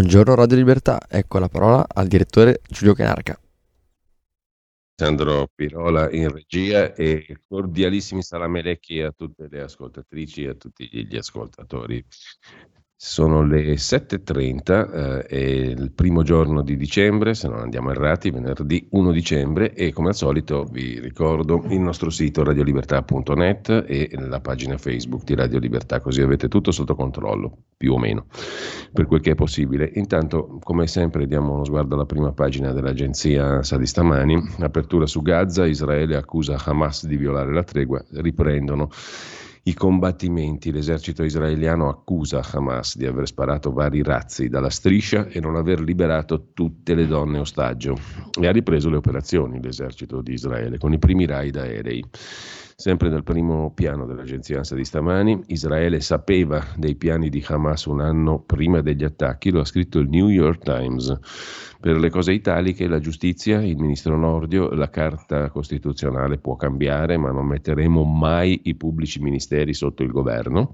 Buongiorno Radio Libertà, ecco la parola al direttore Giulio Canarca. Sandro Pirola in regia e cordialissimi salamelecchi a tutte le ascoltatrici e a tutti gli ascoltatori. Sono le 7.30, eh, è il primo giorno di dicembre, se non andiamo errati, venerdì 1 dicembre e come al solito vi ricordo il nostro sito radiolibertà.net e la pagina Facebook di Radio Libertà, così avete tutto sotto controllo, più o meno, per quel che è possibile. Intanto, come sempre, diamo uno sguardo alla prima pagina dell'agenzia Sa di stamani, apertura su Gaza, Israele accusa Hamas di violare la tregua, riprendono i combattimenti. L'esercito israeliano accusa Hamas di aver sparato vari razzi dalla striscia e non aver liberato tutte le donne ostaggio e ha ripreso le operazioni l'esercito di Israele con i primi raid aerei. Sempre dal primo piano dell'agenzia ANSA di stamani, Israele sapeva dei piani di Hamas un anno prima degli attacchi, lo ha scritto il New York Times. Per le cose italiche, la giustizia, il ministro Nordio, la carta costituzionale può cambiare, ma non metteremo mai i pubblici ministeri sotto il governo.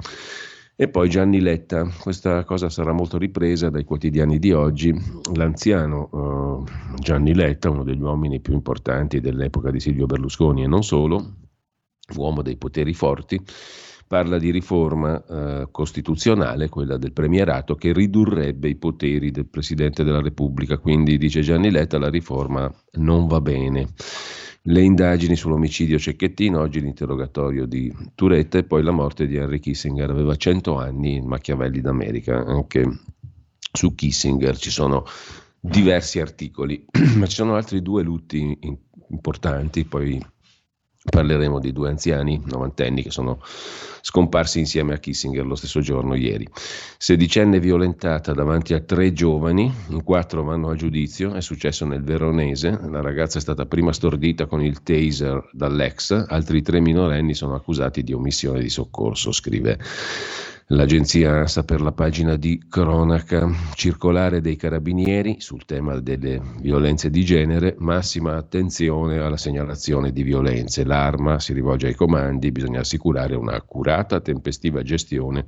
E poi Gianni Letta, questa cosa sarà molto ripresa dai quotidiani di oggi. L'anziano uh, Gianni Letta, uno degli uomini più importanti dell'epoca di Silvio Berlusconi e non solo, uomo dei poteri forti, parla di riforma eh, costituzionale, quella del premierato, che ridurrebbe i poteri del Presidente della Repubblica. Quindi, dice Gianni Letta, la riforma non va bene. Le indagini sull'omicidio Cecchettino, oggi l'interrogatorio di Turetta e poi la morte di Henry Kissinger. Aveva 100 anni in Machiavelli d'America. Anche su Kissinger ci sono diversi articoli, ma ci sono altri due lutti importanti, poi Parleremo di due anziani novantenni che sono scomparsi insieme a Kissinger lo stesso giorno ieri. Sedicenne violentata davanti a tre giovani, in quattro vanno a giudizio, è successo nel Veronese, la ragazza è stata prima stordita con il taser dall'ex, altri tre minorenni sono accusati di omissione di soccorso, scrive L'agenzia ANSA per la pagina di cronaca circolare dei carabinieri sul tema delle violenze di genere, massima attenzione alla segnalazione di violenze. L'arma si rivolge ai comandi, bisogna assicurare un'accurata, tempestiva gestione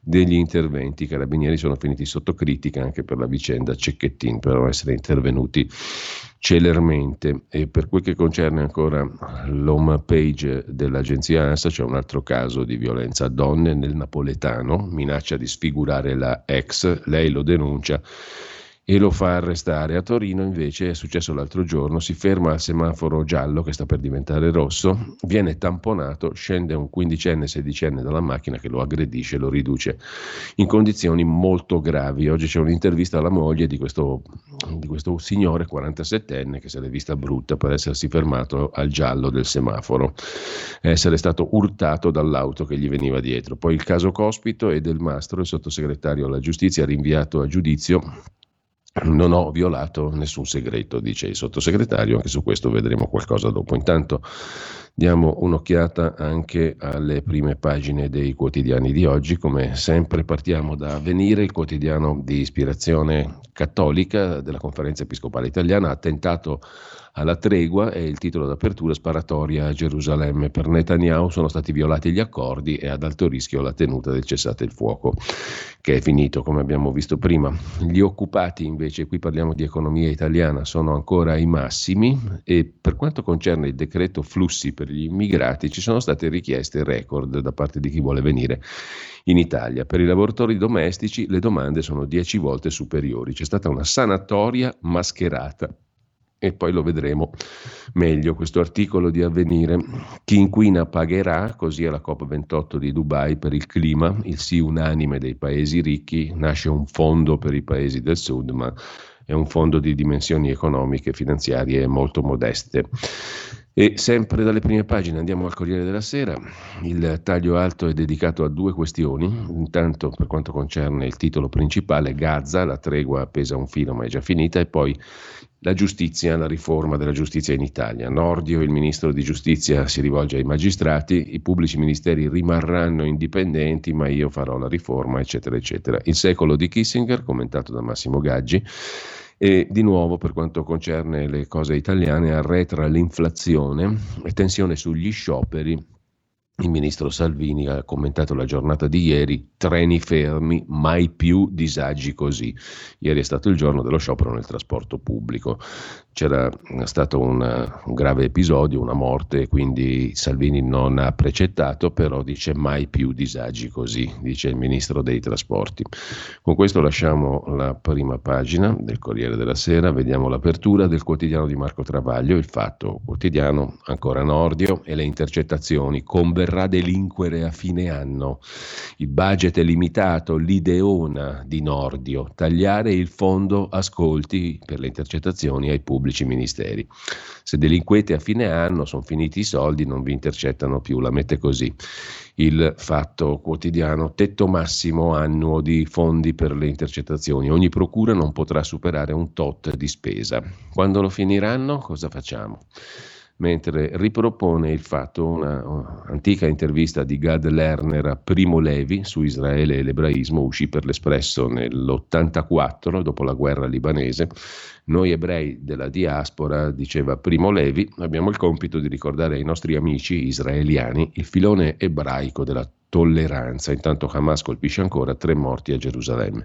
degli interventi. I carabinieri sono finiti sotto critica anche per la vicenda Cecchettin, per essere intervenuti celermente. E per quel che concerne ancora l'home page dell'agenzia ANSA, c'è un altro caso di violenza a donne nel napoletano, minaccia di sfigurare la ex, lei lo denuncia e lo fa arrestare. A Torino invece è successo l'altro giorno, si ferma al semaforo giallo che sta per diventare rosso, viene tamponato, scende un quindicenne, sedicenne dalla macchina che lo aggredisce, lo riduce in condizioni molto gravi. Oggi c'è un'intervista alla moglie di questo, di questo signore 47enne che se l'è vista brutta per essersi fermato al giallo del semaforo, essere stato urtato dall'auto che gli veniva dietro. Poi il caso Cospito e del Mastro, il sottosegretario alla giustizia, rinviato a giudizio non ho violato nessun segreto, dice il sottosegretario, anche su questo vedremo qualcosa dopo. Intanto diamo un'occhiata anche alle prime pagine dei quotidiani di oggi, come sempre partiamo da Venire, il quotidiano di ispirazione cattolica della Conferenza Episcopale Italiana, ha tentato alla tregua è il titolo d'apertura sparatoria a Gerusalemme. Per Netanyahu sono stati violati gli accordi e ad alto rischio la tenuta del cessate il fuoco, che è finito come abbiamo visto prima. Gli occupati invece, qui parliamo di economia italiana, sono ancora ai massimi e per quanto concerne il decreto flussi per gli immigrati ci sono state richieste record da parte di chi vuole venire in Italia. Per i lavoratori domestici le domande sono dieci volte superiori. C'è stata una sanatoria mascherata e poi lo vedremo meglio questo articolo di avvenire. Chi inquina pagherà, così alla COP28 di Dubai per il clima, il sì unanime dei paesi ricchi, nasce un fondo per i paesi del sud, ma è un fondo di dimensioni economiche e finanziarie molto modeste. E sempre dalle prime pagine andiamo al Corriere della Sera. Il taglio alto è dedicato a due questioni. Intanto, per quanto concerne il titolo principale, Gaza, la tregua pesa un filo ma è già finita, e poi la giustizia, la riforma della giustizia in Italia. Nordio, il ministro di giustizia, si rivolge ai magistrati, i pubblici ministeri rimarranno indipendenti, ma io farò la riforma, eccetera, eccetera. Il secolo di Kissinger, commentato da Massimo Gaggi. E di nuovo, per quanto concerne le cose italiane, arretra l'inflazione e tensione sugli scioperi il ministro Salvini ha commentato la giornata di ieri, treni fermi, mai più disagi così. Ieri è stato il giorno dello sciopero nel trasporto pubblico. C'era stato un, un grave episodio, una morte, quindi Salvini non ha precettato, però dice mai più disagi così, dice il ministro dei trasporti. Con questo lasciamo la prima pagina del Corriere della Sera, vediamo l'apertura del quotidiano di Marco Travaglio, il fatto quotidiano, ancora Nordio e le intercettazioni. Converrà delinquere a fine anno. Il budget è limitato, l'ideona di Nordio, tagliare il fondo ascolti per le intercettazioni ai pubblici pubblici ministeri. Se delinquete a fine anno, sono finiti i soldi, non vi intercettano più, la mette così. Il fatto quotidiano, tetto massimo annuo di fondi per le intercettazioni. Ogni procura non potrà superare un tot di spesa. Quando lo finiranno, cosa facciamo? mentre ripropone il fatto, una antica intervista di Gad Lerner a Primo Levi su Israele e l'ebraismo, uscì per l'Espresso nell'84, dopo la guerra libanese. Noi ebrei della diaspora, diceva Primo Levi, abbiamo il compito di ricordare ai nostri amici israeliani il filone ebraico della tolleranza. Intanto Hamas colpisce ancora tre morti a Gerusalemme.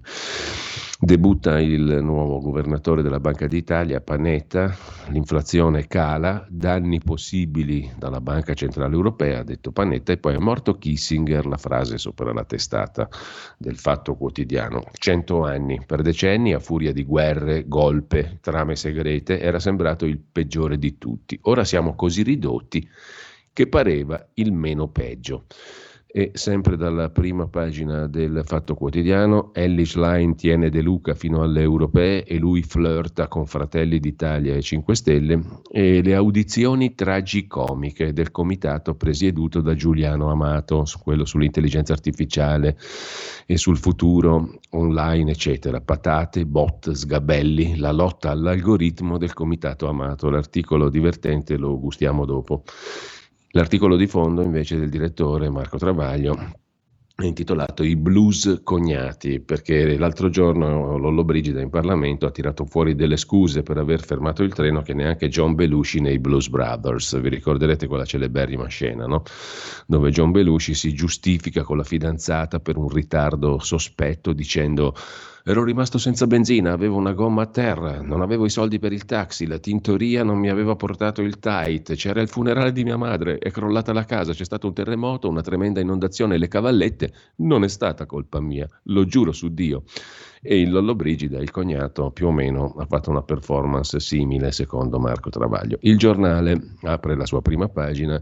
Debutta il nuovo governatore della Banca d'Italia, Panetta, l'inflazione cala, danni possibili dalla Banca Centrale Europea, ha detto Panetta, e poi è morto Kissinger, la frase sopra la testata del fatto quotidiano. Cento anni, per decenni, a furia di guerre, golpe, trame segrete, era sembrato il peggiore di tutti. Ora siamo così ridotti che pareva il meno peggio. E sempre dalla prima pagina del Fatto Quotidiano, Ellis Line tiene De Luca fino alle europee e lui flirta con Fratelli d'Italia e 5 Stelle e le audizioni tragicomiche del comitato presieduto da Giuliano Amato, quello sull'intelligenza artificiale e sul futuro online, eccetera. Patate, bot, sgabelli, la lotta all'algoritmo del comitato Amato. L'articolo divertente lo gustiamo dopo. L'articolo di fondo invece del direttore Marco Travaglio è intitolato I blues cognati, perché l'altro giorno Lollo Brigida in Parlamento ha tirato fuori delle scuse per aver fermato il treno che neanche John Belushi nei Blues Brothers. Vi ricorderete quella celeberrima scena, no? Dove John Belushi si giustifica con la fidanzata per un ritardo sospetto dicendo Ero rimasto senza benzina, avevo una gomma a terra, non avevo i soldi per il taxi, la tintoria non mi aveva portato il tight, c'era il funerale di mia madre, è crollata la casa, c'è stato un terremoto, una tremenda inondazione, le cavallette, non è stata colpa mia, lo giuro su Dio. E il Lollo Brigida, il cognato, più o meno ha fatto una performance simile secondo Marco Travaglio. Il giornale apre la sua prima pagina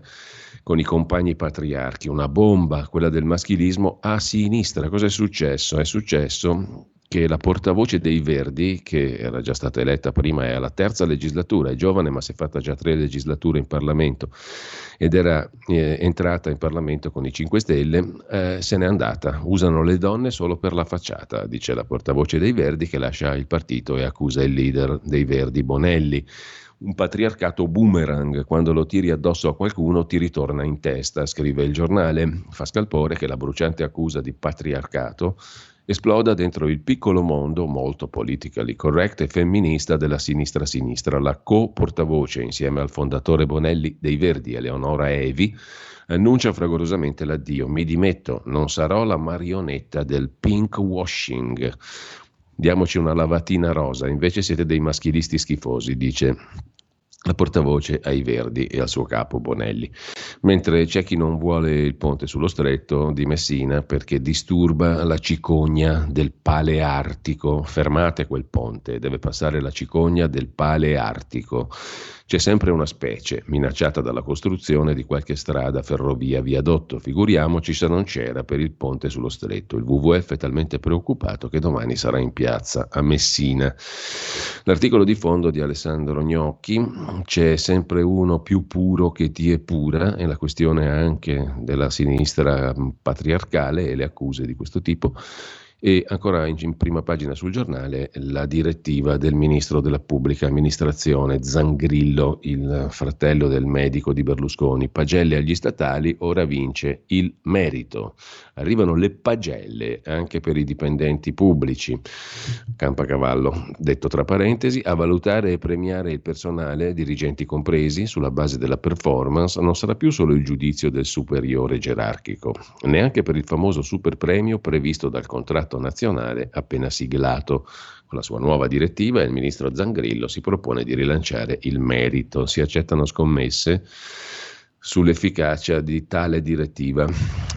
con i compagni patriarchi, una bomba, quella del maschilismo a sinistra. Cosa è successo? È successo che la portavoce dei Verdi, che era già stata eletta prima, è alla terza legislatura, è giovane ma si è fatta già tre legislature in Parlamento ed era eh, entrata in Parlamento con i 5 Stelle, eh, se n'è andata. Usano le donne solo per la facciata, dice la portavoce dei Verdi che lascia il partito e accusa il leader dei Verdi, Bonelli un patriarcato boomerang, quando lo tiri addosso a qualcuno ti ritorna in testa, scrive il giornale. Fa scalpore che la bruciante accusa di patriarcato esploda dentro il piccolo mondo molto politically correct e femminista della sinistra sinistra. La co-portavoce, insieme al fondatore Bonelli dei Verdi, Eleonora Evi, annuncia fragorosamente l'addio. Mi dimetto, non sarò la marionetta del pink washing. Diamoci una lavatina rosa, invece siete dei maschilisti schifosi, dice la portavoce ai Verdi e al suo capo Bonelli. Mentre c'è chi non vuole il ponte sullo stretto di Messina perché disturba la cicogna del Paleartico. Fermate quel ponte, deve passare la cicogna del Paleartico. C'è sempre una specie minacciata dalla costruzione di qualche strada, ferrovia, viadotto. Figuriamoci se non c'era per il ponte sullo stretto. Il WWF è talmente preoccupato che domani sarà in piazza a Messina. L'articolo di fondo di Alessandro Gnocchi c'è sempre uno più puro che ti è pura, è la questione anche della sinistra patriarcale e le accuse di questo tipo e ancora in, prima pagina sul giornale la direttiva del ministro della pubblica amministrazione Zangrillo, il fratello del medico di Berlusconi. Pagelle agli statali, ora vince il merito. Arrivano le pagelle anche per i dipendenti pubblici. Campacavallo, detto tra parentesi, a valutare e premiare il personale, dirigenti compresi, sulla base della performance, non sarà più solo il giudizio del superiore gerarchico, neanche per il famoso super premio previsto dal contratto nazionale appena siglato. Con la sua nuova direttiva il ministro Zangrillo si propone di rilanciare il merito. Si accettano scommesse sull'efficacia di tale direttiva.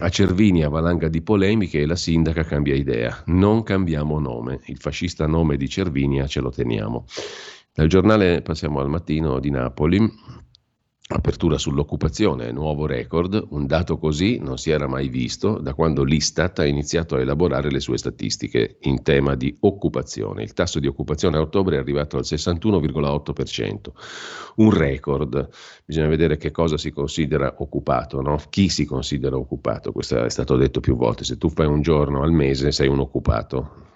A Cervini a valanga di polemiche e la sindaca cambia idea. Non cambiamo nome, il fascista nome di Cervinia ce lo teniamo. Dal giornale passiamo al mattino di Napoli. Apertura sull'occupazione, nuovo record, un dato così non si era mai visto da quando l'Istat ha iniziato a elaborare le sue statistiche in tema di occupazione. Il tasso di occupazione a ottobre è arrivato al 61,8%, un record. Bisogna vedere che cosa si considera occupato, no? chi si considera occupato, questo è stato detto più volte, se tu fai un giorno al mese sei un occupato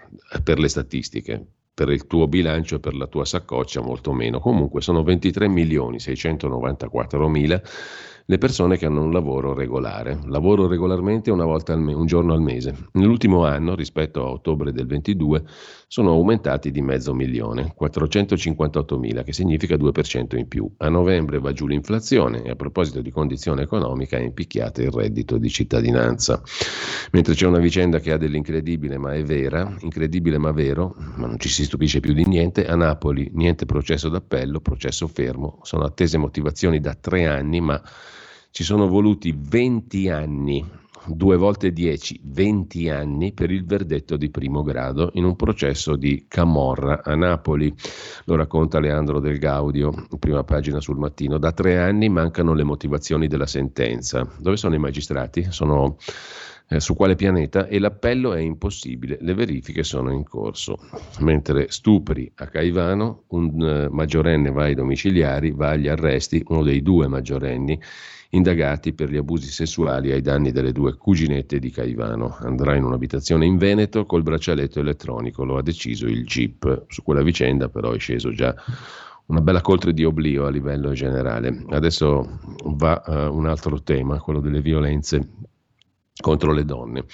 per le statistiche, per il tuo bilancio e per la tua saccoccia molto meno. Comunque sono 23 milioni 694 mila le persone che hanno un lavoro regolare. Lavoro regolarmente una volta me- un giorno al mese. Nell'ultimo anno, rispetto a ottobre del 22, sono aumentati di mezzo milione, 458 mila, che significa 2% in più. A novembre va giù l'inflazione e a proposito di condizione economica è impicchiata il reddito di cittadinanza. Mentre c'è una vicenda che ha dell'incredibile ma è vera, incredibile ma vero, ma non ci si stupisce più di niente, a Napoli niente processo d'appello, processo fermo, sono attese motivazioni da tre anni, ma ci sono voluti 20 anni, due volte 10, 20 anni per il verdetto di primo grado in un processo di Camorra a Napoli. Lo racconta Leandro Del Gaudio, prima pagina sul mattino. Da tre anni mancano le motivazioni della sentenza. Dove sono i magistrati? Sono eh, su quale pianeta e l'appello è impossibile, le verifiche sono in corso. Mentre stupri a Caivano, un eh, maggiorenne va ai domiciliari, va agli arresti, uno dei due maggiorenni indagati per gli abusi sessuali ai danni delle due cuginette di Caivano. Andrà in un'abitazione in Veneto col braccialetto elettronico, lo ha deciso il GIP. Su quella vicenda però è sceso già una bella coltre di oblio a livello generale. Adesso va uh, un altro tema, quello delle violenze contro le donne.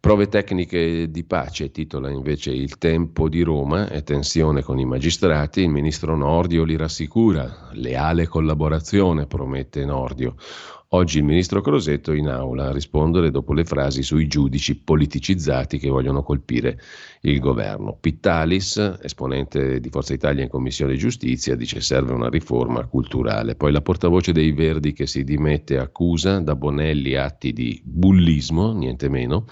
Prove tecniche di pace, titola invece Il tempo di Roma e tensione con i magistrati. Il ministro Nordio li rassicura, leale collaborazione, promette Nordio. Oggi il ministro Crosetto in aula a rispondere dopo le frasi sui giudici politicizzati che vogliono colpire il governo. Pittalis, esponente di Forza Italia in Commissione Giustizia, dice serve una riforma culturale. Poi la portavoce dei Verdi che si dimette accusa da Bonelli atti di bullismo, niente meno.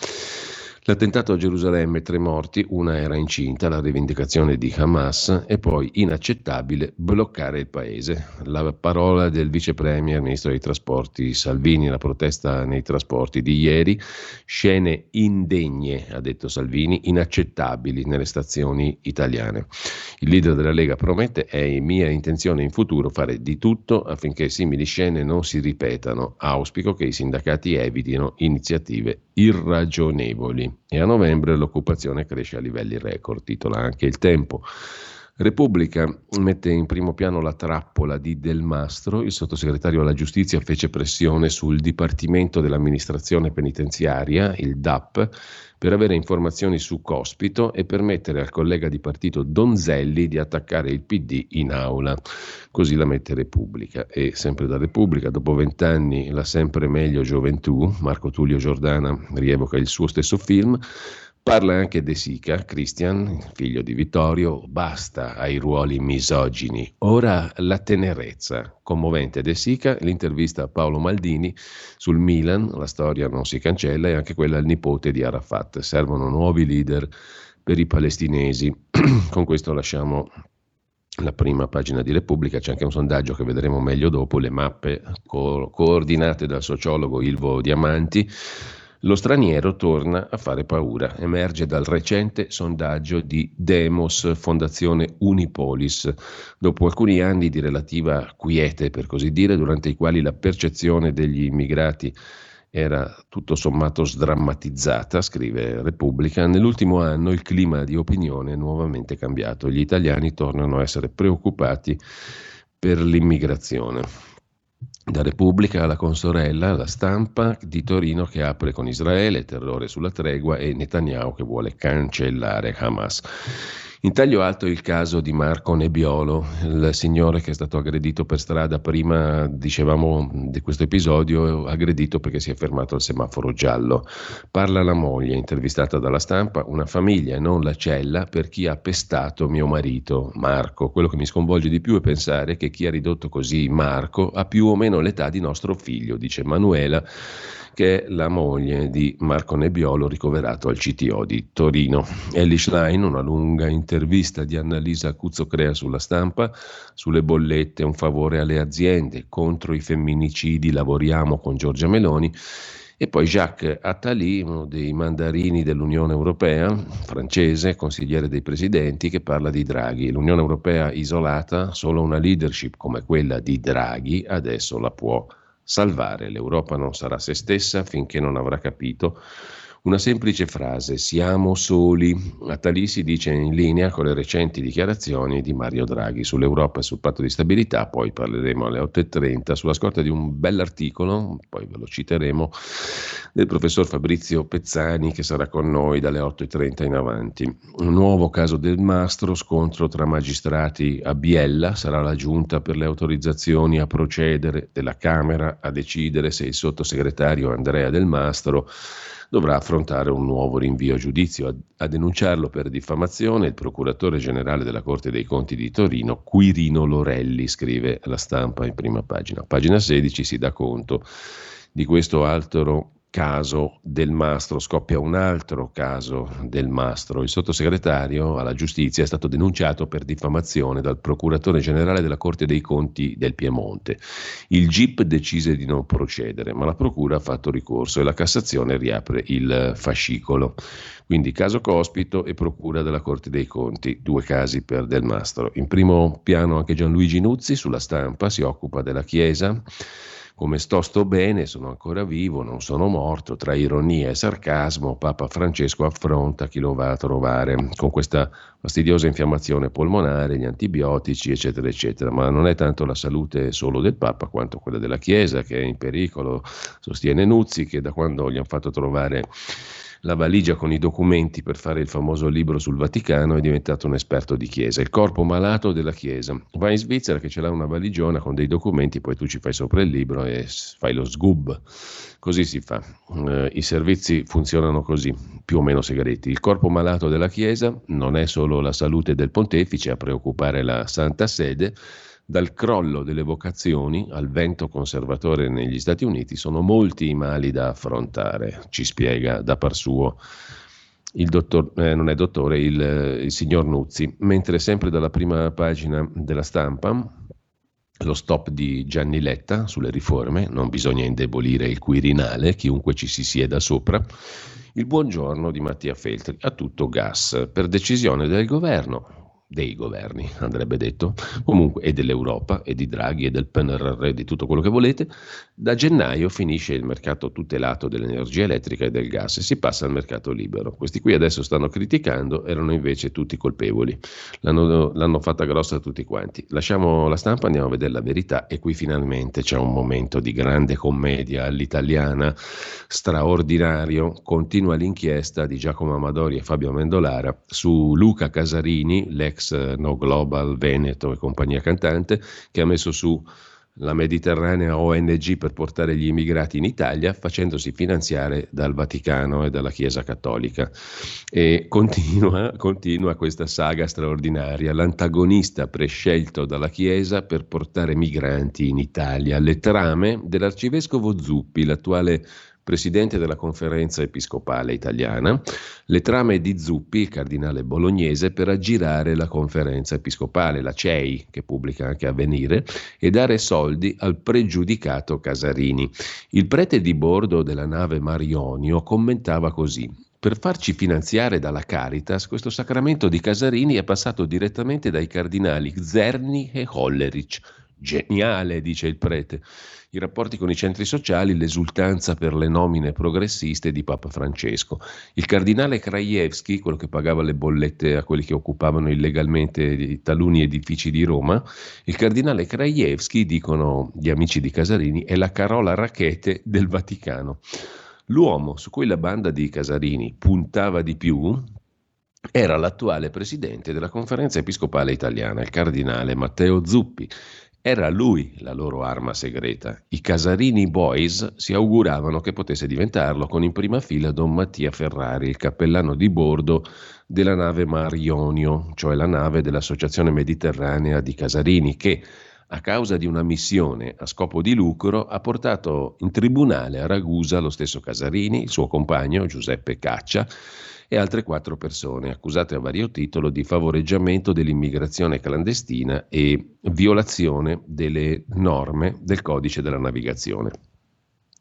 L'attentato a Gerusalemme, tre morti, una era incinta, la rivendicazione di Hamas e poi inaccettabile bloccare il paese. La parola del vice premier, ministro dei trasporti Salvini, la protesta nei trasporti di ieri, scene indegne, ha detto Salvini, inaccettabili nelle stazioni italiane. Il leader della Lega promette è mia intenzione in futuro fare di tutto affinché simili scene non si ripetano. Auspico che i sindacati evitino iniziative irragionevoli e a novembre l'occupazione cresce a livelli record, titola anche il tempo. Repubblica mette in primo piano la trappola di Del Mastro, il sottosegretario alla giustizia fece pressione sul Dipartimento dell'amministrazione penitenziaria, il DAP, per avere informazioni su Cospito e permettere al collega di partito Donzelli di attaccare il PD in aula. Così la mette Repubblica. E sempre da Repubblica, dopo vent'anni, la sempre meglio gioventù, Marco Tullio Giordana rievoca il suo stesso film, Parla anche De Sica, Christian, figlio di Vittorio, basta ai ruoli misogini, ora la tenerezza. Commovente De Sica, l'intervista a Paolo Maldini sul Milan, la storia non si cancella, e anche quella al nipote di Arafat. Servono nuovi leader per i palestinesi. Con questo lasciamo la prima pagina di Repubblica, c'è anche un sondaggio che vedremo meglio dopo, le mappe co- coordinate dal sociologo Ilvo Diamanti Lo straniero torna a fare paura, emerge dal recente sondaggio di Demos, Fondazione Unipolis, dopo alcuni anni di relativa quiete, per così dire, durante i quali la percezione degli immigrati era tutto sommato sdrammatizzata, scrive Repubblica, nell'ultimo anno il clima di opinione è nuovamente cambiato. Gli italiani tornano a essere preoccupati per l'immigrazione. Da Repubblica alla consorella, la stampa di Torino che apre con Israele, terrore sulla tregua e Netanyahu che vuole cancellare Hamas. In taglio alto il caso di Marco Nebbiolo, il signore che è stato aggredito per strada prima, dicevamo, di questo episodio, aggredito perché si è fermato al semaforo giallo. Parla la moglie, intervistata dalla stampa, una famiglia non la cella per chi ha pestato mio marito, Marco. Quello che mi sconvolge di più è pensare che chi ha ridotto così Marco ha più o meno l'età di nostro figlio, dice Manuela che è la moglie di Marco Nebbiolo ricoverato al CTO di Torino. Ellie Schlein, una lunga intervista di Annalisa Cuzzocrea sulla stampa, sulle bollette, un favore alle aziende, contro i femminicidi lavoriamo con Giorgia Meloni. E poi Jacques Attali, uno dei mandarini dell'Unione Europea, francese, consigliere dei presidenti, che parla di Draghi. L'Unione Europea isolata, solo una leadership come quella di Draghi adesso la può salvare. L'Europa non sarà se stessa finché non avrà capito una semplice frase, siamo soli. Attali si dice in linea con le recenti dichiarazioni di Mario Draghi sull'Europa e sul patto di stabilità, poi parleremo alle 8.30 sulla scorta di un bell'articolo, poi ve lo citeremo, del professor Fabrizio Pezzani che sarà con noi dalle 8.30 in avanti. Un nuovo caso del mastro, scontro tra magistrati a Biella, sarà la giunta per le autorizzazioni a procedere della Camera a decidere se il sottosegretario Andrea Del Mastro dovrà affrontare un nuovo rinvio a giudizio. A, a, denunciarlo per diffamazione il procuratore generale della Corte dei Conti di Torino, Quirino Lorelli, scrive la stampa in prima pagina. Pagina 16 si dà conto di questo altro caso del mastro, scoppia un altro caso del mastro. Il sottosegretario alla giustizia è stato denunciato per diffamazione dal procuratore generale della Corte dei Conti del Piemonte. Il GIP decise di non procedere, ma la procura ha fatto ricorso e la Cassazione riapre il fascicolo. Quindi caso Cospito e procura della Corte dei Conti, due casi per Del Mastro. In primo piano anche Gianluigi Nuzzi sulla stampa si occupa della Chiesa come sto sto bene, sono ancora vivo, non sono morto, tra ironia e sarcasmo Papa Francesco affronta chi lo va a trovare con questa fastidiosa infiammazione polmonare, gli antibiotici, eccetera, eccetera. Ma non è tanto la salute solo del Papa quanto quella della Chiesa che è in pericolo, sostiene Nuzzi, che da quando gli hanno fatto trovare la valigia con i documenti per fare il famoso libro sul Vaticano, è diventato un esperto di Chiesa, il corpo malato della Chiesa. Va in Svizzera che ce l'ha una valigiona con dei documenti, poi tu ci fai sopra il libro e fai lo sgub. Così si fa. Eh, I servizi funzionano così, più o meno segreti. Il corpo malato della Chiesa non è solo la salute del pontefice a preoccupare la Santa Sede, dal crollo delle vocazioni al vento conservatore negli Stati Uniti sono molti i mali da affrontare, ci spiega da par suo il dottor, eh, non è dottore, il, il signor Nuzzi, mentre sempre dalla prima pagina della stampa lo stop di Gianni Letta sulle riforme, non bisogna indebolire il Quirinale, chiunque ci si sieda sopra, il buongiorno di Mattia Feltri, a tutto gas, per decisione del governo, dei governi, andrebbe detto, comunque e dell'Europa e di Draghi e del PNRR e di tutto quello che volete, da gennaio finisce il mercato tutelato dell'energia elettrica e del gas e si passa al mercato libero. Questi qui adesso stanno criticando, erano invece tutti colpevoli, l'hanno, l'hanno fatta grossa tutti quanti. Lasciamo la stampa, andiamo a vedere la verità e qui finalmente c'è un momento di grande commedia all'italiana straordinario, continua l'inchiesta di Giacomo Amadori e Fabio Mendolara su Luca Casarini, l'ex ex No Global Veneto e compagnia cantante, che ha messo su la Mediterranea ONG per portare gli immigrati in Italia, facendosi finanziare dal Vaticano e dalla Chiesa Cattolica. E continua, continua questa saga straordinaria, l'antagonista prescelto dalla Chiesa per portare migranti in Italia, le trame dell'arcivescovo Zuppi, l'attuale presidente della conferenza episcopale italiana, le trame di Zuppi, cardinale bolognese, per aggirare la conferenza episcopale, la CEI, che pubblica anche Avvenire, e dare soldi al pregiudicato Casarini. Il prete di bordo della nave Marionio commentava così. Per farci finanziare dalla Caritas, questo sacramento di Casarini è passato direttamente dai cardinali Zerni e Hollerich. Geniale, dice il prete i rapporti con i centri sociali, l'esultanza per le nomine progressiste di Papa Francesco. Il cardinale Krajewski, quello che pagava le bollette a quelli che occupavano illegalmente taluni edifici di Roma, il cardinale Krajewski, dicono gli amici di Casarini, è la Carola Rachete del Vaticano. L'uomo su cui la banda di Casarini puntava di più era l'attuale presidente della conferenza episcopale italiana, il cardinale Matteo Zuppi, era lui la loro arma segreta. I Casarini Boys si auguravano che potesse diventarlo con in prima fila Don Mattia Ferrari, il cappellano di bordo della nave Marionio, cioè la nave dell'Associazione Mediterranea di Casarini, che a causa di una missione a scopo di lucro ha portato in tribunale a Ragusa lo stesso Casarini, il suo compagno Giuseppe Caccia, e altre quattro persone accusate a vario titolo di favoreggiamento dell'immigrazione clandestina e violazione delle norme del codice della navigazione.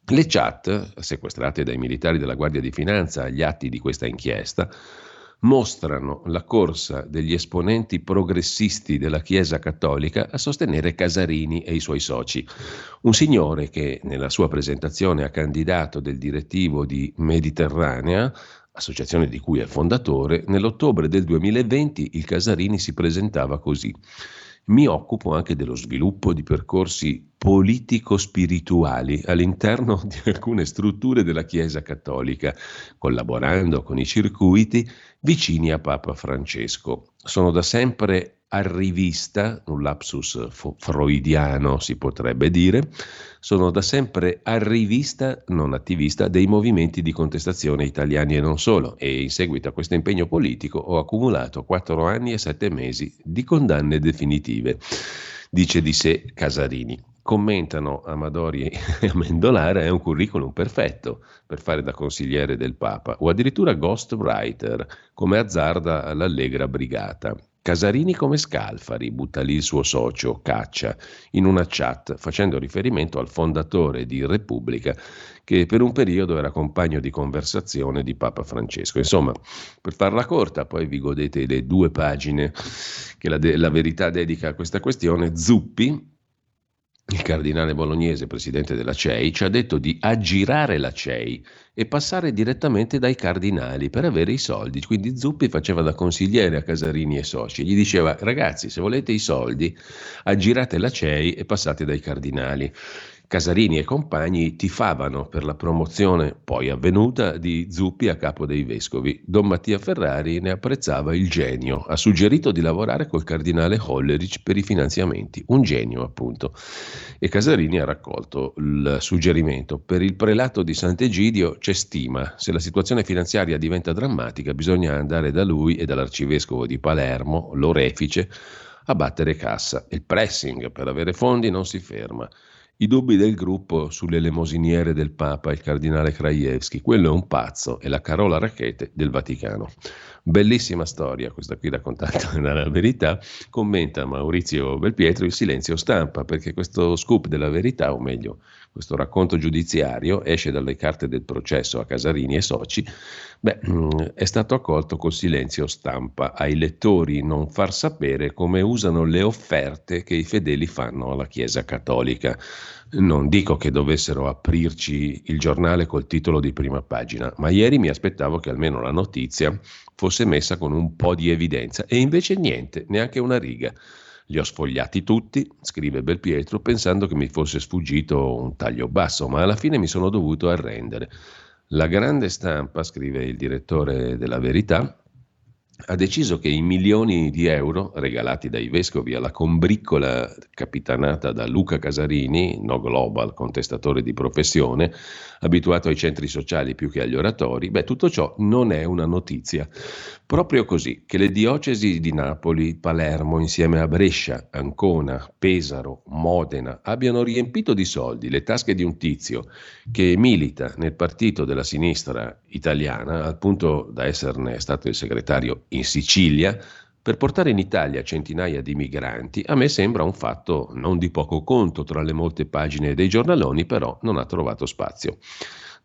Le chat, sequestrate dai militari della Guardia di Finanza agli atti di questa inchiesta, mostrano la corsa degli esponenti progressisti della Chiesa Cattolica a sostenere Casarini e i suoi soci. Un signore che nella sua presentazione a candidato del direttivo di Mediterranea associazione di cui è fondatore, nell'ottobre del 2020 il Casarini si presentava così. Mi occupo anche dello sviluppo di percorsi politico-spirituali all'interno di alcune strutture della Chiesa Cattolica, collaborando con i circuiti vicini a Papa Francesco. Sono da sempre arrivista, un lapsus freudiano si potrebbe dire, sono da sempre arrivista, non attivista, dei movimenti di contestazione italiani e non solo e in seguito a questo impegno politico ho accumulato quattro anni e sette mesi di condanne definitive, dice di sé Casarini. Commentano Amadori e Amendolara è un curriculum perfetto per fare da consigliere del Papa o addirittura ghostwriter come azzarda l'allegra brigata. Casarini come Scalfari, butta lì il suo socio, Caccia, in una chat facendo riferimento al fondatore di Repubblica che per un periodo era compagno di conversazione di Papa Francesco. Insomma, per farla corta, poi vi godete le due pagine che la, de- la verità dedica a questa questione, Zuppi, il cardinale bolognese, presidente della CEI, ci ha detto di aggirare la CEI e passare direttamente dai cardinali per avere i soldi. Quindi Zuppi faceva da consigliere a Casarini e soci, gli diceva ragazzi se volete i soldi aggirate la CEI e passate dai cardinali. Casarini e compagni tifavano per la promozione poi avvenuta di Zuppi a capo dei vescovi. Don Mattia Ferrari ne apprezzava il genio, ha suggerito di lavorare col cardinale Hollerich per i finanziamenti, un genio appunto. E Casarini ha raccolto il suggerimento. Per il prelato di Sant'Egidio c'è stima, se la situazione finanziaria diventa drammatica bisogna andare da lui e dall'arcivescovo di Palermo, l'orefice, a battere cassa. Il pressing per avere fondi non si ferma. I dubbi del gruppo sulle elemosiniere del Papa, il cardinale Krajewski, quello è un pazzo, è la Carola Racchete del Vaticano. Bellissima storia, questa qui raccontata dalla verità, commenta Maurizio Belpietro il silenzio stampa, perché questo scoop della verità, o meglio, questo racconto giudiziario esce dalle carte del processo a Casarini e soci, beh, mm, è stato accolto col silenzio stampa ai lettori non far sapere come usano le offerte che i fedeli fanno alla Chiesa Cattolica. Non dico che dovessero aprirci il giornale col titolo di prima pagina, ma ieri mi aspettavo che almeno la notizia fosse messa con un po' di evidenza e invece niente, neanche una riga. Li ho sfogliati tutti, scrive Belpietro, pensando che mi fosse sfuggito un taglio basso, ma alla fine mi sono dovuto arrendere. La grande stampa, scrive il direttore della Verità, ha deciso che i milioni di euro regalati dai vescovi alla combriccola capitanata da Luca Casarini, no global, contestatore di professione, abituato ai centri sociali più che agli oratori, beh, tutto ciò non è una notizia. Proprio così che le diocesi di Napoli, Palermo, insieme a Brescia, Ancona, Pesaro, Modena, abbiano riempito di soldi le tasche di un tizio che milita nel partito della sinistra italiana, al punto da esserne stato il segretario in Sicilia, per portare in Italia centinaia di migranti, a me sembra un fatto non di poco conto, tra le molte pagine dei giornaloni però non ha trovato spazio.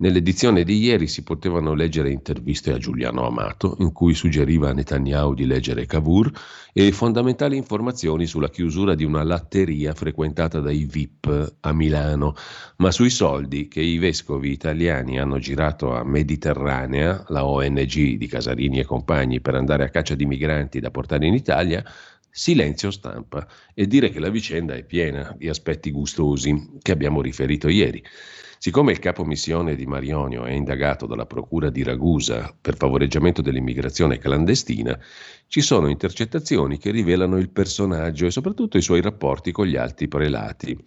Nell'edizione di ieri si potevano leggere interviste a Giuliano Amato, in cui suggeriva a Netanyahu di leggere Cavour e fondamentali informazioni sulla chiusura di una latteria frequentata dai VIP a Milano. Ma sui soldi che i vescovi italiani hanno girato a Mediterranea, la ONG di Casarini e compagni, per andare a caccia di migranti da portare in Italia, silenzio stampa e dire che la vicenda è piena di aspetti gustosi che abbiamo riferito ieri. Siccome il capo missione di Marionio è indagato dalla procura di Ragusa per favoreggiamento dell'immigrazione clandestina, ci sono intercettazioni che rivelano il personaggio e soprattutto i suoi rapporti con gli alti prelati.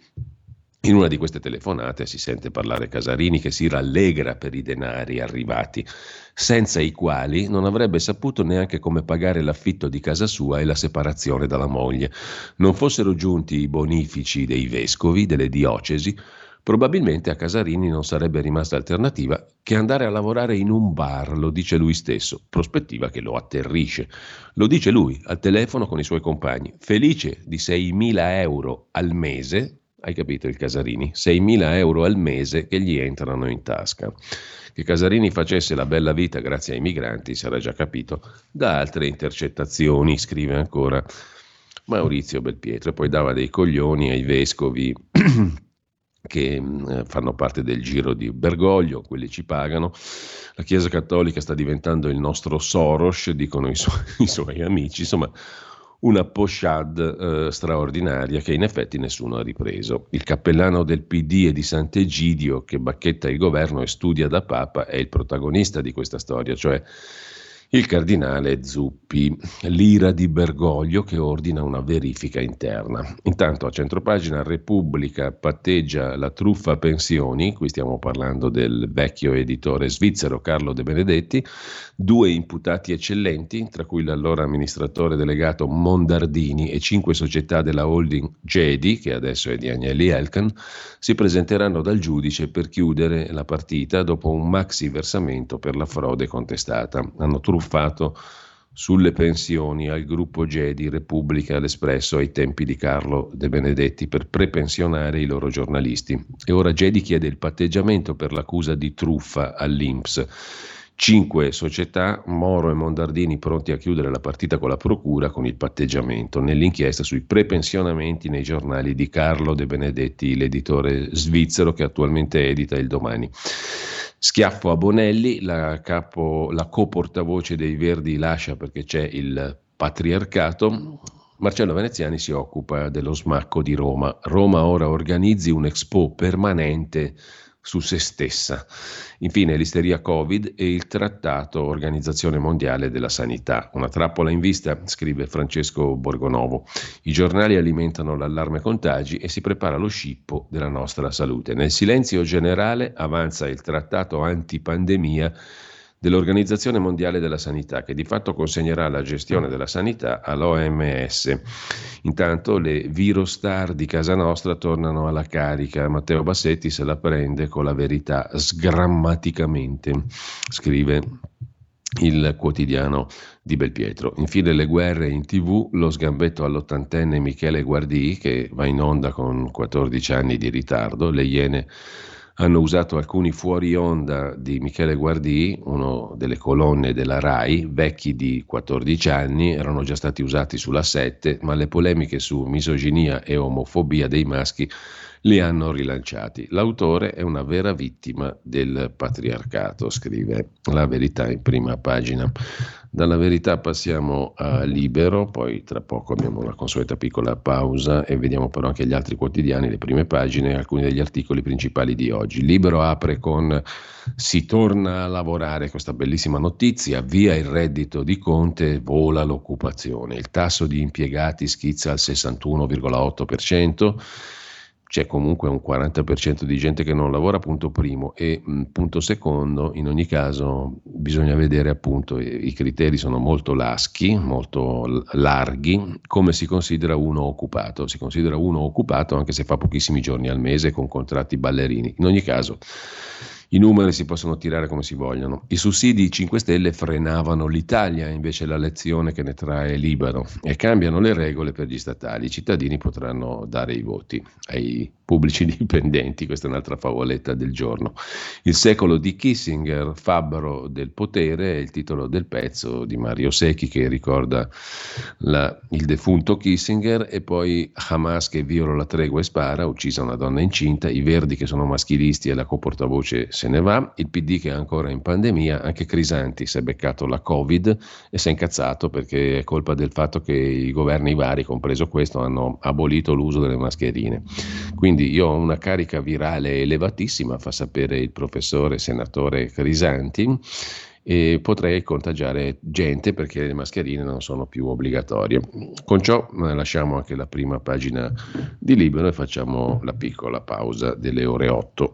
In una di queste telefonate si sente parlare Casarini che si rallegra per i denari arrivati, senza i quali non avrebbe saputo neanche come pagare l'affitto di casa sua e la separazione dalla moglie. Non fossero giunti i bonifici dei vescovi, delle diocesi, Probabilmente a Casarini non sarebbe rimasta alternativa che andare a lavorare in un bar, lo dice lui stesso, prospettiva che lo atterrisce. Lo dice lui al telefono con i suoi compagni, felice di 6.000 euro al mese, hai capito il Casarini? 6.000 euro al mese che gli entrano in tasca. Che Casarini facesse la bella vita grazie ai migranti sarà già capito da altre intercettazioni, scrive ancora Maurizio Belpietro, poi dava dei coglioni ai vescovi che mm, fanno parte del giro di Bergoglio, quelli ci pagano. La Chiesa Cattolica sta diventando il nostro Soros, dicono i, su- i suoi amici, insomma una pochade eh, straordinaria che in effetti nessuno ha ripreso. Il cappellano del PD e di Sant'Egidio che bacchetta il governo e studia da Papa è il protagonista di questa storia, cioè il cardinale Zuppi, l'ira di Bergoglio che ordina una verifica interna. Intanto a centropagina Repubblica patteggia la truffa pensioni, qui stiamo parlando del vecchio editore svizzero Carlo De Benedetti, due imputati eccellenti, tra cui l'allora amministratore delegato Mondardini e cinque società della holding Jedi, che adesso è di Agnelli Elkan, si presenteranno dal giudice per chiudere la partita dopo un maxi versamento per la frode contestata. Hanno truffato truffato sulle pensioni al gruppo Gedi Repubblica l'Espresso ai tempi di Carlo De Benedetti per prepensionare i loro giornalisti. E ora Gedi chiede il patteggiamento per l'accusa di truffa all'Inps. Cinque società, Moro e Mondardini, pronti a chiudere la partita con la procura con il patteggiamento nell'inchiesta sui prepensionamenti nei giornali di Carlo De Benedetti, l'editore svizzero che attualmente edita il domani. Schiaffo a Bonelli, la, capo, la co-portavoce dei Verdi lascia perché c'è il patriarcato. Marcello Veneziani si occupa dello smacco di Roma. Roma ora organizzi un expo permanente su se stessa. Infine l'isteria Covid e il trattato Organizzazione Mondiale della Sanità. Una trappola in vista, scrive Francesco Borgonovo. I giornali alimentano l'allarme contagi e si prepara lo scippo della nostra salute. Nel silenzio generale avanza il trattato antipandemia dell'Organizzazione Mondiale della Sanità, che di fatto consegnerà la gestione della sanità all'OMS. Intanto le virostar di casa nostra tornano alla carica. Matteo Bassetti se la prende con la verità sgrammaticamente, scrive il quotidiano di Belpietro. Infine le guerre in tv, lo sgambetto all'ottantenne Michele Guardì che va in onda con 14 anni di ritardo, le Iene hanno usato alcuni fuori onda di Michele Guardì, uno delle colonne della RAI, vecchi di 14 anni, erano già stati usati sulla 7, ma le polemiche su misoginia e omofobia dei maschi li hanno rilanciati. L'autore è una vera vittima del patriarcato, scrive la verità in prima pagina. Dalla verità passiamo a Libero, poi tra poco abbiamo la consueta piccola pausa e vediamo però anche gli altri quotidiani, le prime pagine alcuni degli articoli principali di oggi. Libero apre con si torna a lavorare, questa bellissima notizia, via il reddito di Conte, vola l'occupazione, il tasso di impiegati schizza al 61,8% c'è comunque un 40% di gente che non lavora, punto primo, e mh, punto secondo, in ogni caso bisogna vedere appunto, i criteri sono molto laschi, molto larghi, come si considera uno occupato. Si considera uno occupato anche se fa pochissimi giorni al mese con contratti ballerini. In ogni caso i numeri si possono tirare come si vogliono. I sussidi 5 Stelle frenavano l'Italia, invece la lezione che ne trae libero, e cambiano le regole per gli statali. I cittadini potranno dare i voti ai pubblici dipendenti, questa è un'altra favoletta del giorno. Il secolo di Kissinger, fabbro del potere, è il titolo del pezzo di Mario Secchi che ricorda la, il defunto Kissinger e poi Hamas che viola la tregua e spara, uccisa una donna incinta, i verdi che sono maschilisti e la coportavoce se ne va, il PD che è ancora in pandemia, anche Crisanti si è beccato la Covid e si è incazzato perché è colpa del fatto che i governi vari, compreso questo, hanno abolito l'uso delle mascherine. Quindi io ho una carica virale elevatissima, fa sapere il professore senatore Crisanti e potrei contagiare gente perché le mascherine non sono più obbligatorie. Con ciò eh, lasciamo anche la prima pagina di libro e facciamo la piccola pausa delle ore 8.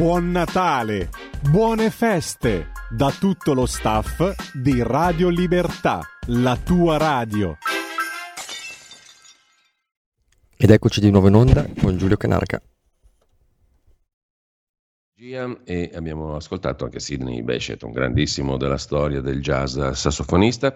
Buon Natale, buone feste da tutto lo staff di Radio Libertà, la tua radio. Ed eccoci di nuovo in onda con Giulio Canarca e abbiamo ascoltato anche Sidney Bechet, un grandissimo della storia del jazz sassofonista,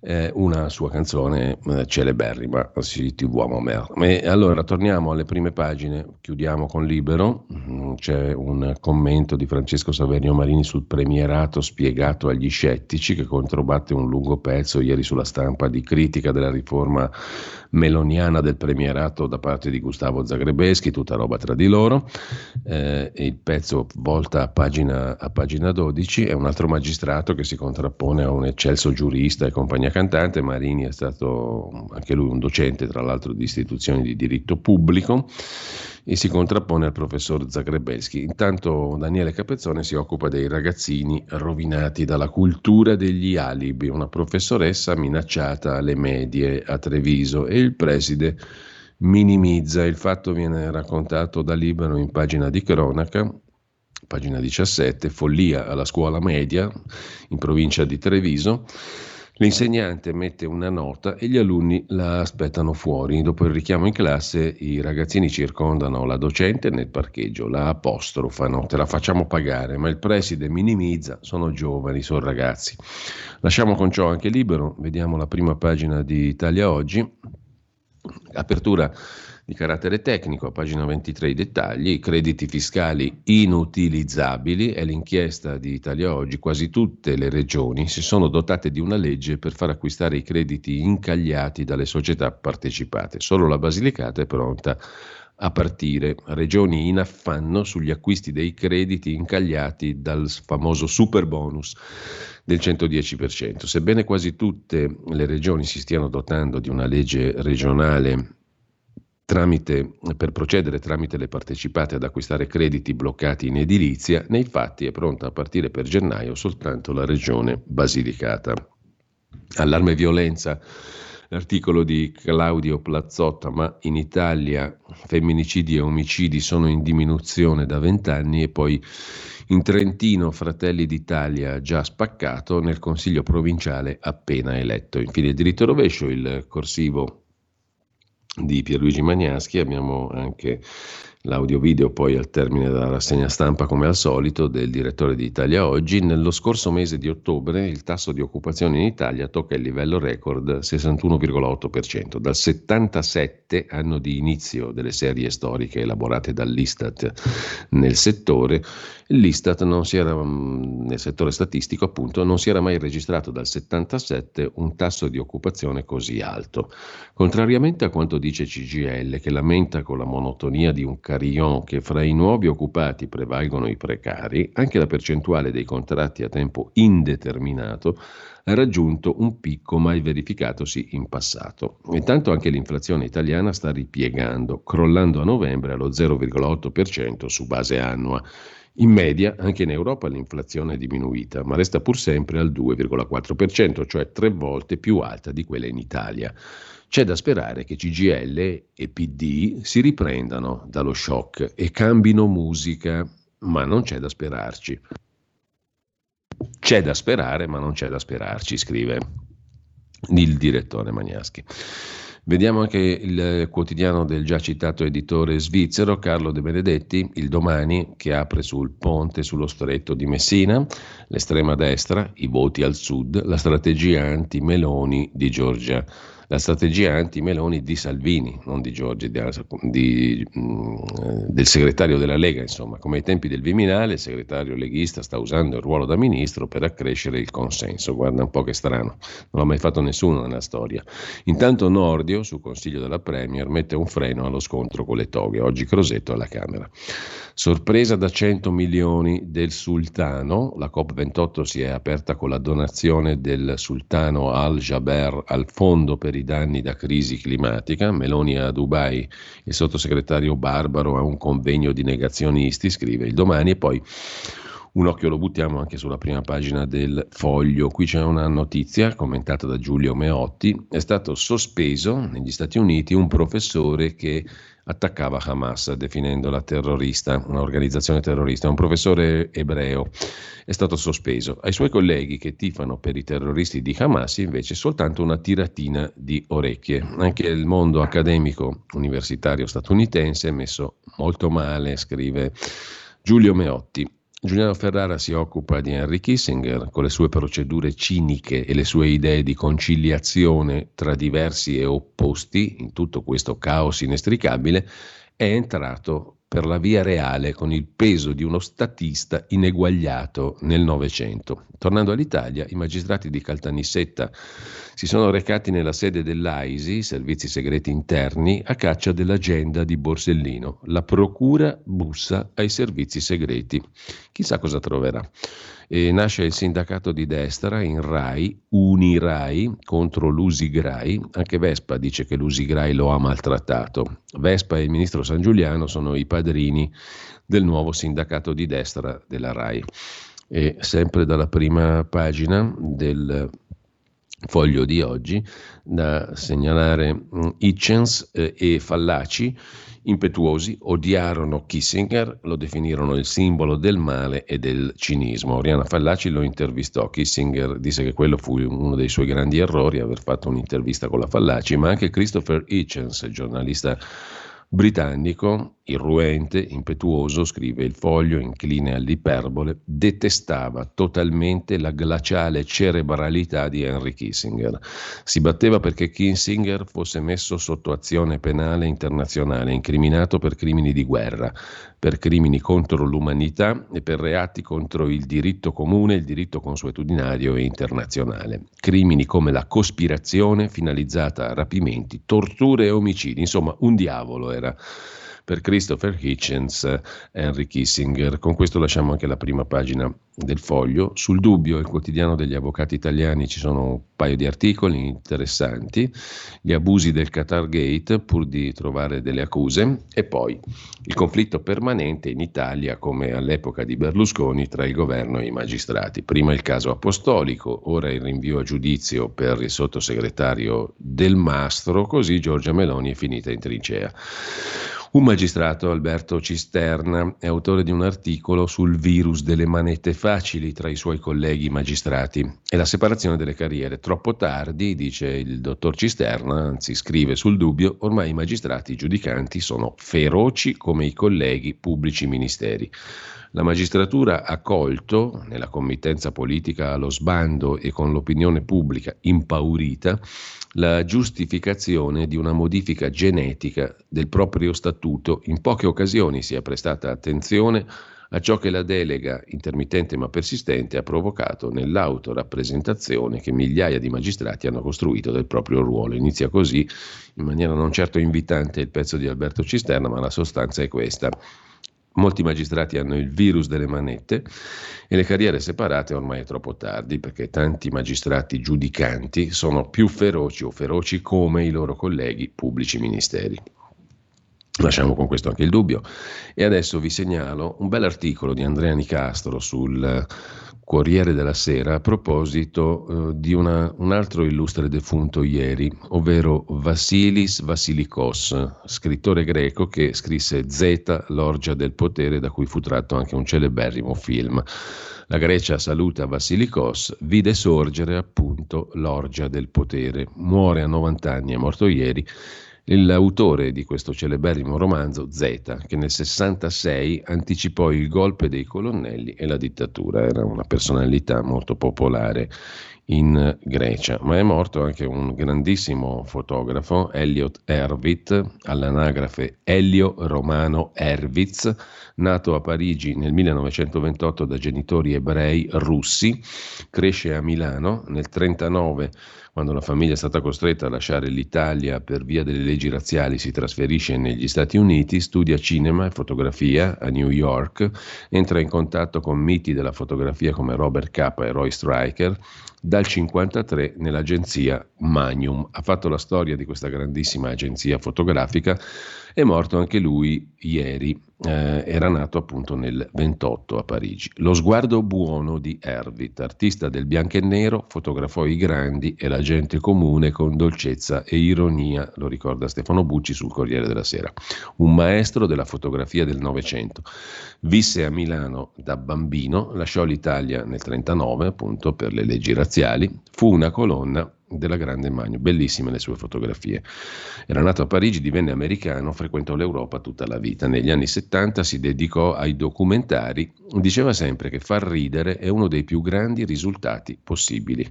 eh, una sua canzone eh, celeberrima, Si ti uomo mer. E allora torniamo alle prime pagine, chiudiamo con Libero, mm, c'è un commento di Francesco Saverio Marini sul premierato spiegato agli scettici che controbatte un lungo pezzo ieri sulla stampa di critica della riforma meloniana del premierato da parte di Gustavo Zagrebeschi, tutta roba tra di loro, eh, il pezzo volta a pagina, a pagina 12, è un altro magistrato che si contrappone a un eccelso giurista e compagnia cantante. Marini è stato anche lui un docente, tra l'altro, di istituzioni di diritto pubblico e si contrappone al professor Zagrebelski. Intanto Daniele Capezzone si occupa dei ragazzini rovinati dalla cultura degli alibi, una professoressa minacciata alle medie a Treviso e il preside minimizza. Il fatto viene raccontato da Libero in pagina di cronaca, pagina 17, follia alla scuola media in provincia di Treviso. L'insegnante mette una nota e gli alunni la aspettano fuori. Dopo il richiamo in classe i ragazzini circondano la docente nel parcheggio, la apostrofano, te la facciamo pagare, ma il preside minimizza, sono giovani, sono ragazzi. Lasciamo con ciò anche libero, vediamo la prima pagina di Italia Oggi. Apertura di carattere tecnico, a pagina 23 i dettagli, crediti fiscali inutilizzabili, è l'inchiesta di Italia Oggi, quasi tutte le regioni si sono dotate di una legge per far acquistare i crediti incagliati dalle società partecipate, solo la Basilicata è pronta a partire, regioni in affanno sugli acquisti dei crediti incagliati dal famoso super bonus del 110%. Sebbene quasi tutte le regioni si stiano dotando di una legge regionale tramite, per procedere tramite le partecipate ad acquistare crediti bloccati in edilizia, nei fatti è pronta a partire per gennaio soltanto la regione Basilicata. Allarme violenza, l'articolo di Claudio Plazzotta, ma in Italia femminicidi e omicidi sono in diminuzione da vent'anni e poi in Trentino Fratelli d'Italia già spaccato, nel Consiglio provinciale appena eletto. Infine diritto rovescio, il corsivo di Pierluigi Magnaschi, abbiamo anche l'audio video poi al termine della rassegna stampa come al solito del direttore di Italia Oggi. Nello scorso mese di ottobre il tasso di occupazione in Italia tocca il livello record 61,8%. Dal 77 anno di inizio delle serie storiche elaborate dall'Istat nel settore, l'Istat non si era, mm, nel settore statistico appunto, non si era mai registrato dal 77 un tasso di occupazione così alto. Contrariamente a quanto dice CGL, che lamenta con la monotonia di un carillon che fra i nuovi occupati prevalgono i precari, anche la percentuale dei contratti a tempo indeterminato ha raggiunto un picco mai verificatosi in passato. Intanto anche l'inflazione italiana sta ripiegando, crollando a novembre allo 0,8% su base annua. In media, anche in Europa l'inflazione è diminuita, ma resta pur sempre al 2,4%, cioè tre volte più alta di quella in Italia. C'è da sperare che CGL e PD si riprendano dallo shock e cambino musica, ma non c'è da sperarci. C'è da sperare, ma non c'è da sperarci, scrive il direttore Magnaschi. Vediamo anche il quotidiano del già citato editore svizzero Carlo De Benedetti, il domani, che apre sul ponte sullo stretto di Messina, l'estrema destra, i voti al sud, la strategia anti-Meloni di Giorgia la strategia anti-Meloni di Salvini, non di Giorgi, di, di, mm, del segretario della Lega, insomma, come ai tempi del Viminale, il segretario leghista sta usando il ruolo da ministro per accrescere il consenso. Guarda un po' che strano, non l'ha mai fatto nessuno nella storia. Intanto Nordio, su consiglio della Premier, mette un freno allo scontro con le toghe, oggi Crosetto alla Camera. Sorpresa da 100 milioni del sultano, la COP28 si è aperta con la donazione del sultano Al-Jaber al fondo per i danni da crisi climatica. Meloni a Dubai, il sottosegretario Barbaro a un convegno di negazionisti, scrive il domani e poi un occhio lo buttiamo anche sulla prima pagina del foglio. Qui c'è una notizia commentata da Giulio Meotti. È stato sospeso negli Stati Uniti un professore che attaccava Hamas definendola terrorista, un'organizzazione terrorista. Un professore ebreo è stato sospeso. Ai suoi colleghi che tifano per i terroristi di Hamas invece soltanto una tiratina di orecchie. Anche il mondo accademico universitario statunitense è messo molto male, scrive Giulio Meotti. Giuliano Ferrara si occupa di Henry Kissinger con le sue procedure ciniche e le sue idee di conciliazione tra diversi e opposti in tutto questo caos inestricabile, è entrato per la via reale con il peso di uno statista ineguagliato nel Novecento. Tornando all'Italia, i magistrati di Caltanissetta si sono recati nella sede dell'AISI, Servizi Segreti Interni, a caccia dell'agenda di Borsellino. La procura bussa ai servizi segreti. Chissà cosa troverà. E nasce il sindacato di destra in RAI, Unirai, contro l'Usigrai. Anche Vespa dice che l'Usigrai lo ha maltrattato. Vespa e il ministro San Giuliano sono i padrini del nuovo sindacato di destra della RAI. E sempre dalla prima pagina del foglio di oggi, da segnalare mm, Hitchens eh, e Fallaci impetuosi odiarono Kissinger, lo definirono il simbolo del male e del cinismo. Oriana Fallaci lo intervistò, Kissinger disse che quello fu uno dei suoi grandi errori, aver fatto un'intervista con la Fallaci, ma anche Christopher Hitchens, giornalista britannico, irruente, impetuoso, scrive il foglio, incline all'iperbole, detestava totalmente la glaciale cerebralità di Henry Kissinger. Si batteva perché Kissinger fosse messo sotto azione penale internazionale, incriminato per crimini di guerra, per crimini contro l'umanità e per reati contro il diritto comune, il diritto consuetudinario e internazionale. Crimini come la cospirazione finalizzata a rapimenti, torture e omicidi, insomma un diavolo era per Christopher Hitchens e Henry Kissinger. Con questo lasciamo anche la prima pagina del foglio. Sul dubbio, il quotidiano degli avvocati italiani, ci sono un paio di articoli interessanti, gli abusi del Qatar Gate pur di trovare delle accuse e poi il conflitto permanente in Italia come all'epoca di Berlusconi tra il governo e i magistrati. Prima il caso apostolico, ora il rinvio a giudizio per il sottosegretario Del Mastro, così Giorgia Meloni è finita in trincea. Un magistrato, Alberto Cisterna, è autore di un articolo sul virus delle manette facili tra i suoi colleghi magistrati e la separazione delle carriere. Troppo tardi, dice il dottor Cisterna, anzi scrive sul dubbio, ormai i magistrati giudicanti sono feroci come i colleghi pubblici ministeri. La magistratura ha colto, nella committenza politica allo sbando e con l'opinione pubblica impaurita, la giustificazione di una modifica genetica del proprio statuto. In poche occasioni si è prestata attenzione a ciò che la delega, intermittente ma persistente, ha provocato nell'autorappresentazione che migliaia di magistrati hanno costruito del proprio ruolo. Inizia così, in maniera non certo invitante, il pezzo di Alberto Cisterna, ma la sostanza è questa. Molti magistrati hanno il virus delle manette e le carriere separate ormai è troppo tardi perché tanti magistrati giudicanti sono più feroci o feroci come i loro colleghi pubblici ministeri. Lasciamo con questo anche il dubbio. E adesso vi segnalo un bel articolo di Andrea Nicastro sul Corriere della Sera a proposito eh, di una, un altro illustre defunto ieri, ovvero Vassilis Vassilikos, scrittore greco che scrisse Zeta, l'orgia del potere, da cui fu tratto anche un celeberrimo film. La Grecia saluta Vassilikos, vide sorgere appunto l'orgia del potere. Muore a 90 anni, è morto ieri l'autore di questo celeberrimo romanzo, Zeta, che nel 66 anticipò il golpe dei colonnelli e la dittatura. Era una personalità molto popolare in Grecia, ma è morto anche un grandissimo fotografo, Elliot Erwitt, all'anagrafe Elio Romano Erwitz, nato a Parigi nel 1928 da genitori ebrei russi, cresce a Milano nel 1939 quando la famiglia è stata costretta a lasciare l'Italia per via delle leggi razziali, si trasferisce negli Stati Uniti, studia cinema e fotografia a New York, entra in contatto con miti della fotografia come Robert Capa e Roy Stryker, dal 1953 nell'agenzia Magnum. Ha fatto la storia di questa grandissima agenzia fotografica è morto anche lui ieri, eh, era nato appunto nel 28 a Parigi. Lo sguardo buono di Erwitt, artista del bianco e nero, fotografò i grandi e la gente comune con dolcezza e ironia, lo ricorda Stefano Bucci sul Corriere della Sera. Un maestro della fotografia del Novecento. Visse a Milano da bambino, lasciò l'Italia nel 1939 appunto per le leggi razziali, fu una colonna della grande Magno. Bellissime le sue fotografie. Era nato a Parigi, divenne americano, frequentò l'Europa tutta la vita. Negli anni 70 si dedicò ai documentari. Diceva sempre che far ridere è uno dei più grandi risultati possibili.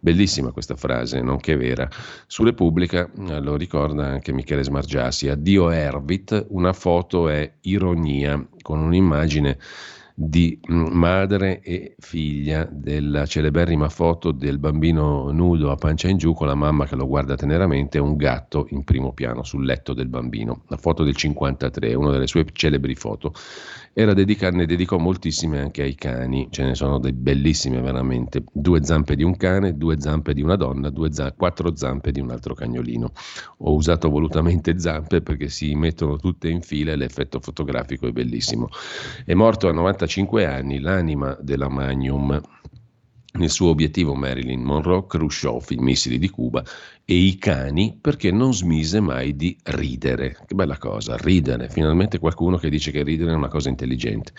Bellissima questa frase, nonché vera. Su Repubblica, eh, lo ricorda anche Michele Smargiassi, addio Ervit, una foto è ironia, con un'immagine di mm, madre e figlia della celeberrima foto del bambino nudo a pancia in giù con la mamma che lo guarda teneramente e un gatto in primo piano sul letto del bambino. La foto del 53, una delle sue celebri foto era dedica- ne dedicò moltissime anche ai cani, ce ne sono dei bellissime veramente, due zampe di un cane, due zampe di una donna, za- quattro zampe di un altro cagnolino. Ho usato volutamente zampe perché si mettono tutte in fila e l'effetto fotografico è bellissimo. È morto a 95 anni l'anima della Magnum nel suo obiettivo Marilyn Monroe, Khrushchev, i missili di Cuba e i cani perché non smise mai di ridere. Che bella cosa, ridere. Finalmente qualcuno che dice che ridere è una cosa intelligente.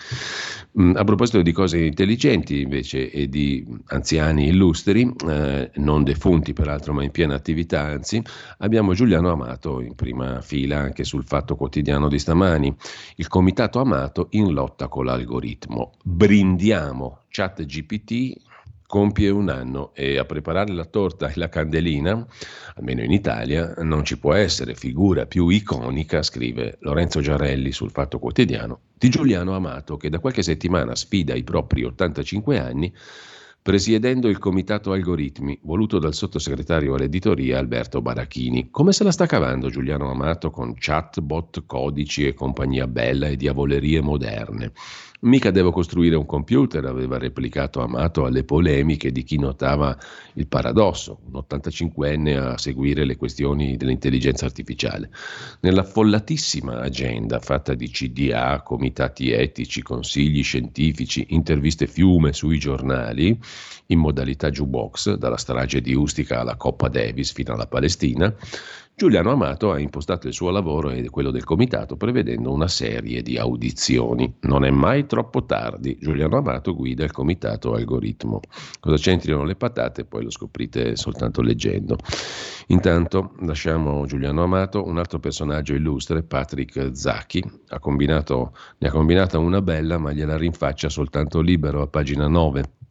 Mm, a proposito di cose intelligenti invece e di anziani illustri, eh, non defunti peraltro ma in piena attività anzi, abbiamo Giuliano Amato in prima fila anche sul Fatto Quotidiano di stamani. Il comitato Amato in lotta con l'algoritmo. Brindiamo chat GPT compie un anno e a preparare la torta e la candelina, almeno in Italia, non ci può essere figura più iconica, scrive Lorenzo Giarelli sul Fatto Quotidiano, di Giuliano Amato che da qualche settimana sfida i propri 85 anni presiedendo il comitato algoritmi voluto dal sottosegretario all'editoria Alberto Barachini. Come se la sta cavando Giuliano Amato con chatbot, codici e compagnia bella e diavolerie moderne? Mica devo costruire un computer, aveva replicato Amato alle polemiche di chi notava il paradosso, un 85enne a seguire le questioni dell'intelligenza artificiale. Nella follatissima agenda fatta di CDA, comitati etici, consigli scientifici, interviste fiume sui giornali, in modalità jukebox, dalla strage di Ustica alla Coppa Davis fino alla Palestina, Giuliano Amato ha impostato il suo lavoro e quello del comitato prevedendo una serie di audizioni. Non è mai troppo tardi. Giuliano Amato guida il comitato algoritmo. Cosa c'entrino le patate? Poi lo scoprite soltanto leggendo. Intanto lasciamo Giuliano Amato, un altro personaggio illustre, Patrick Zacchi, ha combinato, ne ha combinata una bella ma gliela rinfaccia soltanto libero a pagina 9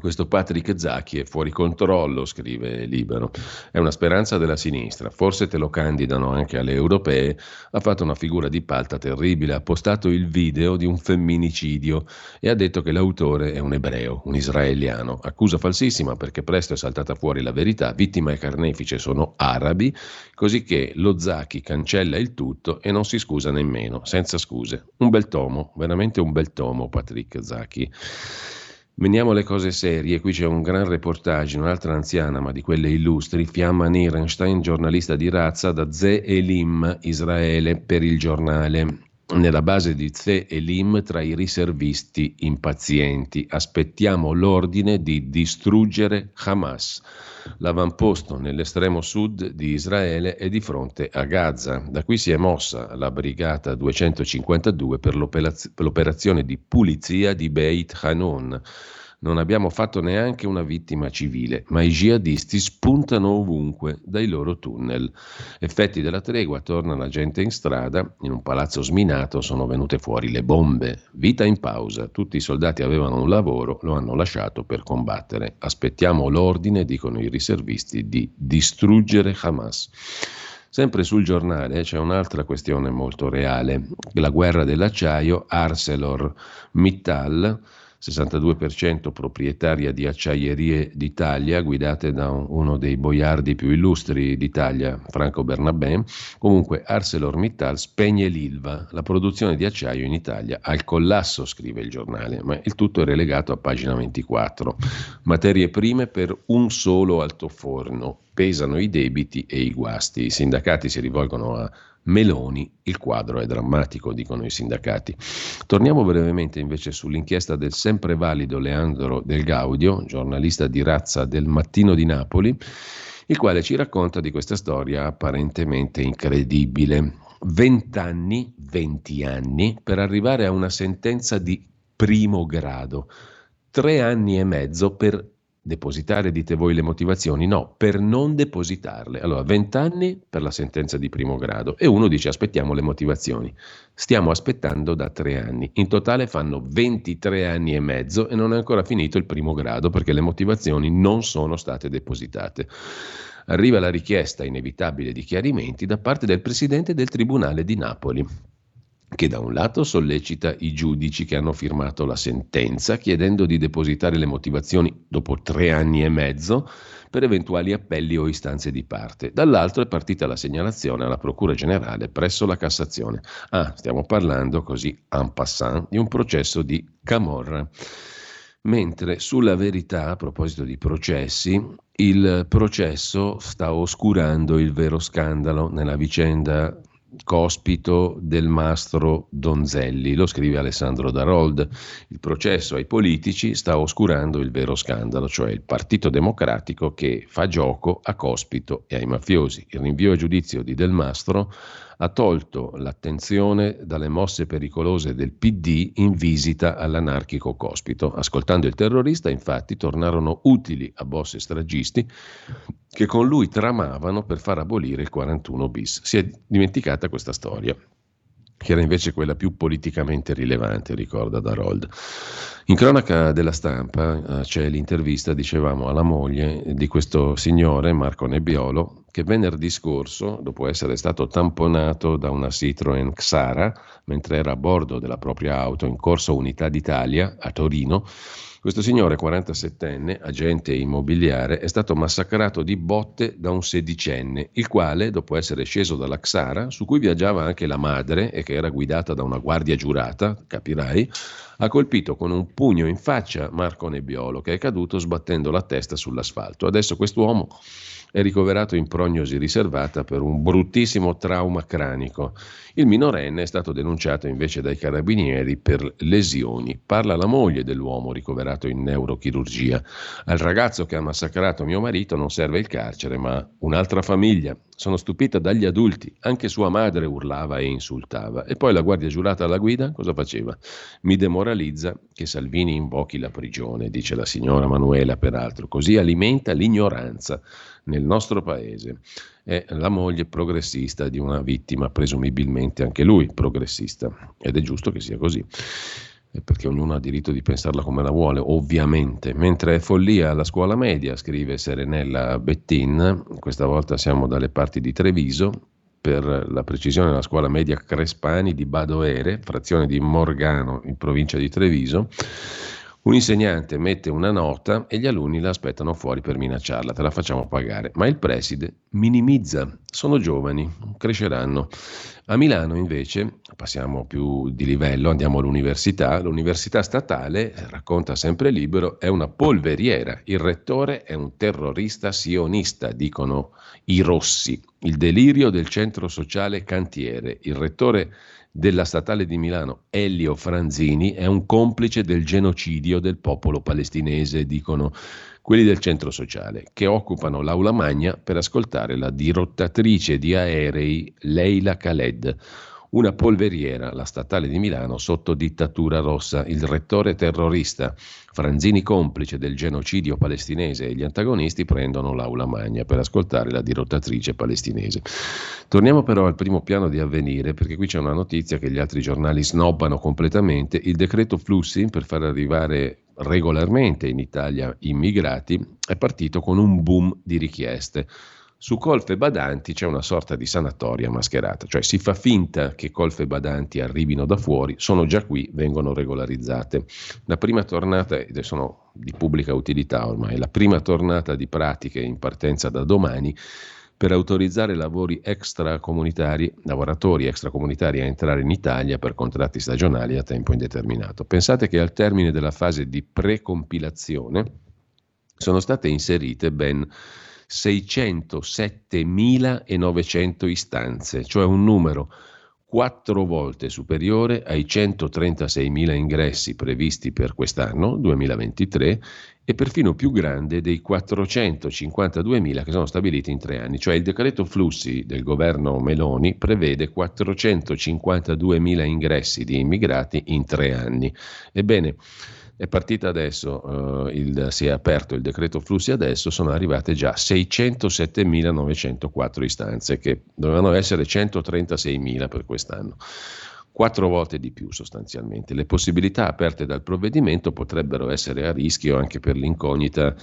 questo Patrick Zacchi è fuori controllo, scrive Libero. È una speranza della sinistra. Forse te lo candidano anche alle europee. Ha fatto una figura di palta terribile. Ha postato il video di un femminicidio e ha detto che l'autore è un ebreo, un israeliano. Accusa falsissima perché presto è saltata fuori la verità. Vittima e carnefice sono arabi. Così che lo Zacchi cancella il tutto e non si scusa nemmeno, senza scuse. Un bel tomo, veramente un bel tomo, Patrick Zacchi. Veniamo alle cose serie, qui c'è un gran reportage, un'altra anziana, ma di quelle illustri, Fiamma Nierenstein, giornalista di razza da Ze Elim, Israele, per il giornale. Nella base di Ze Elim tra i riservisti impazienti. Aspettiamo l'ordine di distruggere Hamas. L'avamposto nell'estremo sud di Israele è di fronte a Gaza. Da qui si è mossa la brigata 252 per l'operazione di pulizia di Beit Hanun non abbiamo fatto neanche una vittima civile, ma i jihadisti spuntano ovunque dai loro tunnel. Effetti della tregua, torna la gente in strada, in un palazzo sminato sono venute fuori le bombe. Vita in pausa, tutti i soldati avevano un lavoro, lo hanno lasciato per combattere. Aspettiamo l'ordine, dicono i riservisti, di distruggere Hamas. Sempre sul giornale c'è un'altra questione molto reale, la guerra dell'acciaio, Arcelor Mittal 62% proprietaria di acciaierie d'Italia, guidate da uno dei boiardi più illustri d'Italia, Franco Bernabé. Comunque ArcelorMittal spegne l'ILVA, la produzione di acciaio in Italia, al collasso, scrive il giornale, ma il tutto è relegato a pagina 24. Materie prime per un solo altoforno, pesano i debiti e i guasti. I sindacati si rivolgono a Meloni, il quadro è drammatico, dicono i sindacati. Torniamo brevemente invece sull'inchiesta del sempre valido Leandro Del Gaudio, giornalista di razza del Mattino di Napoli, il quale ci racconta di questa storia apparentemente incredibile. Vent'anni, venti anni, per arrivare a una sentenza di primo grado, tre anni e mezzo per depositare, dite voi, le motivazioni? No, per non depositarle. Allora, 20 anni per la sentenza di primo grado e uno dice aspettiamo le motivazioni. Stiamo aspettando da tre anni. In totale fanno 23 anni e mezzo e non è ancora finito il primo grado perché le motivazioni non sono state depositate. Arriva la richiesta inevitabile di chiarimenti da parte del presidente del Tribunale di Napoli che da un lato sollecita i giudici che hanno firmato la sentenza chiedendo di depositare le motivazioni dopo tre anni e mezzo per eventuali appelli o istanze di parte. Dall'altro è partita la segnalazione alla Procura Generale presso la Cassazione. Ah, stiamo parlando così en passant di un processo di Camorra. Mentre sulla verità, a proposito di processi, il processo sta oscurando il vero scandalo nella vicenda cospito del mastro Donzelli, lo scrive Alessandro Darold. Il processo ai politici sta oscurando il vero scandalo, cioè il Partito Democratico che fa gioco a cospito e ai mafiosi. Il rinvio a giudizio di Del Mastro ha tolto l'attenzione dalle mosse pericolose del PD in visita all'anarchico Cospito. Ascoltando il terrorista, infatti, tornarono utili a boss stragisti che con lui tramavano per far abolire il 41 bis. Si è dimenticata questa storia che era invece quella più politicamente rilevante, ricorda Darold. In cronaca della stampa eh, c'è l'intervista, dicevamo, alla moglie di questo signore, Marco Nebbiolo, che venerdì scorso, dopo essere stato tamponato da una Citroen Xara, mentre era a bordo della propria auto in corso Unità d'Italia a Torino, questo signore 47enne, agente immobiliare, è stato massacrato di botte da un sedicenne, il quale, dopo essere sceso dalla Xara, su cui viaggiava anche la madre e che era guidata da una guardia giurata, capirai, ha colpito con un pugno in faccia Marco Nebbiolo, che è caduto sbattendo la testa sull'asfalto. Adesso quest'uomo è ricoverato in prognosi riservata per un bruttissimo trauma cranico. Il minorenne è stato denunciato invece dai carabinieri per lesioni. Parla la moglie dell'uomo ricoverato in neurochirurgia. Al ragazzo che ha massacrato mio marito non serve il carcere, ma un'altra famiglia. Sono stupita dagli adulti, anche sua madre urlava e insultava. E poi la guardia giurata alla guida cosa faceva? Mi demoralizza che Salvini invochi la prigione, dice la signora Manuela peraltro, così alimenta l'ignoranza nel nostro paese. È la moglie progressista di una vittima, presumibilmente anche lui progressista, ed è giusto che sia così perché ognuno ha diritto di pensarla come la vuole, ovviamente. Mentre è follia la scuola media, scrive Serenella Bettin, questa volta siamo dalle parti di Treviso, per la precisione la scuola media Crespani di Badoere, frazione di Morgano in provincia di Treviso, un insegnante mette una nota e gli alunni la aspettano fuori per minacciarla, te la facciamo pagare, ma il preside minimizza, sono giovani, cresceranno. A Milano invece, passiamo più di livello, andiamo all'università, l'università statale, racconta sempre libero, è una polveriera, il rettore è un terrorista sionista, dicono i rossi, il delirio del centro sociale cantiere, il rettore della statale di Milano, Elio Franzini, è un complice del genocidio del popolo palestinese, dicono quelli del centro sociale, che occupano l'aula magna per ascoltare la dirottatrice di aerei Leila Khaled una polveriera, la statale di Milano, sotto dittatura rossa, il rettore terrorista, Franzini complice del genocidio palestinese e gli antagonisti prendono l'aula magna per ascoltare la dirottatrice palestinese. Torniamo però al primo piano di avvenire, perché qui c'è una notizia che gli altri giornali snobbano completamente, il decreto flussi per far arrivare regolarmente in Italia immigrati è partito con un boom di richieste. Su colfe badanti c'è una sorta di sanatoria mascherata, cioè si fa finta che colfe badanti arrivino da fuori, sono già qui, vengono regolarizzate. La prima tornata, ed sono di pubblica utilità ormai, la prima tornata di pratiche in partenza da domani per autorizzare lavori extracomunitari, lavoratori extracomunitari a entrare in Italia per contratti stagionali a tempo indeterminato. Pensate che al termine della fase di precompilazione sono state inserite ben 607.900 istanze, cioè un numero quattro volte superiore ai 136.000 ingressi previsti per quest'anno, 2023, e perfino più grande dei 452.000 che sono stabiliti in tre anni. Cioè il decreto flussi del governo Meloni prevede 452.000 ingressi di immigrati in tre anni. Ebbene, È partita adesso, eh, il, si è aperto il decreto flussi adesso, sono arrivate già 607.904 istanze, che dovevano essere 136.000 per quest'anno quattro volte di più sostanzialmente. Le possibilità aperte dal provvedimento potrebbero essere a rischio anche per l'incognita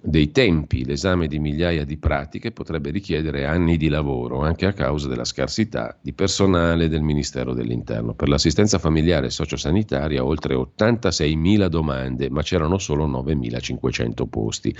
dei tempi, l'esame di migliaia di pratiche potrebbe richiedere anni di lavoro, anche a causa della scarsità di personale del Ministero dell'Interno. Per l'assistenza familiare e sociosanitaria oltre 86.000 domande, ma c'erano solo 9.500 posti.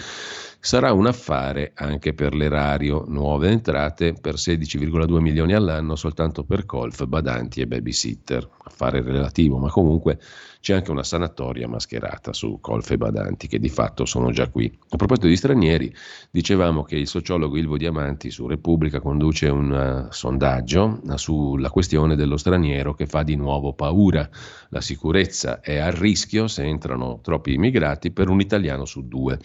Sarà un affare anche per l'erario, nuove entrate per 16,2 milioni all'anno soltanto per colf, badanti e babysitter. Affare relativo, ma comunque c'è anche una sanatoria mascherata su colf e badanti che di fatto sono già qui. A proposito di stranieri, dicevamo che il sociologo Ilvo Diamanti su Repubblica conduce un uh, sondaggio sulla questione dello straniero che fa di nuovo paura. La sicurezza è a rischio se entrano troppi immigrati per un italiano su due.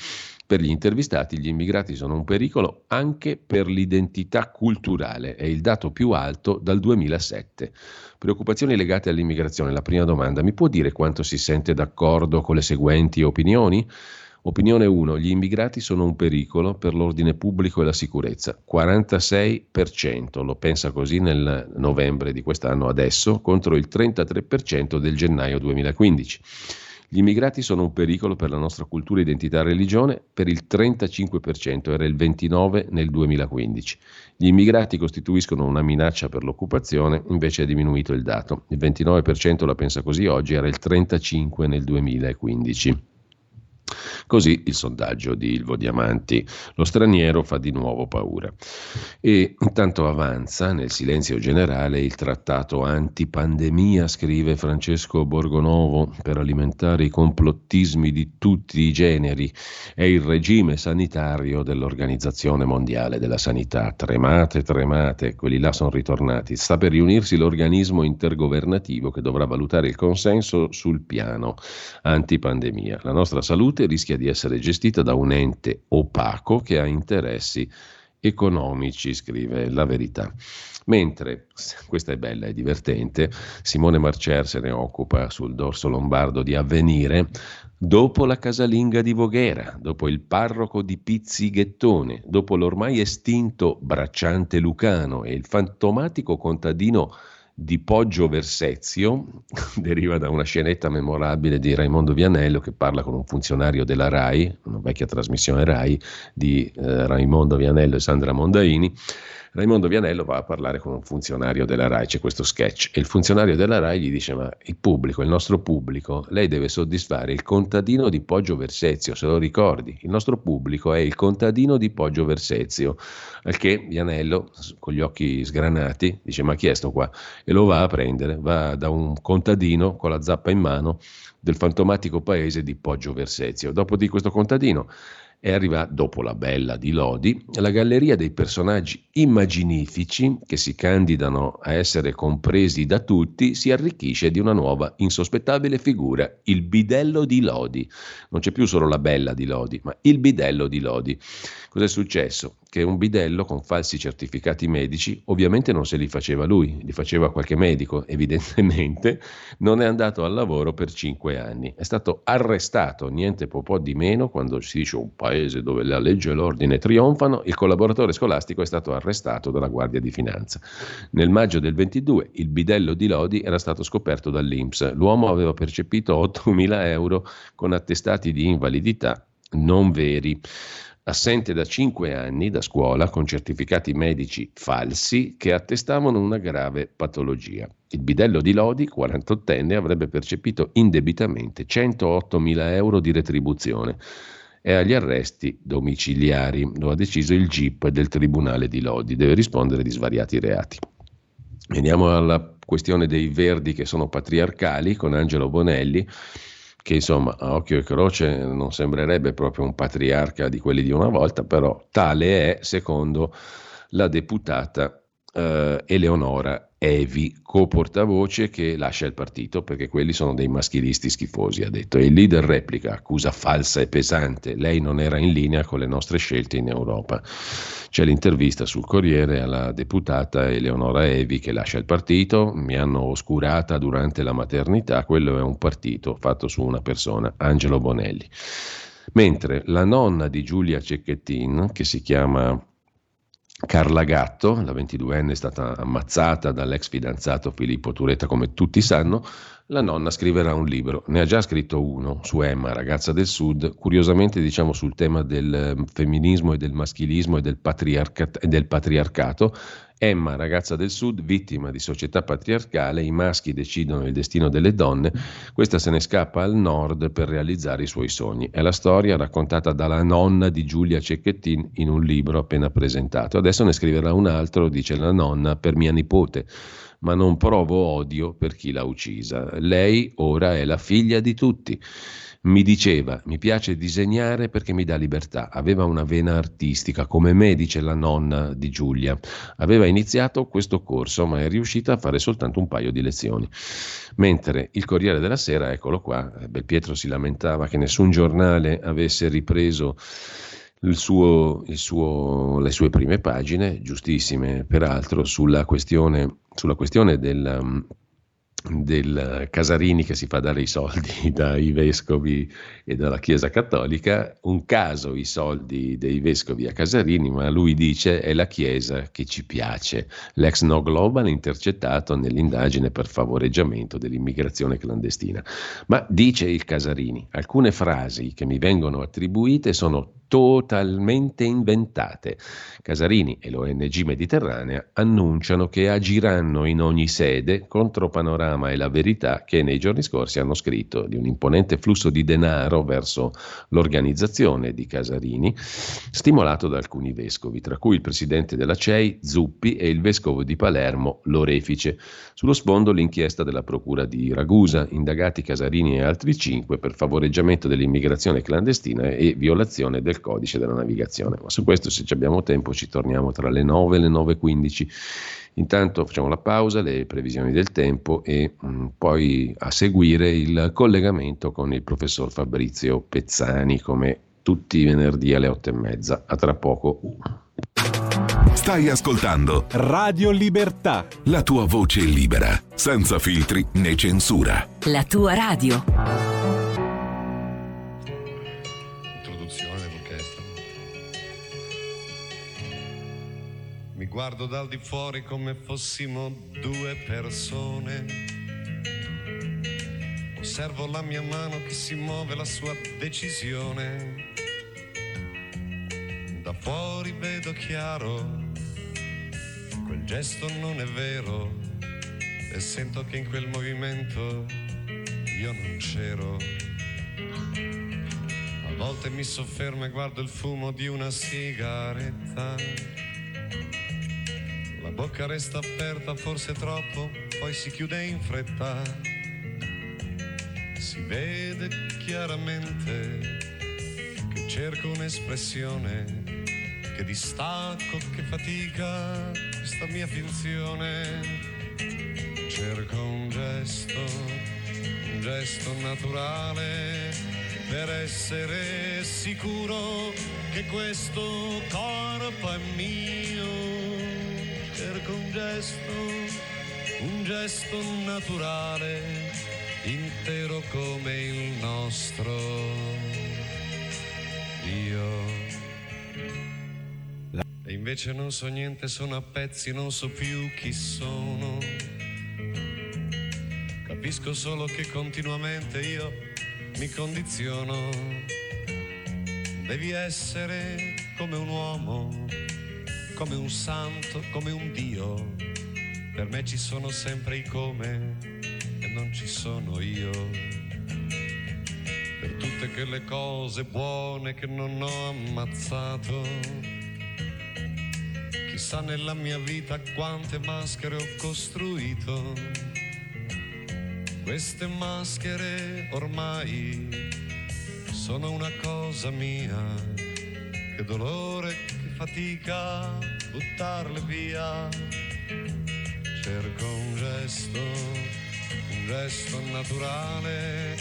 Per gli intervistati gli immigrati sono un pericolo anche per l'identità culturale, è il dato più alto dal 2007. Preoccupazioni legate all'immigrazione. La prima domanda, mi può dire quanto si sente d'accordo con le seguenti opinioni? Opinione 1. Gli immigrati sono un pericolo per l'ordine pubblico e la sicurezza. 46% lo pensa così nel novembre di quest'anno adesso contro il 33% del gennaio 2015. Gli immigrati sono un pericolo per la nostra cultura, identità e religione per il 35%, era il 29% nel 2015. Gli immigrati costituiscono una minaccia per l'occupazione, invece è diminuito il dato. Il 29% la pensa così oggi, era il 35% nel 2015. Così il sondaggio di Ilvo Diamanti. Lo straniero fa di nuovo paura. E intanto avanza nel silenzio generale il trattato antipandemia, scrive Francesco Borgonovo, per alimentare i complottismi di tutti i generi. È il regime sanitario dell'Organizzazione Mondiale della Sanità. Tremate, tremate, quelli là sono ritornati. Sta per riunirsi l'organismo intergovernativo che dovrà valutare il consenso sul piano antipandemia. La nostra salute rischia rischia di essere gestita da un ente opaco che ha interessi economici, scrive la verità. Mentre, questa è bella e divertente, Simone Marcer se ne occupa sul dorso lombardo di Avvenire, dopo la casalinga di Voghera, dopo il parroco di Pizzighettone, dopo l'ormai estinto bracciante Lucano e il fantomatico contadino di Poggio Versezio, deriva da una scenetta memorabile di Raimondo Vianello che parla con un funzionario della RAI, una vecchia trasmissione RAI di eh, Raimondo Vianello e Sandra Mondaini, Raimondo Vianello va a parlare con un funzionario della RAI, c'è questo sketch, e il funzionario della RAI gli dice ma il pubblico, il nostro pubblico, lei deve soddisfare il contadino di Poggio Versezio, se lo ricordi, il nostro pubblico è il contadino di Poggio Versezio, al che Vianello con gli occhi sgranati dice ma chi è sto qua? E lo va a prendere, va da un contadino con la zappa in mano del fantomatico paese di Poggio Versezio. Dopo di questo contadino e arriva, dopo la bella di Lodi, la galleria dei personaggi immaginifici che si candidano a essere compresi da tutti si arricchisce di una nuova insospettabile figura, il bidello di Lodi. Non c'è più solo la bella di Lodi, ma il bidello di Lodi. Cos'è successo? Che un bidello con falsi certificati medici ovviamente non se li faceva lui, li faceva qualche medico, evidentemente non è andato al lavoro per cinque anni. È stato arrestato, niente po' di meno, quando si dice un paese dove la legge e l'ordine trionfano, il collaboratore scolastico è stato arrestato dalla Guardia di Finanza. Nel maggio del 22 il bidello di Lodi era stato scoperto dall'Inps. L'uomo aveva percepito 8.000 euro con attestati di invalidità non veri assente da cinque anni da scuola con certificati medici falsi che attestavano una grave patologia. Il bidello di Lodi, 48enne, avrebbe percepito indebitamente 108.000 euro di retribuzione e agli arresti domiciliari. Lo ha deciso il GIP del Tribunale di Lodi, deve rispondere di svariati reati. Veniamo alla questione dei verdi che sono patriarcali con Angelo Bonelli che insomma a occhio e croce non sembrerebbe proprio un patriarca di quelli di una volta, però tale è secondo la deputata eh, Eleonora Evi, co-portavoce che lascia il partito perché quelli sono dei maschilisti schifosi, ha detto. E il leader replica, accusa falsa e pesante, lei non era in linea con le nostre scelte in Europa. C'è l'intervista sul Corriere alla deputata Eleonora Evi che lascia il partito, mi hanno oscurata durante la maternità, quello è un partito fatto su una persona, Angelo Bonelli. Mentre la nonna di Giulia Cecchettin, che si chiama Carla Gatto, la 22enne, è stata ammazzata dall'ex fidanzato Filippo Turetta, come tutti sanno. La nonna scriverà un libro, ne ha già scritto uno su Emma, ragazza del Sud, curiosamente diciamo sul tema del ehm, femminismo e del maschilismo e del, patriarcat- e del patriarcato, Emma, ragazza del sud, vittima di società patriarcale, i maschi decidono il destino delle donne, questa se ne scappa al nord per realizzare i suoi sogni. È la storia raccontata dalla nonna di Giulia Cecchettin in un libro appena presentato. Adesso ne scriverà un altro, dice la nonna, per mia nipote ma non provo odio per chi l'ha uccisa. Lei ora è la figlia di tutti. Mi diceva, mi piace disegnare perché mi dà libertà. Aveva una vena artistica, come me, dice la nonna di Giulia. Aveva iniziato questo corso, ma è riuscita a fare soltanto un paio di lezioni. Mentre il Corriere della Sera, eccolo qua, eh, Belpietro si lamentava che nessun giornale avesse ripreso il suo, il suo, le sue prime pagine, giustissime peraltro, sulla questione, sulla questione del del Casarini che si fa dare i soldi dai vescovi e dalla Chiesa Cattolica, un caso i soldi dei vescovi a Casarini, ma lui dice è la Chiesa che ci piace. L'ex No Global intercettato nell'indagine per favoreggiamento dell'immigrazione clandestina. Ma dice il Casarini, alcune frasi che mi vengono attribuite sono totalmente inventate. Casarini e l'ONG Mediterranea annunciano che agiranno in ogni sede contro Panorama e la Verità che nei giorni scorsi hanno scritto di un imponente flusso di denaro verso l'organizzazione di Casarini, stimolato da alcuni vescovi, tra cui il presidente della CEI Zuppi e il vescovo di Palermo Lorefice. Sullo sfondo l'inchiesta della procura di Ragusa, indagati Casarini e altri cinque per favoreggiamento dell'immigrazione clandestina e violazione del codice della navigazione. Ma su questo, se abbiamo tempo, ci torniamo tra le 9 e le 9.15. Intanto facciamo la pausa, le previsioni del tempo e mh, mm, poi a seguire il collegamento con il professor Fabrizio Pezzani, come tutti i venerdì alle 8 e mezza. A tra poco. Stai ascoltando Radio Libertà. La tua voce libera, senza filtri né censura. La tua radio. Guardo dal di fuori come fossimo due persone. Osservo la mia mano che si muove la sua decisione. Da fuori vedo chiaro, quel gesto non è vero e sento che in quel movimento io non c'ero. A volte mi soffermo e guardo il fumo di una sigaretta bocca resta aperta forse troppo, poi si chiude in fretta. Si vede chiaramente che cerco un'espressione, che distacco, che fatica questa mia finzione. Cerco un gesto, un gesto naturale per essere sicuro che questo corpo è mio cerco un gesto, un gesto naturale, intero come il nostro Dio. E invece non so niente, sono a pezzi, non so più chi sono. Capisco solo che continuamente io mi condiziono. Devi essere come un uomo come un santo, come un Dio. Per me ci sono sempre i come e non ci sono io. Per tutte quelle cose buone che non ho ammazzato. Chissà nella mia vita quante maschere ho costruito. Queste maschere ormai sono una cosa mia. Che dolore, fatica buttarle via. cerco un gesto, un gesto naturale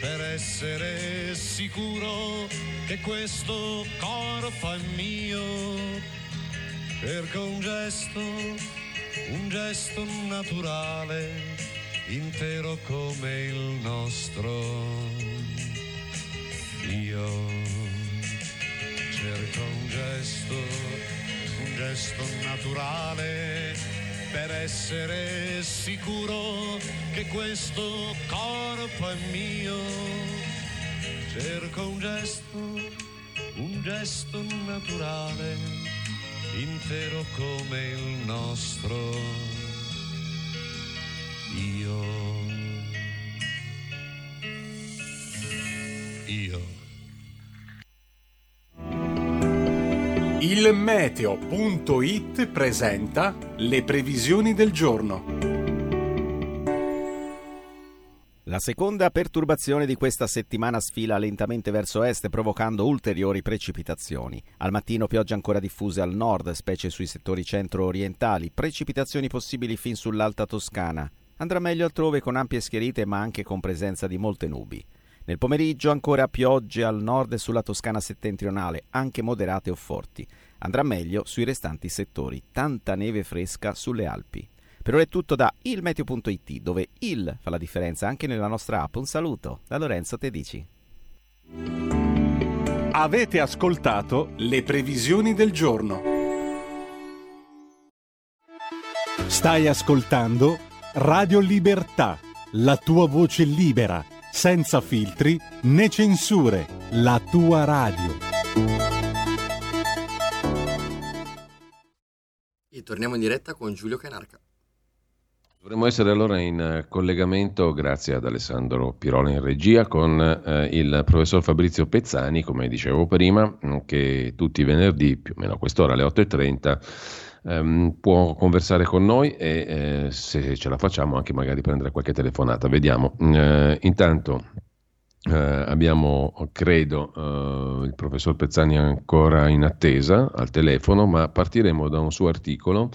per essere sicuro che questo corpo è mio. Cerco un gesto, un gesto naturale, intero come il nostro. Io cerco un gesto, un gesto naturale per essere sicuro che questo corpo è mio. Cerco un gesto, un gesto naturale, intero come il nostro. Io. Io. Il meteo.it presenta le previsioni del giorno. La seconda perturbazione di questa settimana sfila lentamente verso est provocando ulteriori precipitazioni. Al mattino piogge ancora diffuse al nord, specie sui settori centro-orientali, precipitazioni possibili fin sull'alta Toscana. Andrà meglio altrove con ampie schierite ma anche con presenza di molte nubi. Nel pomeriggio ancora piogge al nord e sulla Toscana settentrionale, anche moderate o forti. Andrà meglio sui restanti settori, tanta neve fresca sulle Alpi. Per ora è tutto da ilmeteo.it, dove il fa la differenza anche nella nostra app. Un saluto da Lorenzo Tedici. Avete ascoltato le previsioni del giorno. Stai ascoltando Radio Libertà, la tua voce libera, senza filtri né censure, la tua radio. E torniamo in diretta con Giulio Canarca. Dovremmo essere allora in eh, collegamento, grazie ad Alessandro Pirola in regia, con eh, il professor Fabrizio Pezzani, come dicevo prima, che tutti i venerdì, più o meno a quest'ora, alle 8.30, ehm, può conversare con noi e eh, se ce la facciamo anche magari prendere qualche telefonata. Vediamo. Eh, intanto eh, abbiamo, credo, eh, il professor Pezzani ancora in attesa al telefono, ma partiremo da un suo articolo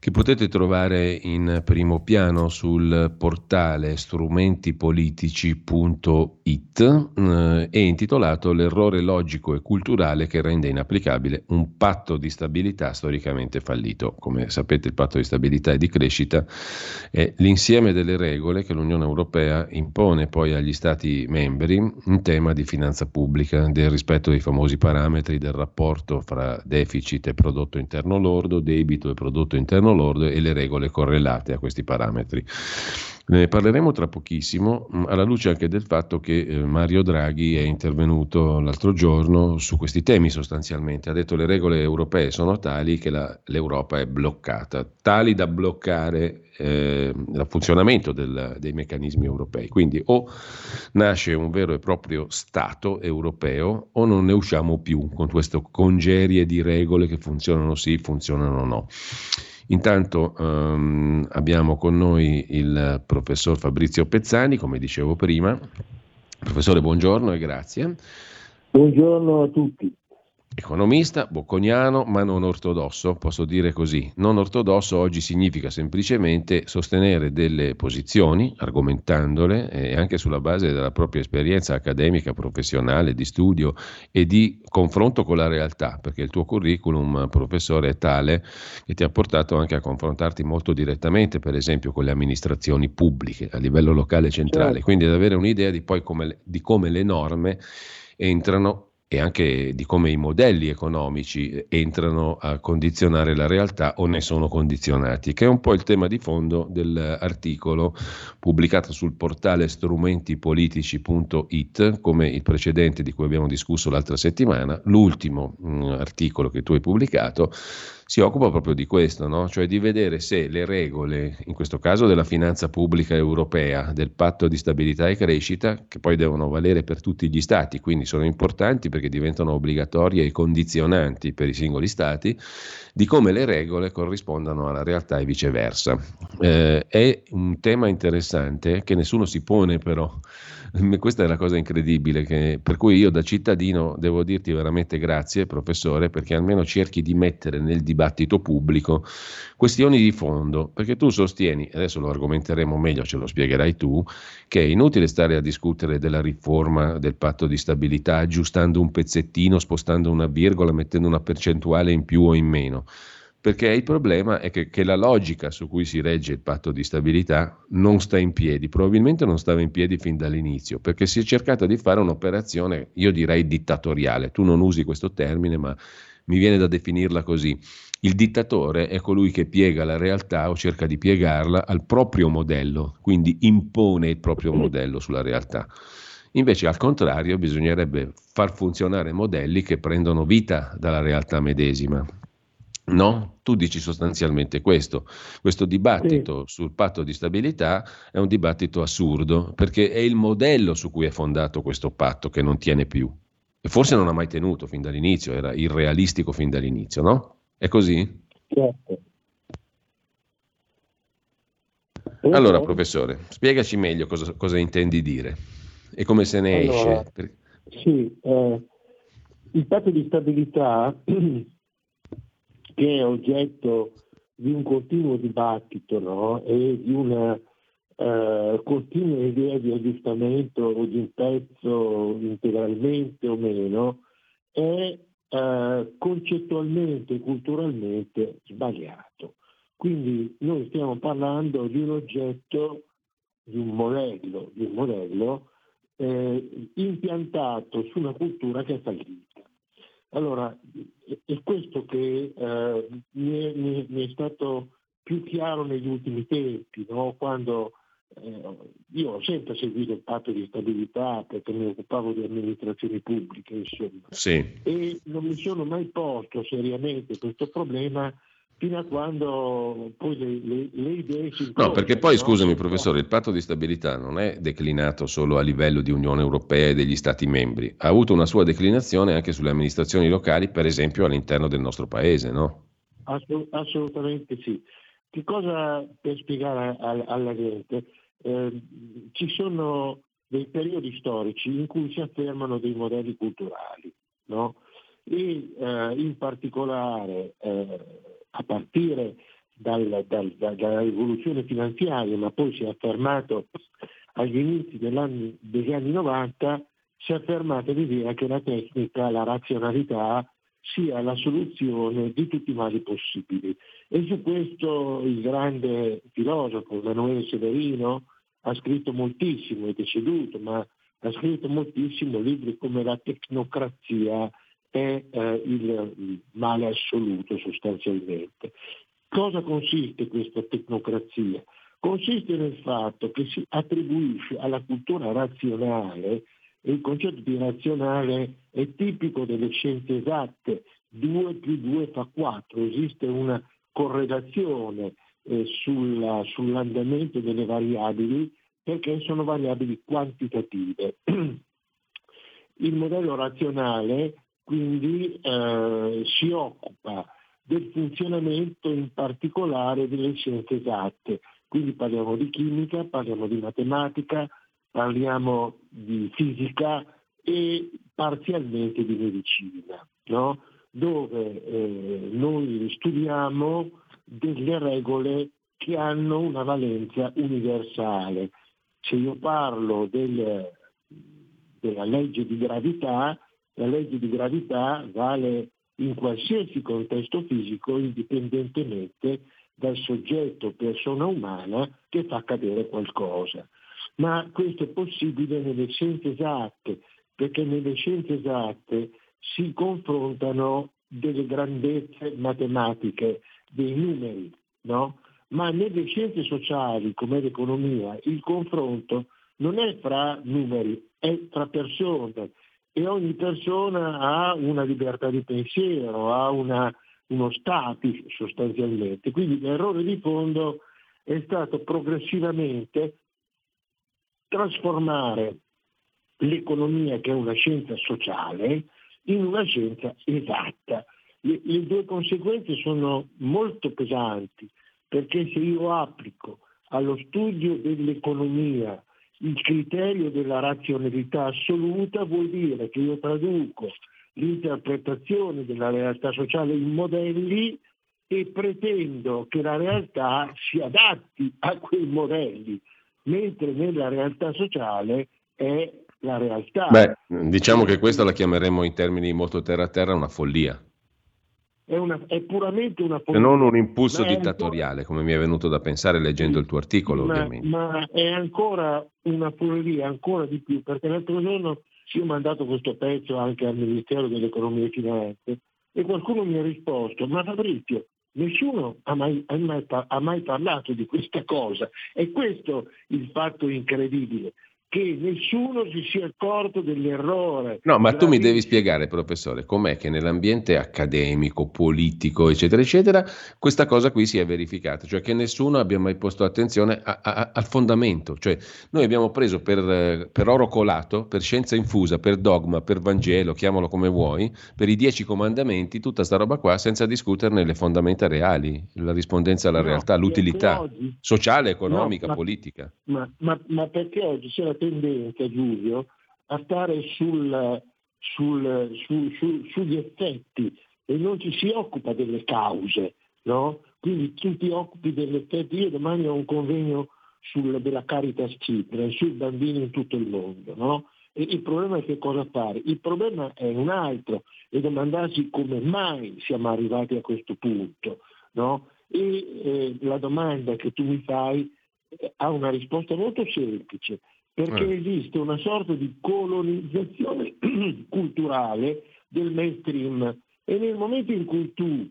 che potete trovare in primo piano sul portale strumentipolitici.it eh, e intitolato L'errore logico e culturale che rende inapplicabile un patto di stabilità storicamente fallito. Come sapete il patto di stabilità e di crescita è l'insieme delle regole che l'Unione Europea impone poi agli Stati membri in tema di finanza pubblica, del rispetto dei famosi parametri del rapporto fra deficit e prodotto interno lordo, debito e prodotto interno lordo e le regole correlate a questi parametri. Ne parleremo tra pochissimo, mm, alla luce anche del fatto che eh, Mario Draghi è intervenuto l'altro giorno su questi temi sostanzialmente. Ha detto che le regole europee sono tali che la, l'Europa è bloccata, tali da bloccare eh, il funzionamento del, dei meccanismi europei. Quindi o nasce un vero e proprio Stato europeo o non ne usciamo più con queste congerie di regole che funzionano sì, funzionano no. Intanto um, abbiamo con noi il professor Fabrizio Pezzani, come dicevo prima. Professore, buongiorno e grazie. Buongiorno a tutti. Economista, bocconiano, ma non ortodosso, posso dire così. Non ortodosso oggi significa semplicemente sostenere delle posizioni, argomentandole, e anche sulla base della propria esperienza accademica, professionale, di studio e di confronto con la realtà, perché il tuo curriculum, professore, è tale che ti ha portato anche a confrontarti molto direttamente, per esempio, con le amministrazioni pubbliche a livello locale e centrale, certo. quindi ad avere un'idea di poi come, di come le norme entrano e anche di come i modelli economici entrano a condizionare la realtà o ne sono condizionati, che è un po' il tema di fondo dell'articolo pubblicato sul portale strumentipolitici.it, come il precedente di cui abbiamo discusso l'altra settimana, l'ultimo mh, mm, articolo che tu hai pubblicato si occupa proprio di questo, no? cioè di vedere se le regole, in questo caso della finanza pubblica europea, del patto di stabilità e crescita, che poi devono valere per tutti gli stati, quindi sono importanti perché diventano obbligatorie e condizionanti per i singoli stati, di come le regole corrispondano alla realtà e viceversa. Eh, è un tema interessante che nessuno si pone però Questa è la cosa incredibile, che, per cui io da cittadino devo dirti veramente grazie, professore, perché almeno cerchi di mettere nel dibattito pubblico questioni di fondo, perché tu sostieni, adesso lo argomenteremo meglio, ce lo spiegherai tu, che è inutile stare a discutere della riforma del patto di stabilità aggiustando un pezzettino, spostando una virgola, mettendo una percentuale in più o in meno perché il problema è che, che, la logica su cui si regge il patto di stabilità non sta in piedi, probabilmente non stava in piedi fin dall'inizio, perché si è cercato di fare un'operazione, io direi dittatoriale, tu non usi questo termine, ma mi viene da definirla così. Il dittatore è colui che piega la realtà o cerca di piegarla al proprio modello, quindi impone il proprio modello sulla realtà. Invece, al contrario, bisognerebbe far funzionare modelli che prendono vita dalla realtà medesima, No? Tu dici sostanzialmente questo. Questo dibattito sì. sul patto di stabilità è un dibattito assurdo perché è il modello su cui è fondato questo patto che non tiene più. E forse non ha mai tenuto fin dall'inizio, era irrealistico fin dall'inizio, no? È così? Certo. Allora, professore, spiegaci meglio cosa, cosa, intendi dire e come se ne allora, esce. Sì, eh, il patto di stabilità che è oggetto di un continuo dibattito no? e di una uh, continua idea di aggiustamento o di un pezzo integralmente o meno, è uh, concettualmente e culturalmente sbagliato. Quindi noi stiamo parlando di un oggetto, di un modello, di un modello eh, impiantato su una cultura che è fallita. Allora, è questo che eh, mi, è, mi, è, stato più chiaro negli ultimi tempi, no? quando eh, io ho sempre seguito il patto di stabilità perché mi occupavo di amministrazioni pubbliche, insomma, sì. e non mi sono mai posto seriamente questo problema fino a quando poi le, le, le idee si No, perché poi, no? scusami professore, il patto di stabilità non è declinato solo a livello di Unione Europea e degli Stati membri, ha avuto una sua declinazione anche sulle amministrazioni locali, per esempio all'interno del nostro paese, no? assolutamente sì. Che cosa per spiegare alla gente? Eh, ci sono dei periodi storici in cui si affermano dei modelli culturali, no? e eh, in particolare eh, a partire dal, dal, dalla rivoluzione finanziaria, ma poi si è affermato agli inizi degli anni 90, si è affermata l'idea che la tecnica, la razionalità sia la soluzione di tutti i mali possibili. E su questo il grande filosofo Emanuele Severino ha scritto moltissimo, è deceduto, ma ha scritto moltissimo libri come La tecnocrazia è eh, il male assoluto sostanzialmente. Cosa consiste questa tecnocrazia? Consiste nel fatto che si attribuisce alla cultura razionale, il concetto di razionale è tipico delle scienze esatte, 2 più 2 fa 4, esiste una correlazione eh, sulla, sull'andamento delle variabili perché sono variabili quantitative. Il modello razionale quindi eh, si occupa del funzionamento in particolare delle scienze esatte. Quindi parliamo di chimica, parliamo di matematica, parliamo di fisica e parzialmente di medicina, no? dove eh, noi studiamo delle regole che hanno una valenza universale. Se io parlo del, della legge di gravità, la legge di gravità vale in qualsiasi contesto fisico indipendentemente dal soggetto persona umana che fa cadere qualcosa. Ma questo è possibile nelle scienze esatte, perché nelle scienze esatte si confrontano delle grandezze matematiche, dei numeri, no? Ma nelle scienze sociali, come l'economia, il confronto non è fra numeri, è fra persone, e ogni persona ha una libertà di pensiero, ha una, uno status sostanzialmente. Quindi l'errore di fondo è stato progressivamente trasformare l'economia, che è una scienza sociale, in una scienza esatta. Le, le due conseguenze sono molto pesanti, perché se io applico allo studio dell'economia il criterio della razionalità assoluta vuol dire che io traduco l'interpretazione della realtà sociale in modelli e pretendo che la realtà si adatti a quei modelli, mentre nella realtà sociale è la realtà. Beh, diciamo che questa la chiameremmo in termini molto terra a terra una follia. È, una, è puramente una. E non un impulso dittatoriale, come mi è venuto da pensare leggendo il tuo articolo, ma, ovviamente. Ma è ancora una follia, ancora di più, perché l'altro giorno io ho mandato questo pezzo anche al Ministero dell'Economia e Finanze e qualcuno mi ha risposto, ma Fabrizio, Nessuno ha mai, ha, mai, ha mai, parlato di questa cosa. E questo il fatto incredibile che nessuno si sia accorto dell'errore. No, ma tu mi devi spiegare, professore, com'è che nell'ambiente accademico, politico, eccetera, eccetera, questa cosa qui si è verificata, cioè che nessuno abbia mai posto attenzione a, a, al fondamento, cioè noi abbiamo preso per, per, oro colato, per scienza infusa, per dogma, per Vangelo, chiamalo come vuoi, per i dieci comandamenti, tutta sta roba qua senza discuterne le fondamenta reali, la rispondenza alla no, realtà, l'utilità oggi, sociale, economica, no, ma, politica. Ma, ma, ma perché oggi c'è la tendenza, Giulio, a stare sul, sul, su, su, sugli effetti e non ci si occupa delle cause. No? Quindi tu ti occupi degli effetti. Io domani ho un convegno sul, della Caritas Children, sui bambini in tutto il mondo. No? E il problema è che cosa fare? Il problema è un altro, è domandarsi come mai siamo arrivati a questo punto. No? E eh, la domanda che tu mi fai eh, ha una risposta molto semplice perché eh. esiste una sorta di colonizzazione culturale del mainstream. E nel momento in cui tu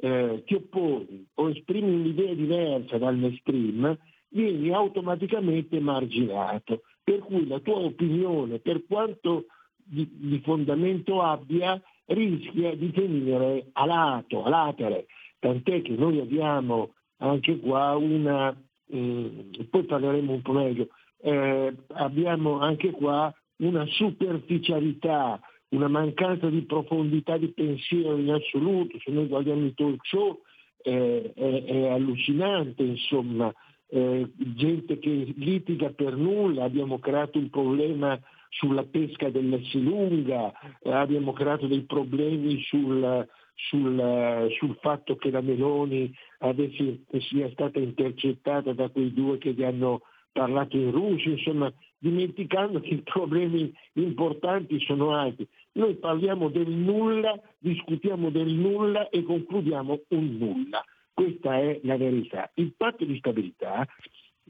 eh, ti opponi o esprimi un'idea diversa dal mainstream, vieni automaticamente marginato, per cui la tua opinione, per quanto di, di fondamento abbia, rischia di venire a lato, a latere, tant'è che noi abbiamo anche qua una, eh, poi parleremo un po' meglio, eh, abbiamo anche qua una superficialità, una mancanza di profondità di pensiero in assoluto, se noi guardiamo i talk show eh, è, è, allucinante, insomma, eh, gente che litiga per nulla, abbiamo creato un problema sulla pesca dell'Esselunga, eh, abbiamo creato dei problemi sul, sul, sul, fatto che la Meloni avesse, sia stata intercettata da quei due che gli hanno parlato in russo, insomma, dimenticando che i problemi importanti sono altri. Noi parliamo del nulla, discutiamo del nulla e concludiamo un nulla. Questa è la verità. Il patto di stabilità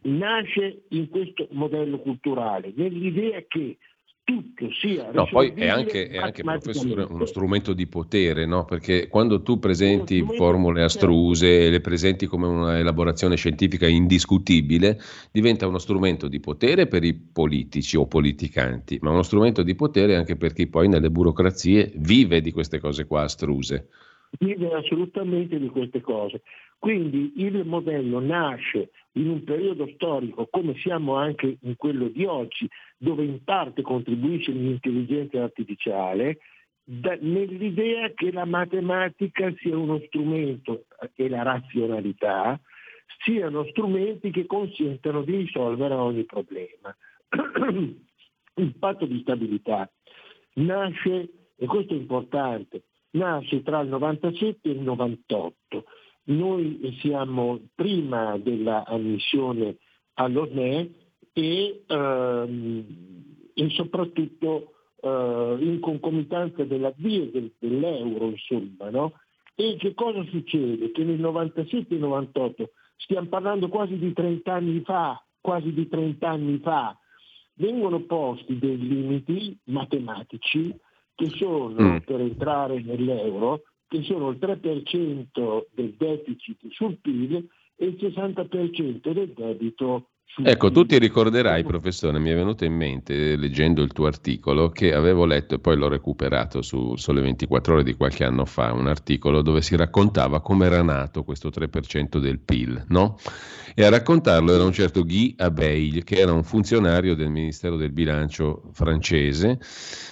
nasce in questo modello culturale, nell'idea che tutto sia no, poi è anche, è anche professore uno strumento di potere, no? perché quando tu presenti formule astruse e le presenti come una elaborazione scientifica indiscutibile, diventa uno strumento di potere per i politici o politicanti, ma uno strumento di potere anche per chi poi nelle burocrazie vive di queste cose qua astruse. Vive assolutamente di queste cose. Quindi il modello nasce in un periodo storico come siamo anche in quello di oggi, dove in parte contribuisce l'intelligenza artificiale, da, nell'idea che la matematica sia uno strumento e la razionalità siano strumenti che consentano di risolvere ogni problema. Il patto di stabilità nasce, e questo è importante, nasce tra il 97 e il 98 noi siamo prima della ammissione all'ONE e, ehm, e soprattutto eh, in concomitanza dell'avvio del, dell'euro, insomma, no? E che cosa succede? Che nel 97 98, stiamo parlando quasi di 30 anni fa, quasi di 30 anni fa, vengono posti dei limiti matematici che sono mm. per entrare nell'euro che sono il 3% del deficit sul PIL e il 60% del debito Ecco, tu ti ricorderai, professore, mi è venuto in mente, leggendo il tuo articolo, che avevo letto e poi l'ho recuperato su Sole 24 ore di qualche anno fa, un articolo dove si raccontava come era nato questo 3% del PIL, no? E a raccontarlo era un certo Guy Abeille, che era un funzionario del Ministero del Bilancio francese,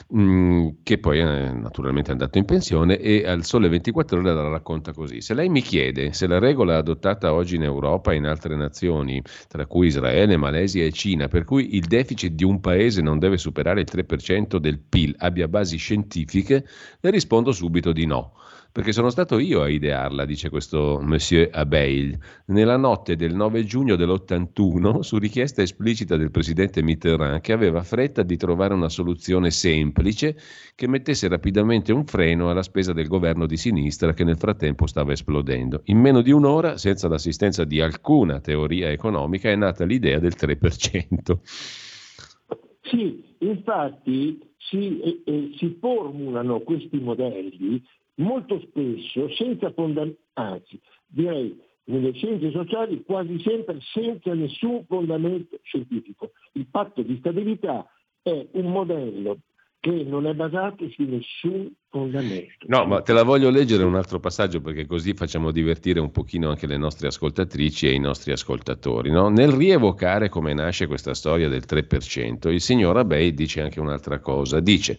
mh, mm, che poi è naturalmente andato in pensione e al Sole 24 ore la racconta così. Se lei mi chiede se la regola adottata oggi in Europa e in altre nazioni, tra cui Israele, Israele, Malesia e Cina, per cui il deficit di un paese non deve superare il 3% del PIL, abbia basi scientifiche, le rispondo subito di no perché sono stato io a idearla, dice questo Monsieur Abeil, nella notte del 9 giugno dell'81, su richiesta esplicita del presidente Mitterrand, che aveva fretta di trovare una soluzione semplice che mettesse rapidamente un freno alla spesa del governo di sinistra che nel frattempo stava esplodendo. In meno di un'ora, senza l'assistenza di alcuna teoria economica, è nata l'idea del 3%. Sì, infatti si, eh, eh, si formulano questi modelli molto spesso senza fondamento, anzi direi nelle scienze sociali quasi sempre senza nessun fondamento scientifico. Il patto di stabilità è un modello che non è basato su nessun No, ma te la voglio leggere un altro passaggio perché così facciamo divertire un pochino anche le nostre ascoltatrici e i nostri ascoltatori. No? Nel rievocare come nasce questa storia del 3%, il signor Abey dice anche un'altra cosa. Dice,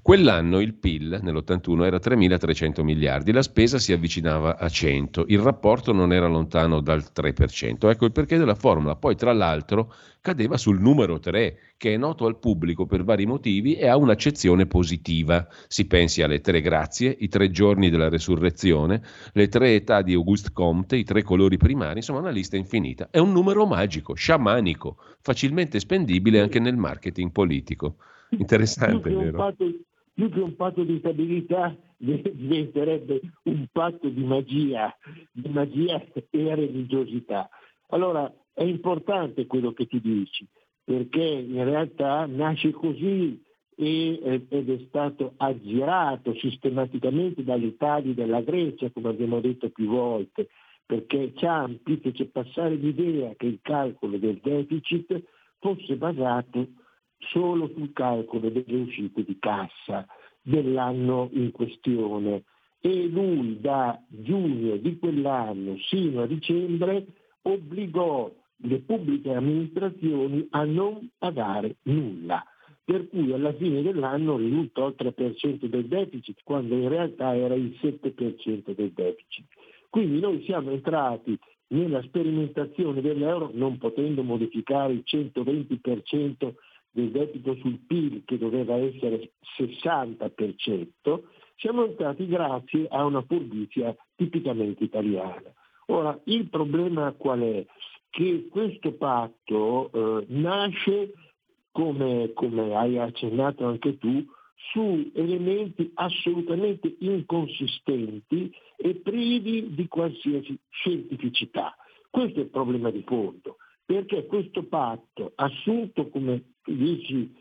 quell'anno il PIL nell'81 era 3.300 miliardi, la spesa si avvicinava a 100, il rapporto non era lontano dal 3%. Ecco il perché della formula. Poi tra l'altro cadeva sul numero 3, che è noto al pubblico per vari motivi e ha un'accezione positiva. Si pensi alle tre grazie, i tre giorni della resurrezione, le tre età di Auguste Comte, i tre colori primari, insomma una lista infinita. È un numero magico, sciamanico, facilmente spendibile anche nel marketing politico. Interessante, più vero? Patto, più che un patto di stabilità diventerebbe un patto di magia, di magia e religiosità. Allora, è importante quello che tu dici, perché in realtà nasce così ed è stato aggirato sistematicamente dall'Italia e dalla Grecia, come abbiamo detto più volte, perché Ciampi fece passare l'idea che il calcolo del deficit fosse basato solo sul calcolo delle uscite di cassa dell'anno in questione. E lui da giugno di quell'anno sino a dicembre obbligò le pubbliche amministrazioni a non pagare nulla, per cui alla fine dell'anno risultò il 3% del deficit, quando in realtà era il 7% del deficit. Quindi noi siamo entrati nella sperimentazione dell'euro non potendo modificare il 120% del debito sul PIL che doveva essere 60%, siamo entrati grazie a una furbizia tipicamente italiana. Ora, il problema qual è? che questo patto eh, nasce, come, come hai accennato anche tu, su elementi assolutamente inconsistenti e privi di qualsiasi scientificità. Questo è il problema di fondo, perché questo patto, assunto come tu dici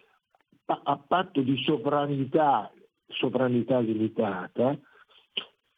a patto di sovranità, sovranità limitata,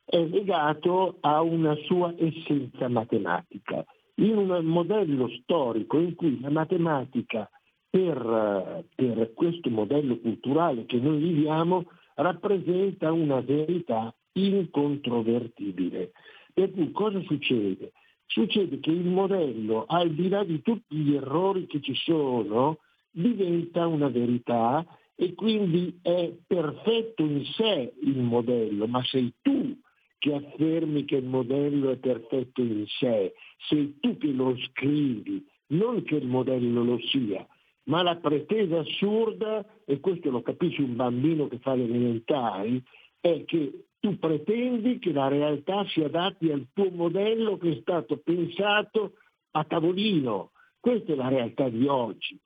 è legato a una sua essenza matematica in un modello storico in cui la matematica per, per questo modello culturale che noi viviamo rappresenta una verità incontrovertibile. Per cui cosa succede? Succede che il modello, al di là di tutti gli errori che ci sono, diventa una verità e quindi è perfetto in sé il modello, ma sei tu che affermi che il modello è perfetto in sé, sei tu che lo scrivi, non che il modello lo sia, ma la pretesa assurda, e questo lo capisce un bambino che fa le elementari, è che tu pretendi che la realtà si adatti al tuo modello che è stato pensato a tavolino. Questa è la realtà di oggi.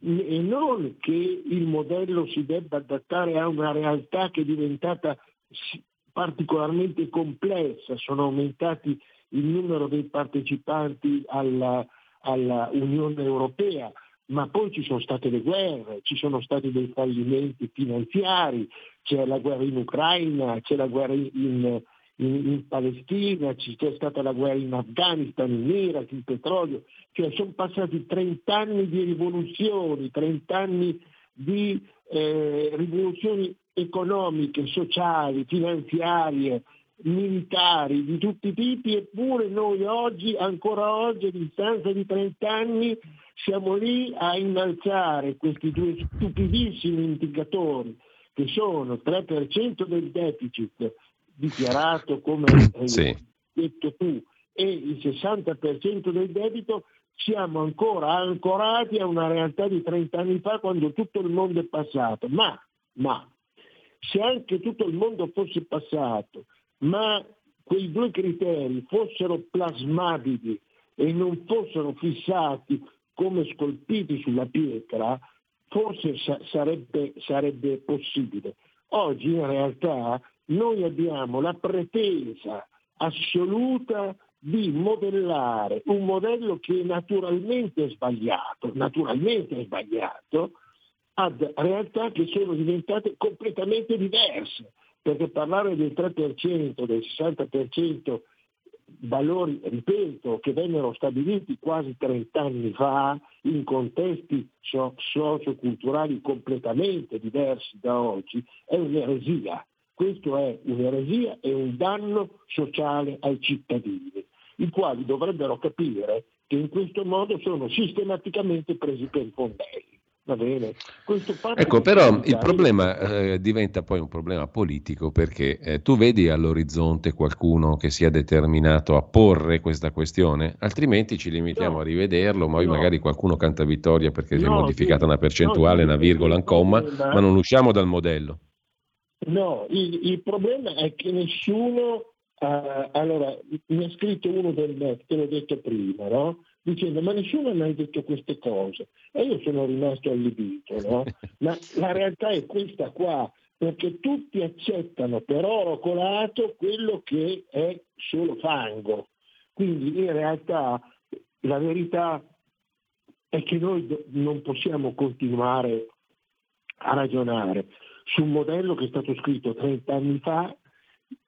E non che il modello si debba adattare a una realtà che è diventata particolarmente complessa, sono aumentati il numero dei partecipanti alla, alla Unione Europea, ma poi ci sono state le guerre, ci sono stati dei fallimenti finanziari, c'è la guerra in Ucraina, c'è la guerra in, in, in Palestina, c'è stata la guerra in Afghanistan, in Iraq, il petrolio, cioè sono passati 30 anni di rivoluzioni, 30 anni di eh, rivoluzioni economiche, sociali, finanziarie, militari di tutti i tipi, eppure noi oggi, ancora oggi, a distanza di 30 anni, siamo lì a innalzare questi due stupidissimi indicatori che sono 3% del deficit dichiarato come hai sì. detto tu e il 60% del debito siamo ancora ancorati a una realtà di 30 anni fa quando tutto il mondo è passato. Ma, ma se anche tutto il mondo fosse passato, ma quei due criteri fossero plasmabili e non fossero fissati come scolpiti sulla pietra, forse sa- sarebbe, sarebbe possibile. Oggi in realtà noi abbiamo la pretesa assoluta di modellare un modello che naturalmente è sbagliato, naturalmente è sbagliato, ad realtà che sono diventate completamente diverse, perché parlare del 3%, del 60% valori, ripeto, che vennero stabiliti quasi 30 anni fa in contesti socioculturali completamente diversi da oggi, è un'eresia. Questo è un'eresia e un danno sociale ai cittadini, i quali dovrebbero capire che in questo modo sono sistematicamente presi per i fondelli. Va bene. ecco, però il problema eh, diventa poi un problema politico perché eh, tu vedi all'orizzonte qualcuno che sia determinato a porre questa questione, altrimenti ci limitiamo no. a rivederlo, ma no. magari qualcuno canta vittoria perché no, si è modificata una percentuale, una virgola, un comma, ma non usciamo dal modello. No, il, il problema è che nessuno, uh, allora mi ha scritto uno del net, te l'ho detto prima, no? Dicendo ma nessuno ha mai detto queste cose e io sono rimasto allibito, no? ma la realtà è questa qua, perché tutti accettano per oro colato quello che è solo fango. Quindi in realtà la verità è che noi non possiamo continuare a ragionare su un modello che è stato scritto 30 anni fa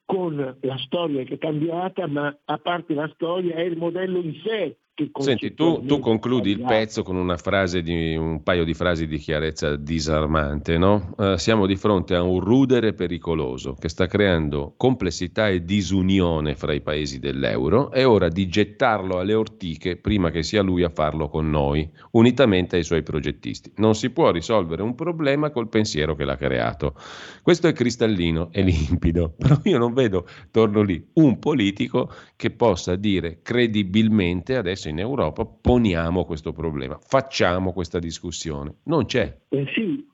con la storia che è cambiata, ma a parte la storia è il modello in sé Senti, tu, tu, concludi il pezzo con una frase di, un paio di frasi di chiarezza disarmante, no? Uh, siamo di fronte a un rudere pericoloso che sta creando complessità e disunione fra i paesi dell'euro. È ora di gettarlo alle ortiche prima che sia lui a farlo con noi, unitamente ai suoi progettisti. Non si può risolvere un problema col pensiero che l'ha creato. Questo è cristallino e limpido, però io non vedo, torno lì, un politico che possa dire credibilmente adesso in Europa poniamo questo problema, facciamo questa discussione. Non c'è. Eh sì,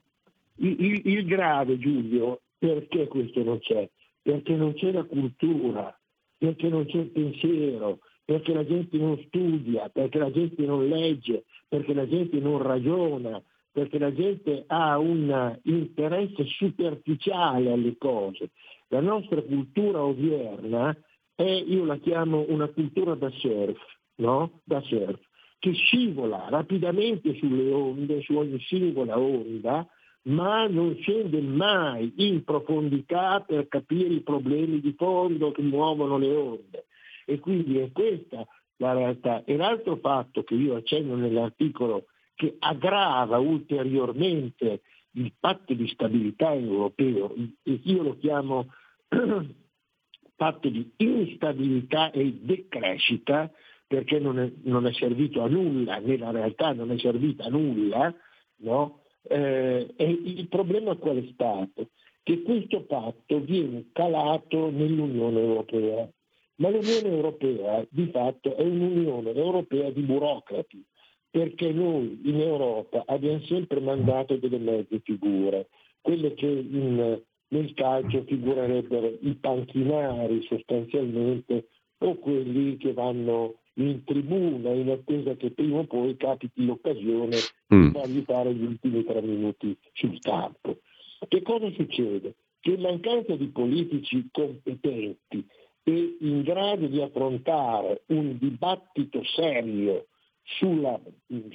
il, il grave Giulio, perché questo non c'è? Perché non c'è la cultura, perché non c'è il pensiero, perché la gente non studia, perché la gente non legge, perché la gente non ragiona, perché la gente ha un interesse superficiale alle cose. La nostra cultura odierna è, io la chiamo una cultura da surf, no? da surf, che scivola rapidamente sulle onde, su ogni singola onda, ma non scende mai in profondità per capire i problemi di fondo che muovono le onde. E quindi è questa la realtà. E l'altro fatto che io accenno nell'articolo che aggrava ulteriormente il patto di stabilità europeo, io lo chiamo patto di instabilità e decrescita, perché non è, non è servito a nulla, nella realtà non è servito a nulla, no? eh, e il problema qual è stato? Che questo patto viene calato nell'Unione Europea, ma l'Unione Europea di fatto è un'Unione Europea di burocrati, perché noi in Europa abbiamo sempre mandato delle mezze figure, quelle che in, nel calcio figurerebbero i panchinari sostanzialmente o quelli che vanno in tribuna in attesa che prima o poi capiti l'occasione mm. di fargli fare gli ultimi tre minuti sul campo. Che cosa succede? Che in mancanza di politici competenti e in grado di affrontare un dibattito serio sulla,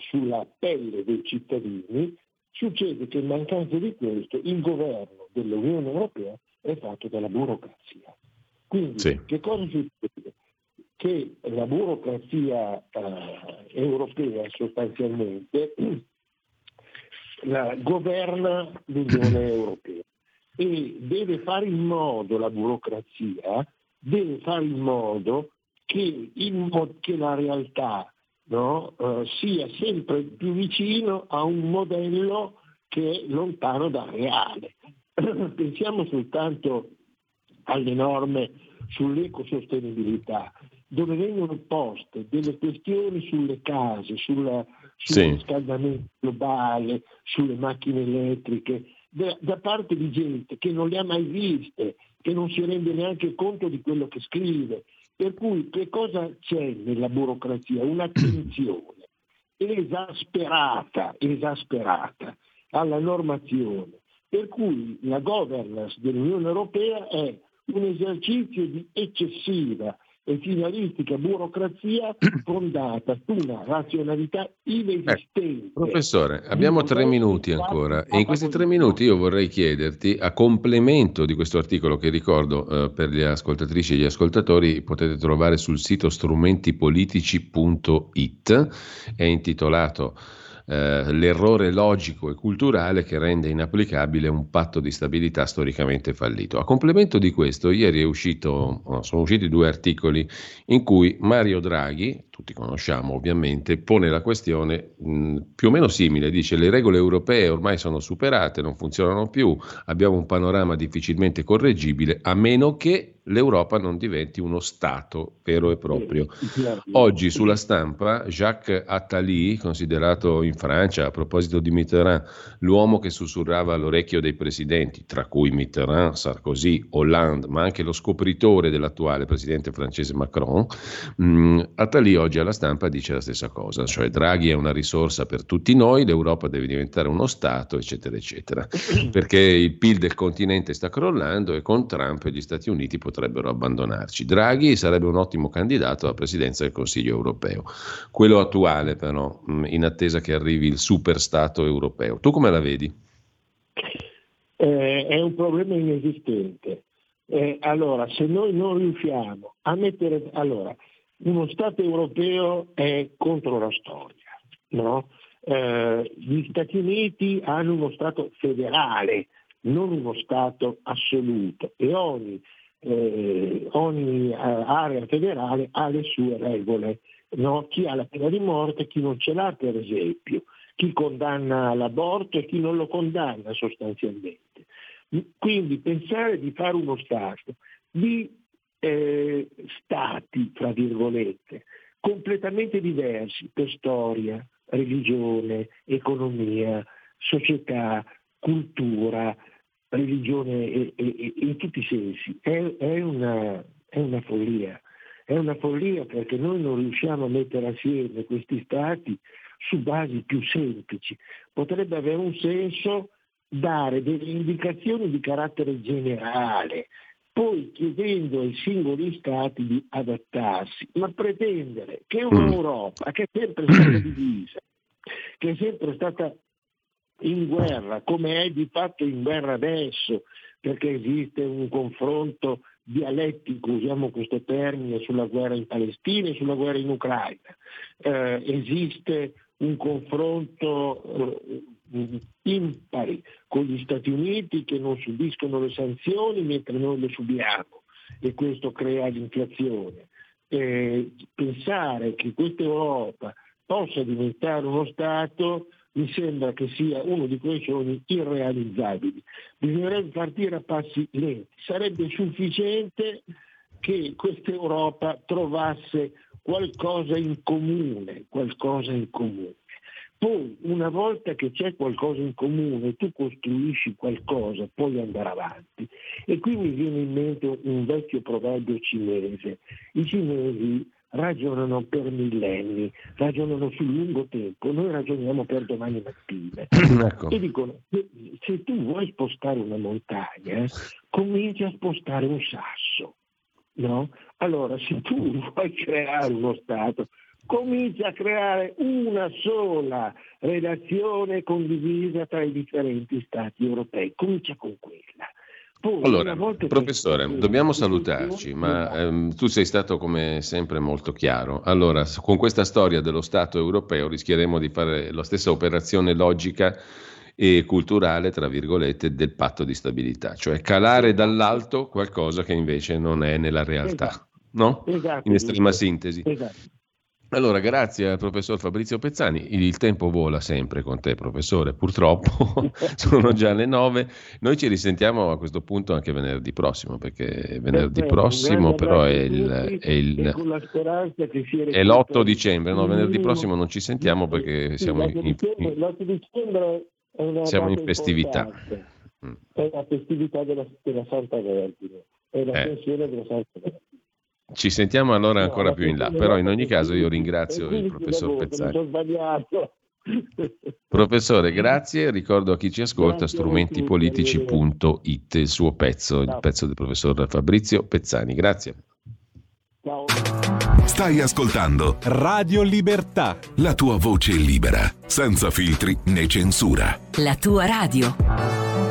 sulla pelle dei cittadini, succede che in mancanza di questo il governo dell'Unione Europea è fatto dalla burocrazia. Quindi sì. che cosa succede? Che la burocrazia eh, europea sostanzialmente la, governa l'Unione Europea e deve fare in modo la burocrazia, deve fare in modo che, in, che la realtà no, eh, sia sempre più vicino a un modello che è lontano dal reale. Pensiamo soltanto alle norme sull'ecosostenibilità dove vengono poste delle questioni sulle case, sulla, sul Sì. riscaldamento globale, sulle macchine elettriche, da, da parte di gente che non le ha mai viste, che non si rende neanche conto di quello che scrive. Per cui che cosa c'è nella burocrazia? Un'attenzione esasperata, esasperata alla normazione, per cui la governance dell'Unione Europea è un esercizio di eccessiva e finalistica burocrazia fondata su una razionalità inesistente. Professore, abbiamo tre minuti ancora e in questi tre minuti io vorrei chiederti, a complemento di questo articolo che ricordo eh, per le ascoltatrici e gli ascoltatori potete trovare sul sito strumentipolitici.it, è intitolato eh, L'errore logico e culturale che rende inapplicabile un patto di stabilità storicamente fallito. A complemento di questo, ieri uscito, no, sono usciti due articoli in cui Mario Draghi, tutti conosciamo ovviamente, pone la questione mh, più o meno simile, dice le regole europee ormai sono superate, non funzionano più, abbiamo un panorama difficilmente correggibile, a meno che l'Europa non diventi uno Stato vero e proprio. Oggi sulla stampa Jacques Attali, considerato in Francia, a proposito di Mitterrand, l'uomo che sussurrava all'orecchio dei presidenti, tra cui Mitterrand, Sarkozy, Hollande, ma anche lo scopritore dell'attuale presidente francese Macron, mh, Attali oggi alla stampa dice la stessa cosa, cioè Draghi è una risorsa per tutti noi, l'Europa deve diventare uno Stato, eccetera, eccetera, perché il PIL del continente sta crollando e con Trump gli Stati Uniti potrebbero abbandonarci. Draghi sarebbe un ottimo candidato alla presidenza del Consiglio europeo, quello attuale però, mh, in attesa che arrivi il super Stato europeo. Tu come la vedi? Eh, è un problema inesistente. Eh, allora, se noi non riusciamo a mettere... Allora, uno Stato europeo è contro la storia, no? Eh, gli Stati Uniti hanno uno Stato federale, non uno Stato assoluto e ogni, eh, ogni area federale ha le sue regole. no? Chi ha la pena di morte e chi non ce l'ha, per esempio, chi condanna l'aborto e chi non lo condanna sostanzialmente. Quindi pensare di fare uno Stato di eh, stati, tra virgolette, completamente diversi per storia, religione, economia, società, cultura, religione e- e- e- in tutti i sensi. È, è una, è una follia. È una follia perché noi non riusciamo a mettere assieme questi stati su basi più semplici. Potrebbe avere un senso dare delle indicazioni di carattere generale, poi chiedendo ai singoli stati di adattarsi, ma pretendere che un'Europa che è sempre stata divisa, che è sempre stata in guerra, come è di fatto in guerra adesso, perché esiste un confronto dialettico, usiamo questo termine, sulla guerra in Palestina e sulla guerra in Ucraina. Eh, esiste un confronto eh, impari con gli Stati Uniti che non subiscono le sanzioni mentre noi le subiamo e questo crea l'inflazione. Eh, pensare che questa Europa possa diventare uno Stato mi sembra che sia uno di quei sogni irrealizzabili. Bisognerebbe partire a passi lenti. Sarebbe sufficiente che questa Europa trovasse qualcosa in comune, qualcosa in comune. Poi, una volta che c'è qualcosa in comune, tu costruisci qualcosa, puoi andare avanti. E qui mi viene in mente un vecchio proverbio cinese. I cinesi ragionano per millenni, ragionano sul lungo tempo, noi ragioniamo per domani mattina. Ecco. E dicono, se, se tu vuoi spostare una montagna, comincia a spostare un sasso. No? Allora, se tu vuoi creare uno Stato, comincia a creare una sola relazione condivisa tra i differenti Stati europei. Comincia con quella. Allora, professore, dobbiamo salutarci, ma ehm, tu sei stato come sempre molto chiaro. Allora, con questa storia dello Stato europeo rischieremo di fare la stessa operazione logica e culturale, tra virgolette, del patto di stabilità, cioè calare dall'alto qualcosa che invece non è nella realtà, Esatto. no? Esatto, In estrema sintesi. Esatto. Allora, grazie al professor Fabrizio Pezzani. Il tempo vola sempre con te, professore. Purtroppo sono già le nove. Noi ci risentiamo a questo punto anche venerdì prossimo, perché venerdì prossimo però è il, è, il, è l'8 dicembre. No, venerdì prossimo non ci sentiamo perché siamo in, in, siamo in festività. Mm. È la festività della, della Santa Vergine, è la eh. della Santa Vergine. Ci sentiamo allora ancora più in là, però in ogni caso io ringrazio il professor Pezzani. Professore, grazie. Ricordo a chi ci ascolta strumentipolitici.it, il suo pezzo, il pezzo del professor Fabrizio Pezzani. Grazie. Ciao. Stai ascoltando Radio Libertà. La tua voce libera, senza filtri né censura. La tua radio.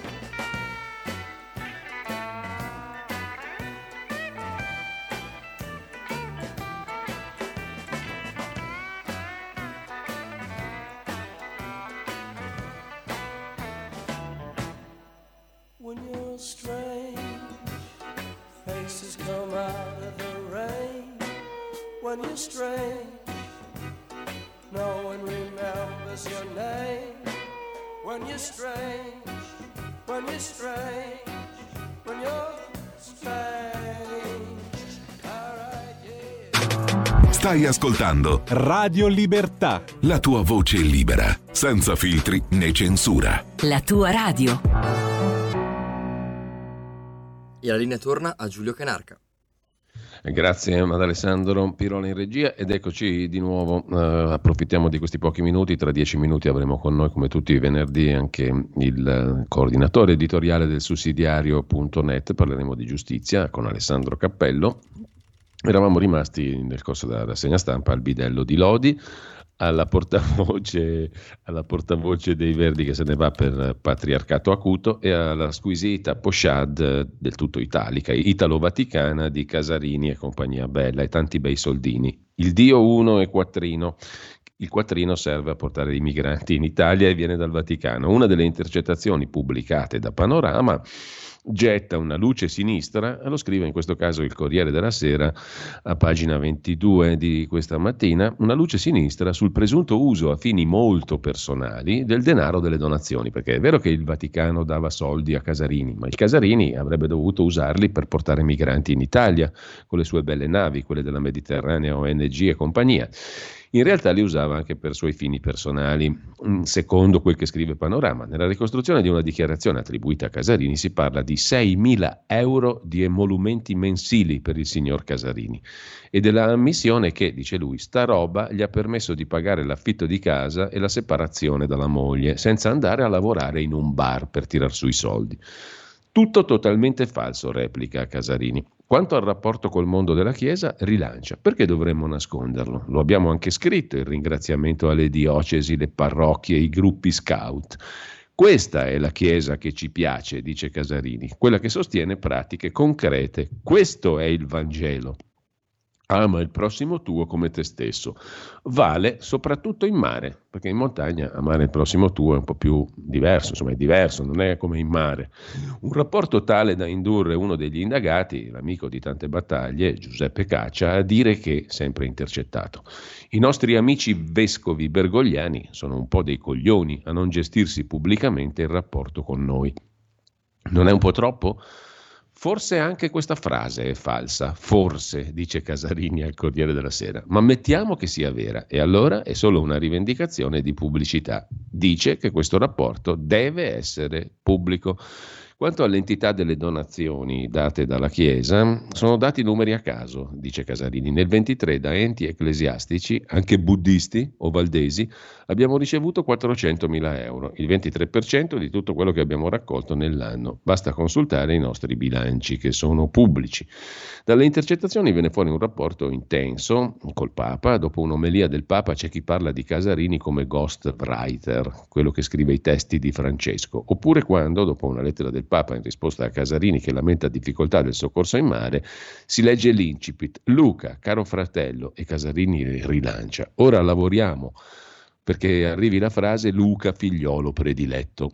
Strange. Faces come out of the rain when you're strange. No one remembers your name when you're strange. When you're strange. When you're strange. Stai ascoltando Radio Libertà. La tua voce libera, senza filtri né censura. La tua radio. E la linea torna a Giulio Canarca. Grazie ad Alessandro Pirola in regia ed eccoci di nuovo, uh, approfittiamo di questi pochi minuti, tra dieci minuti avremo con noi come tutti i venerdì anche il coordinatore editoriale del sussidiario.net, parleremo di giustizia con Alessandro Cappello. Eravamo rimasti nel corso della rassegna stampa al bidello di Lodi, alla portavoce, alla portavoce, dei Verdi che se ne va per patriarcato acuto e alla squisita pochade del tutto italica, italo-vaticana di Casarini e compagnia bella e tanti bei soldini. Il Dio uno e quattrino. Il quattrino serve a portare i migranti in Italia e viene dal Vaticano. Una delle intercettazioni pubblicate da Panorama getta una luce sinistra, lo scrive in questo caso il Corriere della Sera a pagina 22 di questa mattina, una luce sinistra sul presunto uso a fini molto personali del denaro delle donazioni, perché è vero che il Vaticano dava soldi a Casarini, ma il Casarini avrebbe dovuto usarli per portare migranti in Italia con le sue belle navi, quelle della Mediterranea ONG e compagnia in realtà li usava anche per suoi fini personali. Mm, secondo quel che scrive Panorama, nella ricostruzione di una dichiarazione attribuita a Casarini si parla di 6.000 euro di emolumenti mensili per il signor Casarini e della ammissione che, dice lui, sta roba gli ha permesso di pagare l'affitto di casa e la separazione dalla moglie, senza andare a lavorare in un bar per tirar su i soldi. Tutto totalmente falso, replica Casarini. Quanto al rapporto col mondo della Chiesa, rilancia. Perché dovremmo nasconderlo? Lo abbiamo anche scritto, il ringraziamento alle diocesi, le parrocchie, i gruppi scout. Questa è la Chiesa che ci piace, dice Casarini, quella che sostiene pratiche concrete. Questo è il Vangelo ama il prossimo tuo come te stesso. Vale soprattutto in mare, perché in montagna amare il prossimo tuo è un po' più diverso, insomma è diverso, non è come in mare. Un rapporto tale da indurre uno degli indagati, l'amico di tante battaglie, Giuseppe Caccia, a dire che, sempre intercettato, i nostri amici vescovi bergogliani sono un po' dei coglioni a non gestirsi pubblicamente il rapporto con noi. Non è un po' troppo? Forse anche questa frase è falsa, forse, dice Casarini al Corriere della Sera, ma mettiamo che sia vera e allora è solo una rivendicazione di pubblicità. Dice che questo rapporto deve essere pubblico. Quanto all'entità delle donazioni date dalla Chiesa, sono dati numeri a caso, dice Casarini. Nel 23 da enti ecclesiastici, anche buddisti o valdesi, abbiamo ricevuto 400.000 euro, il 23% di tutto quello che abbiamo raccolto nell'anno. Basta consultare i nostri bilanci che sono pubblici. Dalle intercettazioni viene fuori un rapporto intenso col Papa. Dopo un'omelia del Papa c'è chi parla di Casarini come ghostwriter, quello che scrive i testi di Francesco, oppure quando, dopo una lettera del Papa in risposta a Casarini che lamenta difficoltà del soccorso in mare, si legge l'incipit Luca, caro fratello, e Casarini rilancia. Ora lavoriamo perché arrivi la frase Luca figliolo prediletto.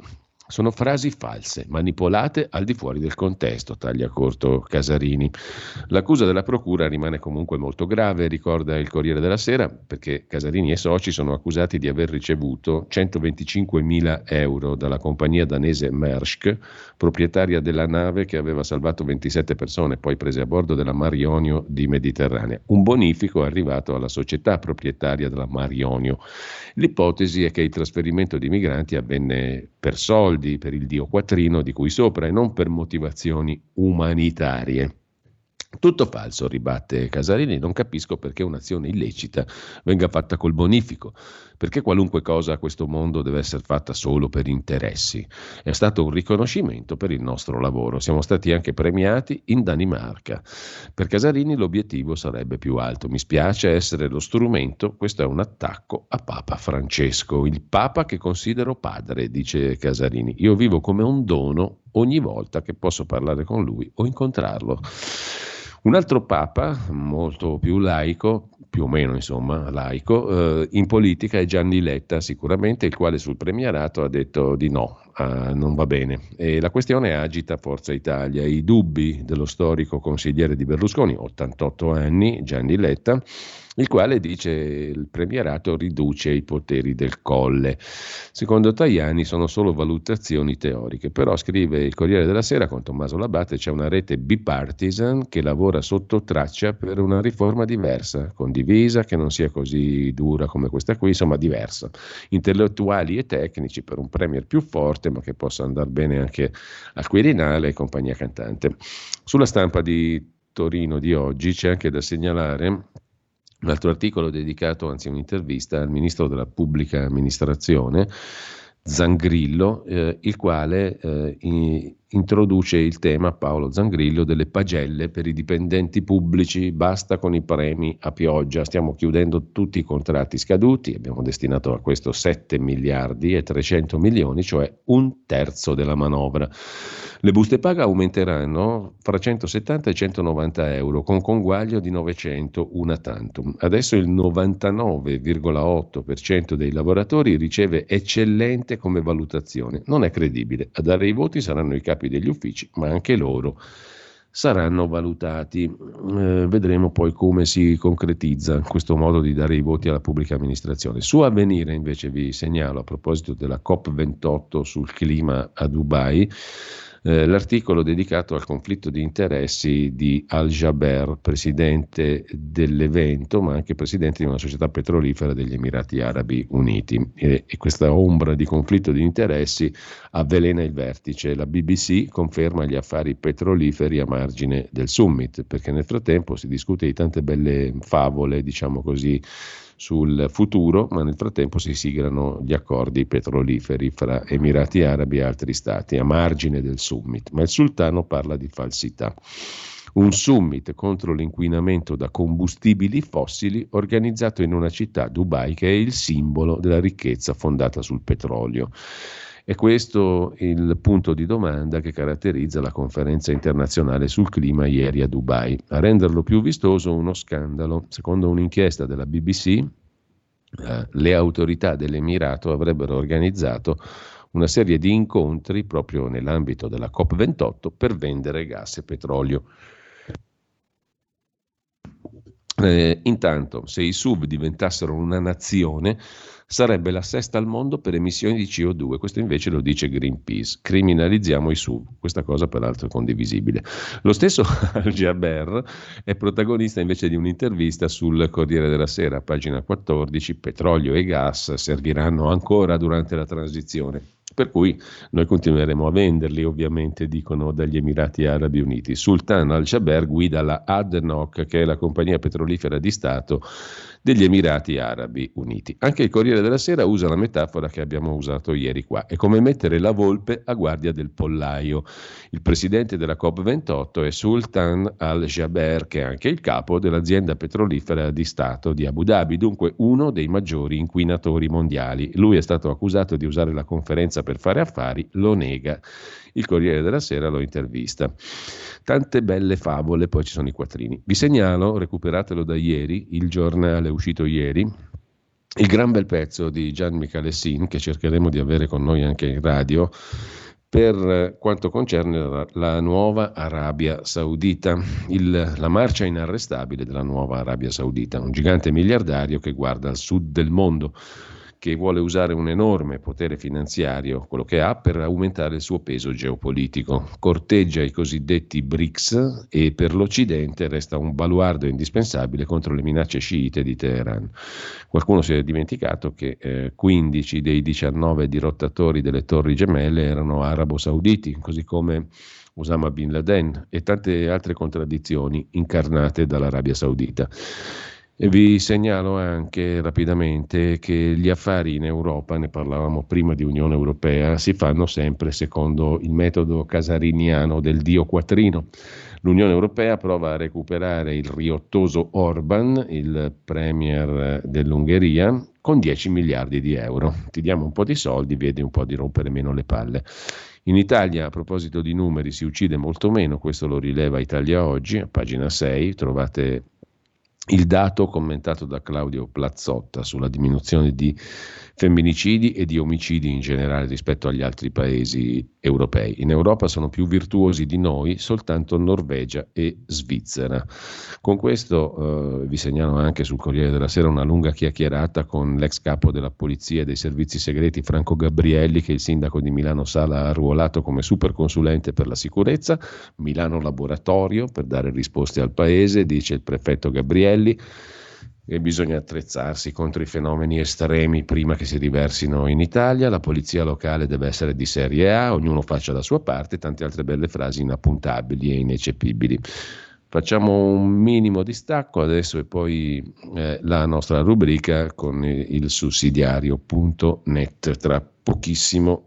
Sono frasi false, manipolate al di fuori del contesto, taglia corto Casarini. L'accusa della procura rimane comunque molto grave, ricorda il Corriere della Sera, perché Casarini e soci sono accusati di aver ricevuto 125 mila euro dalla compagnia danese Maersk, proprietaria della nave che aveva salvato 27 persone, poi prese a bordo della Marionio di Mediterranea. Un bonifico è arrivato alla società proprietaria della Marionio. L'ipotesi è che il trasferimento di migranti avvenne per soldi soldi per il dio quattrino di cui sopra e non per motivazioni umanitarie. Tutto falso, ribatte Casarini, non capisco perché un'azione illecita venga fatta col bonifico, perché qualunque cosa a questo mondo deve essere fatta solo per interessi. È stato un riconoscimento per il nostro lavoro, siamo stati anche premiati in Danimarca. Per Casarini l'obiettivo sarebbe più alto, mi spiace essere lo strumento, questo è un attacco a Papa Francesco, il Papa che considero padre, dice Casarini. Io vivo come un dono ogni volta che posso parlare con lui o incontrarlo. Un altro papa, molto più laico, più o meno insomma laico, eh, in politica è Gianni Letta sicuramente, il quale sul premierato ha detto di no, eh, non va bene. E la questione agita Forza Italia. I dubbi dello storico consigliere di Berlusconi, 88 anni, Gianni Letta, il quale dice il premierato riduce i poteri del colle. Secondo Tajani sono solo valutazioni teoriche, però scrive il Corriere della Sera con Tommaso Labate c'è una rete bipartisan che lavora sotto traccia per una riforma diversa, condivisa, che non sia così dura come questa qui, insomma diversa. Intellettuali e tecnici per un premier più forte ma che possa andare bene anche al Quirinale e compagnia cantante. Sulla stampa di Torino di oggi c'è anche da segnalare un altro articolo dedicato, anzi un'intervista al ministro della pubblica amministrazione, Zangrillo, eh, il quale eh, introduce il tema, Paolo Zangrillo, delle pagelle per i dipendenti pubblici, basta con i premi a pioggia, stiamo chiudendo tutti i contratti scaduti, abbiamo destinato a questo 7 miliardi e 300 milioni, cioè un terzo della manovra. Le buste paga aumenteranno fra 170 e 190 euro, con conguaglio di 900 una tantum. Adesso il 99,8% dei lavoratori riceve eccellente come valutazione. Non è credibile. A dare i voti saranno i capi degli uffici, ma anche loro saranno valutati. Eh, vedremo poi come si concretizza questo modo di dare i voti alla pubblica amministrazione. Su avvenire invece vi segnalo a proposito della COP28 sul clima a Dubai eh, l'articolo dedicato al conflitto di interessi di Al-Jaber, presidente dell'evento, ma anche presidente di una società petrolifera degli Emirati Arabi Uniti. E, e questa ombra di conflitto di interessi avvelena il vertice. La BBC conferma gli affari petroliferi a margine del summit, perché nel frattempo si discute di tante belle favole, diciamo così, sul futuro, ma nel frattempo si siglano gli accordi petroliferi fra Emirati Arabi e altri stati a margine del summit, ma il sultano parla di falsità. Un summit contro l'inquinamento da combustibili fossili organizzato in una città, Dubai, che è il simbolo della ricchezza fondata sul petrolio. È questo il punto di domanda che caratterizza la conferenza internazionale sul clima ieri a Dubai. A renderlo più vistoso uno scandalo. Secondo un'inchiesta della BBC, eh, le autorità dell'Emirato avrebbero organizzato una serie di incontri proprio nell'ambito della COP28 per vendere gas e petrolio. Eh, intanto, se i sub diventassero una nazione, sarebbe la sesta al mondo per emissioni di CO2. Questo invece lo dice Greenpeace. Criminalizziamo i SUV. Questa cosa peraltro è condivisibile. Lo stesso Al Jaber è protagonista invece di un'intervista sul Corriere della Sera, pagina 14, petrolio e gas serviranno ancora durante la transizione. Per cui noi continueremo a venderli, ovviamente, dicono dagli Emirati Arabi Uniti. Sultan al-Jaber guida la ADNOC, che è la compagnia petrolifera di Stato degli Emirati Arabi Uniti. Anche il Corriere della Sera usa la metafora che abbiamo usato ieri qua. È come mettere la volpe a guardia del pollaio. Il presidente della COP28 è Sultan al-Jaber, che è anche il capo dell'azienda petrolifera di Stato di Abu Dhabi, dunque uno dei maggiori inquinatori mondiali. Lui è stato accusato di usare la conferenza per fare affari, lo nega. Il Corriere della Sera lo intervista. Tante belle favole, poi ci sono i quattrini. Vi segnalo, recuperatelo da ieri, il giornale uscito ieri, il gran bel pezzo di Gian Michalessin, che cercheremo di avere con noi anche in radio, per quanto concerne la, la nuova Arabia Saudita, il, la marcia inarrestabile della nuova Arabia Saudita, un gigante miliardario che guarda al sud del mondo che vuole usare un enorme potere finanziario, quello che ha, per aumentare il suo peso geopolitico. Corteggia i cosiddetti BRICS e per l'Occidente resta un baluardo indispensabile contro le minacce sciite di Teheran. Qualcuno si è dimenticato che eh, 15 dei 19 dirottatori delle torri gemelle erano arabo-sauditi, così come Osama bin Laden e tante altre contraddizioni incarnate dall'Arabia Saudita. Vi segnalo anche rapidamente che gli affari in Europa, ne parlavamo prima di Unione Europea, si fanno sempre secondo il metodo casariniano del dio quattrino. L'Unione Europea prova a recuperare il riottoso Orban, il premier dell'Ungheria, con 10 miliardi di euro. Ti diamo un po' di soldi, vedi un po' di rompere meno le palle. In Italia, a proposito di numeri, si uccide molto meno, questo lo rileva Italia Oggi, a pagina 6, trovate il dato commentato da Claudio Plazzotta sulla diminuzione di femminicidi e di omicidi in generale rispetto agli altri paesi europei. In Europa sono più virtuosi di noi soltanto Norvegia e Svizzera. Con questo eh, vi segnalo anche sul Corriere della Sera una lunga chiacchierata con l'ex capo della polizia e dei servizi segreti Franco Gabrielli che il sindaco di Milano Sala ha arruolato come superconsulente per la sicurezza, Milano Laboratorio per dare risposte al paese, dice il prefetto Gabrielli e bisogna attrezzarsi contro i fenomeni estremi prima che si riversino in Italia, la polizia locale deve essere di serie A, ognuno faccia la sua parte, tante altre belle frasi inappuntabili e ineccepibili. Facciamo un minimo di stacco adesso e poi eh, la nostra rubrica con il sussidiario.net tra pochissimo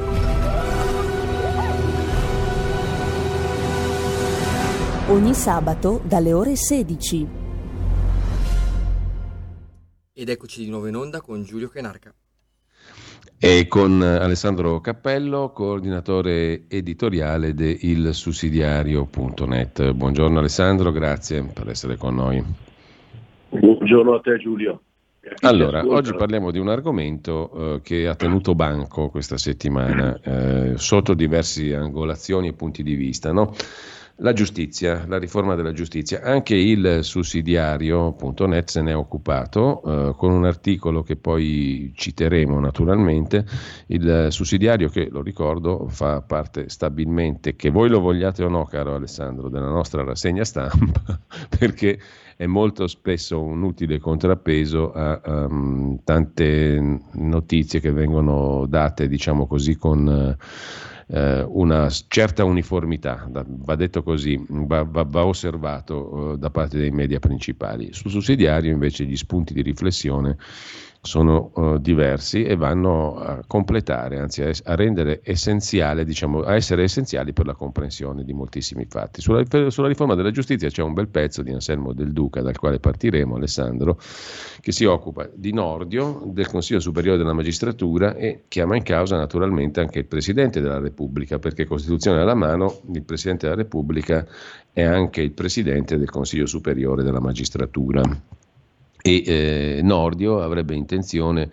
Ogni sabato dalle ore 16. Ed eccoci di nuovo in onda con Giulio Canarca. E con Alessandro Cappello, coordinatore editoriale di ilsussidiario.net. Buongiorno Alessandro, grazie per essere con noi. Buongiorno a te Giulio. Allora, oggi parliamo di un argomento eh, che ha tenuto banco questa settimana eh, sotto diverse angolazioni e punti di vista. No? La giustizia, la riforma della giustizia. Anche il sussidiario.net se ne è occupato eh, con un articolo che poi citeremo naturalmente. Il sussidiario che, lo ricordo, fa parte stabilmente, che voi lo vogliate o no, caro Alessandro, della nostra rassegna stampa, perché è molto spesso un utile contrappeso a um, tante notizie che vengono date, diciamo così, con... Uh, eh, una certa uniformità, da, va detto così, va, va, va osservato eh, da parte dei media principali. Sul sussidiario invece gli spunti di riflessione sono uh, diversi e vanno a completare, anzi a, a rendere essenziale, diciamo, a essere essenziali per la comprensione di moltissimi fatti. Sulla, sulla, riforma della giustizia c'è un bel pezzo di Anselmo Del Duca, dal quale partiremo, Alessandro, che si occupa di Nordio, del Consiglio Superiore della Magistratura e chiama in causa naturalmente anche il Presidente della Repubblica, perché Costituzione alla mano, il Presidente della Repubblica è anche il Presidente del Consiglio Superiore della Magistratura e eh, Nordio avrebbe intenzione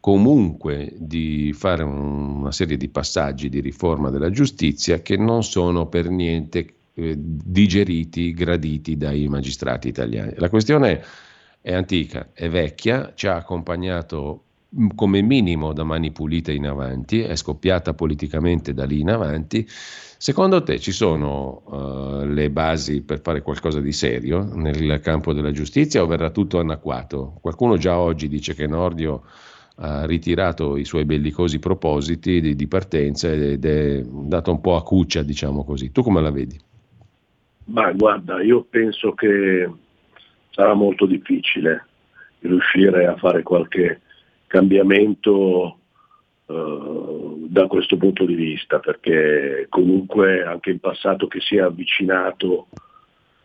comunque di fare una serie di passaggi di riforma della giustizia che non sono per niente eh, digeriti, graditi dai magistrati italiani. La questione è antica, è vecchia, ci ha accompagnato come minimo da mani pulite in avanti, è scoppiata politicamente da lì in avanti Secondo te ci sono uh, le basi per fare qualcosa di serio nel campo della giustizia o verrà tutto anacquato? Qualcuno già oggi dice che Nordio ha ritirato i suoi bellicosi propositi di, di partenza ed è andato un po' a cuccia, diciamo così. Tu come la vedi? Ma guarda, io penso che sarà molto difficile riuscire a fare qualche cambiamento eh, da questo punto di vista, perché comunque anche in passato che si è avvicinato,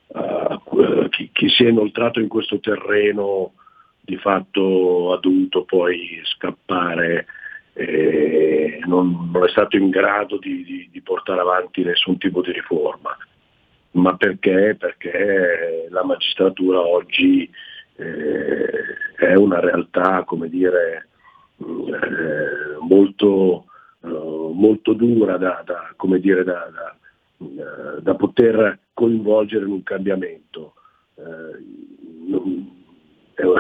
uh, chi, chi, si è inoltrato in questo terreno di fatto ha dovuto poi scappare e non, non è stato in grado di, di, di, portare avanti nessun tipo di riforma. Ma perché? Perché la magistratura oggi eh, è una realtà, come dire, eh, molto, eh, molto, dura da, da, dire, da, eh, da, poter coinvolgere in un cambiamento.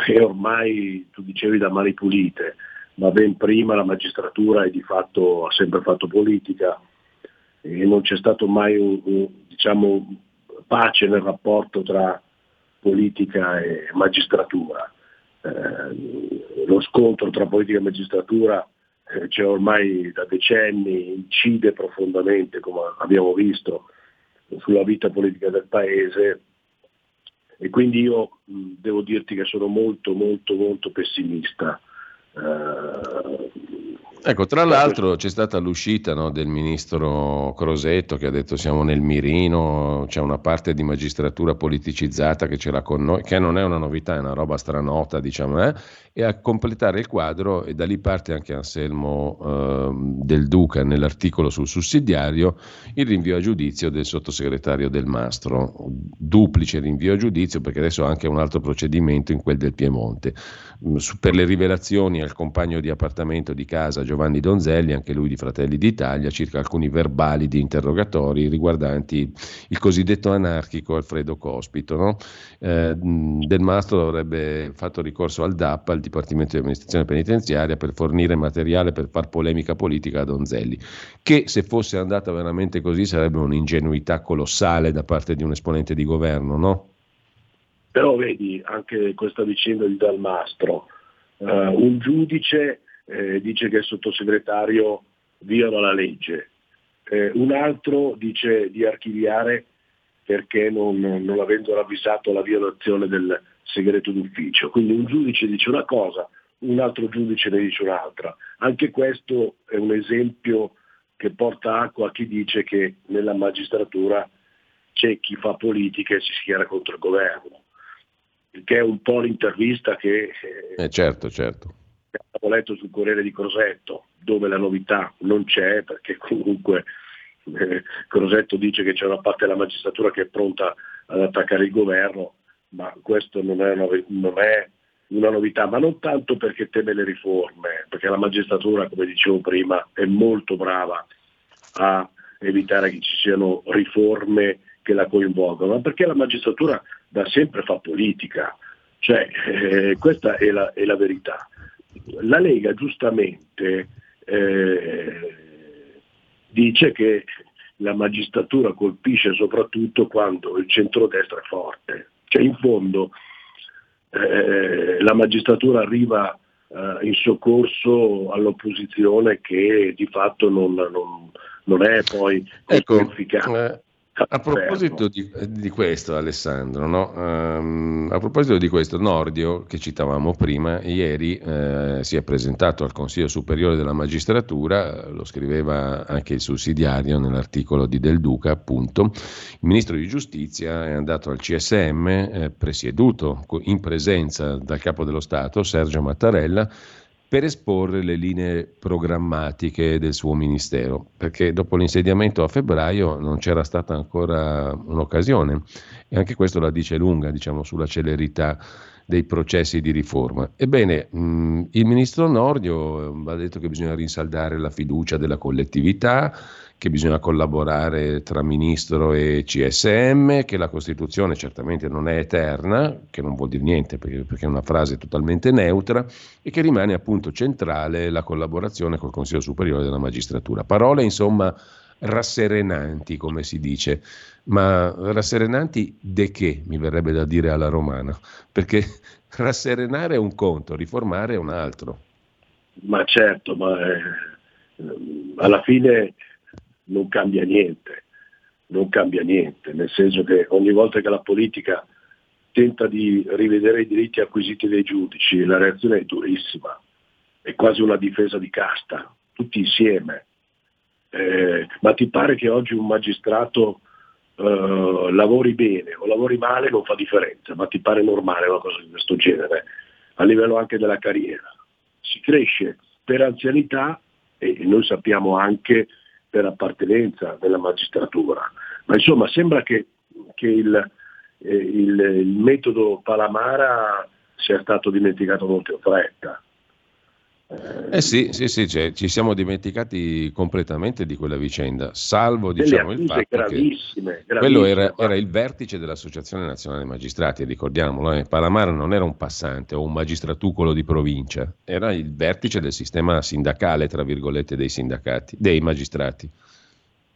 e ormai tu dicevi da mani pulite, ma ben prima la magistratura è fatto, ha sempre fatto politica e non c'è stato mai un, un, diciamo, pace nel rapporto tra politica e magistratura. Eh, lo scontro tra politica e magistratura eh, c'è ormai da decenni, incide profondamente, come abbiamo visto, sulla vita politica del Paese e quindi io mh, devo dirti che sono molto molto molto pessimista. Uh, Ecco, tra l'altro c'è stata l'uscita no, del ministro Crosetto che ha detto siamo nel mirino, c'è una parte di magistratura politicizzata che ce l'ha con noi, che non è una novità, è una roba stranota, diciamo, eh? e a completare il quadro, e da lì parte anche Anselmo eh, del Duca nell'articolo sul sussidiario, il rinvio a giudizio del sottosegretario del Mastro, duplice rinvio a giudizio perché adesso ha anche un altro procedimento in quel del Piemonte, per le rivelazioni al compagno di appartamento di casa Giovanni Donzelli, anche lui di Fratelli d'Italia, circa alcuni verbali di interrogatori riguardanti il cosiddetto anarchico Alfredo Cospito. No? Eh, del Mastro avrebbe fatto ricorso al DAP, al Dipartimento di Amministrazione Penitenziaria, per fornire materiale per far polemica politica a Donzelli, che se fosse andata veramente così sarebbe un'ingenuità colossale da parte di un esponente di governo, no? Però vedi anche questa vicenda di Dalmastro, uh, un giudice eh, dice che il sottosegretario viola la legge, eh, un altro dice di archiviare perché non, non avendo ravvisato la violazione del segreto d'ufficio. Quindi un giudice dice una cosa, un altro giudice ne dice un'altra. Anche questo è un esempio che porta acqua a chi dice che nella magistratura c'è chi fa politica e si schiera contro il governo, che è un po' l'intervista che... Eh, eh certo, certo Avevo letto sul Corriere di Crosetto, dove la novità non c'è, perché comunque eh, Crosetto dice che c'è una parte della magistratura che è pronta ad attaccare il governo, ma questo non è, una, non è una novità, ma non tanto perché teme le riforme, perché la magistratura, come dicevo prima, è molto brava a evitare che ci siano riforme che la coinvolgono, ma perché la magistratura da sempre fa politica, cioè eh, questa è la, è la, verità. La Lega giustamente eh, dice che la magistratura colpisce soprattutto quando il centrodestra è forte, cioè in fondo eh, la magistratura arriva eh, in soccorso all'opposizione che di fatto non, non, non è poi ecco, efficace. A proposito di, di, questo, Alessandro, no? um, a proposito di questo, Nordio, che citavamo prima, ieri eh, si è presentato al Consiglio Superiore della Magistratura, lo scriveva anche il sussidiario nell'articolo di Del Duca, appunto. Il ministro di Giustizia è andato al CSM, eh, presieduto in presenza dal capo dello Stato, Sergio Mattarella, per esporre le linee programmatiche del suo ministero, perché dopo l'insediamento a febbraio non c'era stata ancora un'occasione e anche questo la dice lunga diciamo, sulla celerità dei processi di riforma. Ebbene, mh, il ministro Nordio eh, ha detto che bisogna rinsaldare la fiducia della collettività, che bisogna collaborare tra ministro e CSM, che la Costituzione certamente non è eterna, che non vuol dire niente perché, perché, è una frase totalmente neutra, e che rimane appunto centrale la collaborazione col Consiglio Superiore della Magistratura. Parole insomma rasserenanti, come si dice, ma rasserenanti de che, mi verrebbe da dire alla romana, perché rasserenare è un conto, riformare è un altro. Ma certo, ma eh, alla fine non cambia niente, non cambia niente, nel senso che ogni volta che la politica tenta di rivedere i diritti acquisiti dai giudici, la reazione è durissima, è quasi una difesa di casta, tutti insieme. Eh, ma ti pare che oggi un magistrato eh, lavori bene o lavori male non fa differenza, ma ti pare normale una cosa di questo genere, a livello anche della carriera. Si cresce per anzianità e noi sappiamo anche per appartenenza della magistratura. Ma insomma sembra che, che il, eh, il, il, metodo Palamara sia stato dimenticato molto in fretta. Eh sì, sì, sì cioè, ci siamo dimenticati completamente di quella vicenda, salvo diciamo, il fatto gravissime, che quello era, era, il vertice dell'Associazione Nazionale dei Magistrati, ricordiamolo, eh. Palamara non era un passante o un magistratucolo di provincia, era il vertice del sistema sindacale, tra virgolette, dei sindacati, dei magistrati.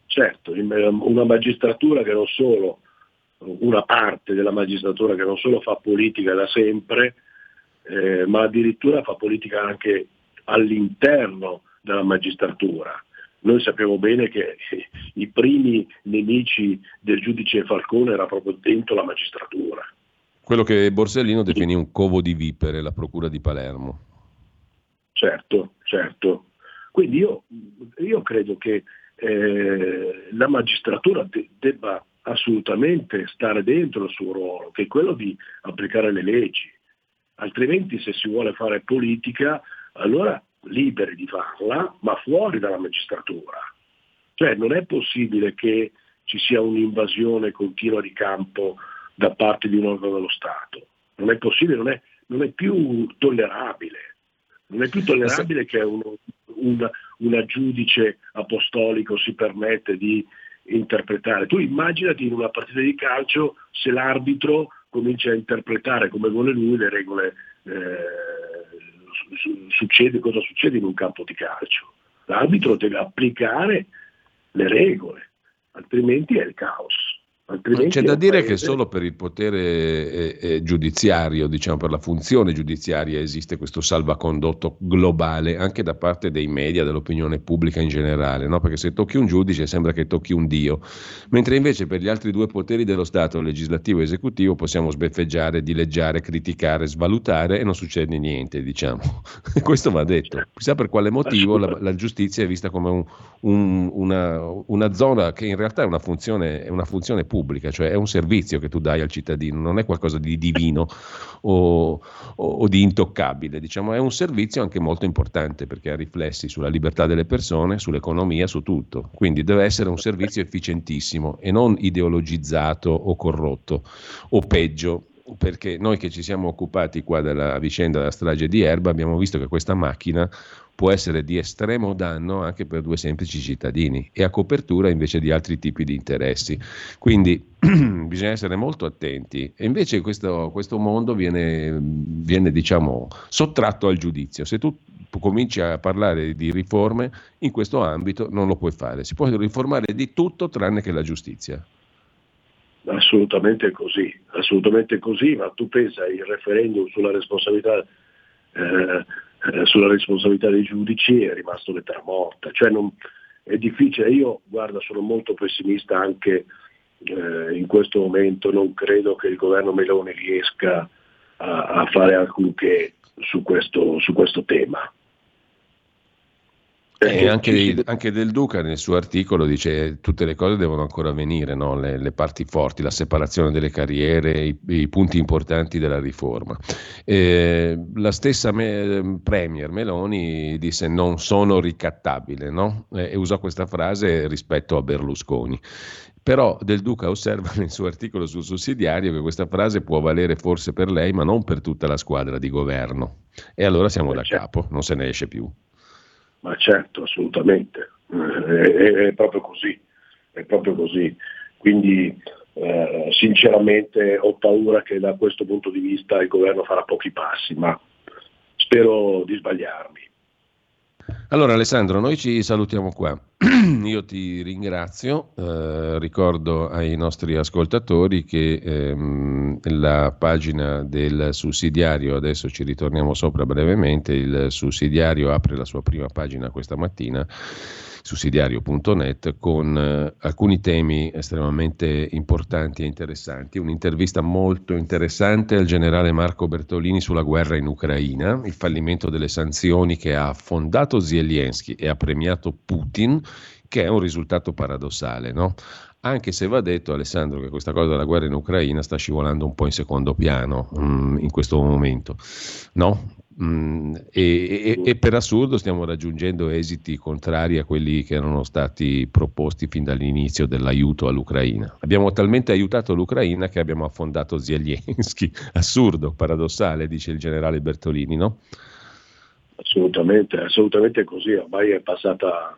Certo, una magistratura che non solo, una parte della magistratura che non solo fa politica da sempre, eh, ma addirittura fa politica anche all'interno della magistratura. Noi sappiamo bene che i primi nemici del giudice Falcone era proprio dentro la magistratura. Quello che Borsellino definì un covo di vipere, la procura di Palermo. Certo, certo. Quindi io, io credo che eh, la magistratura de- debba assolutamente stare dentro il suo ruolo, che è quello di applicare le leggi. Altrimenti se si vuole fare politica allora liberi di farla, ma fuori dalla magistratura. Cioè non è possibile che ci sia un'invasione continua di campo da parte di un organo dello Stato. Non è possibile, non è, non è più tollerabile. Non è più tollerabile che uno, una, una giudice apostolico si permette di interpretare. Tu immaginati in una partita di calcio se l'arbitro comincia a interpretare come vuole lui le regole eh, succede, cosa succede in un campo di calcio. L'arbitro deve applicare le regole, altrimenti è il caos. C'è da dire paese... che solo per il potere eh, eh, giudiziario, diciamo per la funzione giudiziaria, esiste questo salvacondotto globale anche da parte dei media, dell'opinione pubblica in generale, no? perché se tocchi un giudice sembra che tocchi un dio, mentre invece per gli altri due poteri dello Stato, legislativo e esecutivo, possiamo sbeffeggiare, dileggiare, criticare, svalutare e non succede niente, diciamo. questo va detto. Chissà per quale motivo la, la giustizia è vista come un, un, una, una, zona che in realtà è una funzione, è una funzione pubblica pubblica, cioè è un servizio che tu dai al cittadino, non è qualcosa di divino o, o, o di intoccabile, diciamo, è un servizio anche molto importante perché ha riflessi sulla libertà delle persone, sull'economia, su tutto. Quindi deve essere un servizio efficientissimo e non ideologizzato o corrotto o peggio perché noi che ci siamo occupati qua della vicenda della strage di Erba abbiamo visto che questa macchina può essere di estremo danno anche per due semplici cittadini e a copertura invece di altri tipi di interessi. Quindi bisogna essere molto attenti e invece questo, questo mondo viene, viene diciamo, sottratto al giudizio. Se tu cominci a parlare di riforme in questo ambito non lo puoi fare, si può riformare di tutto tranne che la giustizia. Assolutamente così, assolutamente così, ma tu pensa il referendum sulla responsabilità eh, eh, sulla responsabilità dei giudici è rimasto lettera morta. Cioè non, è difficile, io guarda, sono molto pessimista anche eh, in questo momento, non credo che il governo Meloni riesca a, a fare alcunché su questo, su questo tema. E anche, anche, Del Duca nel suo articolo dice che tutte le cose devono ancora venire, no? le, le, parti forti, la separazione delle carriere, i, i punti importanti della riforma. Eh, la stessa me, Premier Meloni disse non sono ricattabile no? e usò questa frase rispetto a Berlusconi. Però Del Duca osserva nel suo articolo sul sussidiario che questa frase può valere forse per lei, ma non per tutta la squadra di governo. E allora siamo da capo, non se ne esce più. Ma certo, assolutamente, eh, è, è, proprio così, è proprio così. Quindi eh, sinceramente ho paura che da questo punto di vista il governo farà pochi passi, ma spero di sbagliarmi. Allora Alessandro, noi ci salutiamo qua. Io ti ringrazio, eh, ricordo ai nostri ascoltatori che ehm, la pagina del sussidiario, adesso ci ritorniamo sopra brevemente, il sussidiario apre la sua prima pagina questa mattina sussidiario.net con eh, alcuni temi estremamente importanti e interessanti. Un'intervista molto interessante al generale Marco Bertolini sulla guerra in Ucraina, il fallimento delle sanzioni che ha affondato Zelensky e ha premiato Putin, che è un risultato paradossale, no? Anche se va detto, Alessandro, che questa cosa della guerra in Ucraina sta scivolando un po' in secondo piano mm, in questo momento, no? Mm, e, e, e, per assurdo stiamo raggiungendo esiti contrari a quelli che erano stati proposti fin dall'inizio dell'aiuto all'Ucraina. Abbiamo talmente aiutato l'Ucraina che abbiamo affondato Zelensky. Assurdo, paradossale, dice il generale Bertolini, no? Assolutamente, assolutamente così, ormai è passata,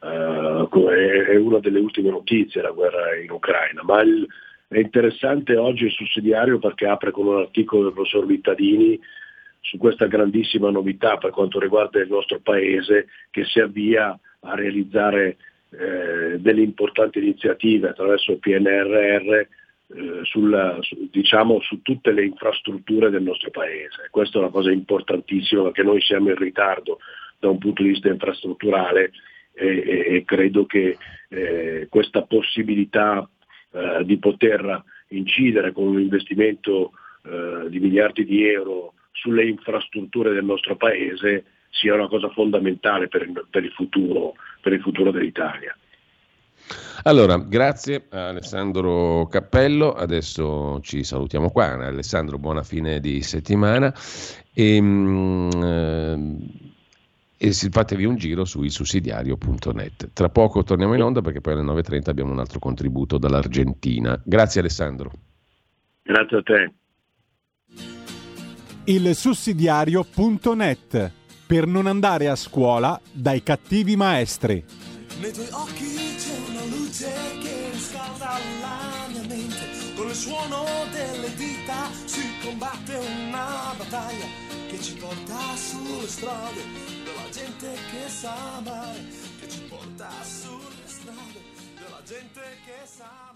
uh, è, una delle ultime notizie la guerra in Ucraina, ma il, è interessante oggi il sussidiario perché apre con un articolo del professor Vittadini su questa grandissima novità per quanto riguarda il nostro Paese che si avvia a realizzare eh, delle importanti iniziative attraverso il PNRR eh, sulla, su, diciamo, su tutte le infrastrutture del nostro Paese. Questa è una cosa importantissima perché noi siamo in ritardo da un punto di vista infrastrutturale e, e, e credo che eh, questa possibilità eh, di poter incidere con un investimento eh, di miliardi di euro sulle infrastrutture del nostro paese sia una cosa fondamentale per il, per il, futuro, per il futuro dell'Italia. Allora, grazie a Alessandro Cappello, adesso ci salutiamo qua. Alessandro, buona fine di settimana e, mm, e fatevi un giro su ilsussidiario.net. Tra poco torniamo in onda perché poi alle 9.30 abbiamo un altro contributo dall'Argentina. Grazie Alessandro. Grazie a te il sussidiario.net per non andare a scuola dai cattivi maestri. Nei tuoi occhi c'è una luce che riscalda la mia mente, con il suono delle dita si combatte una battaglia che ci porta sulle strade della gente che sa amare, che ci porta sulle strade della gente che sa amare.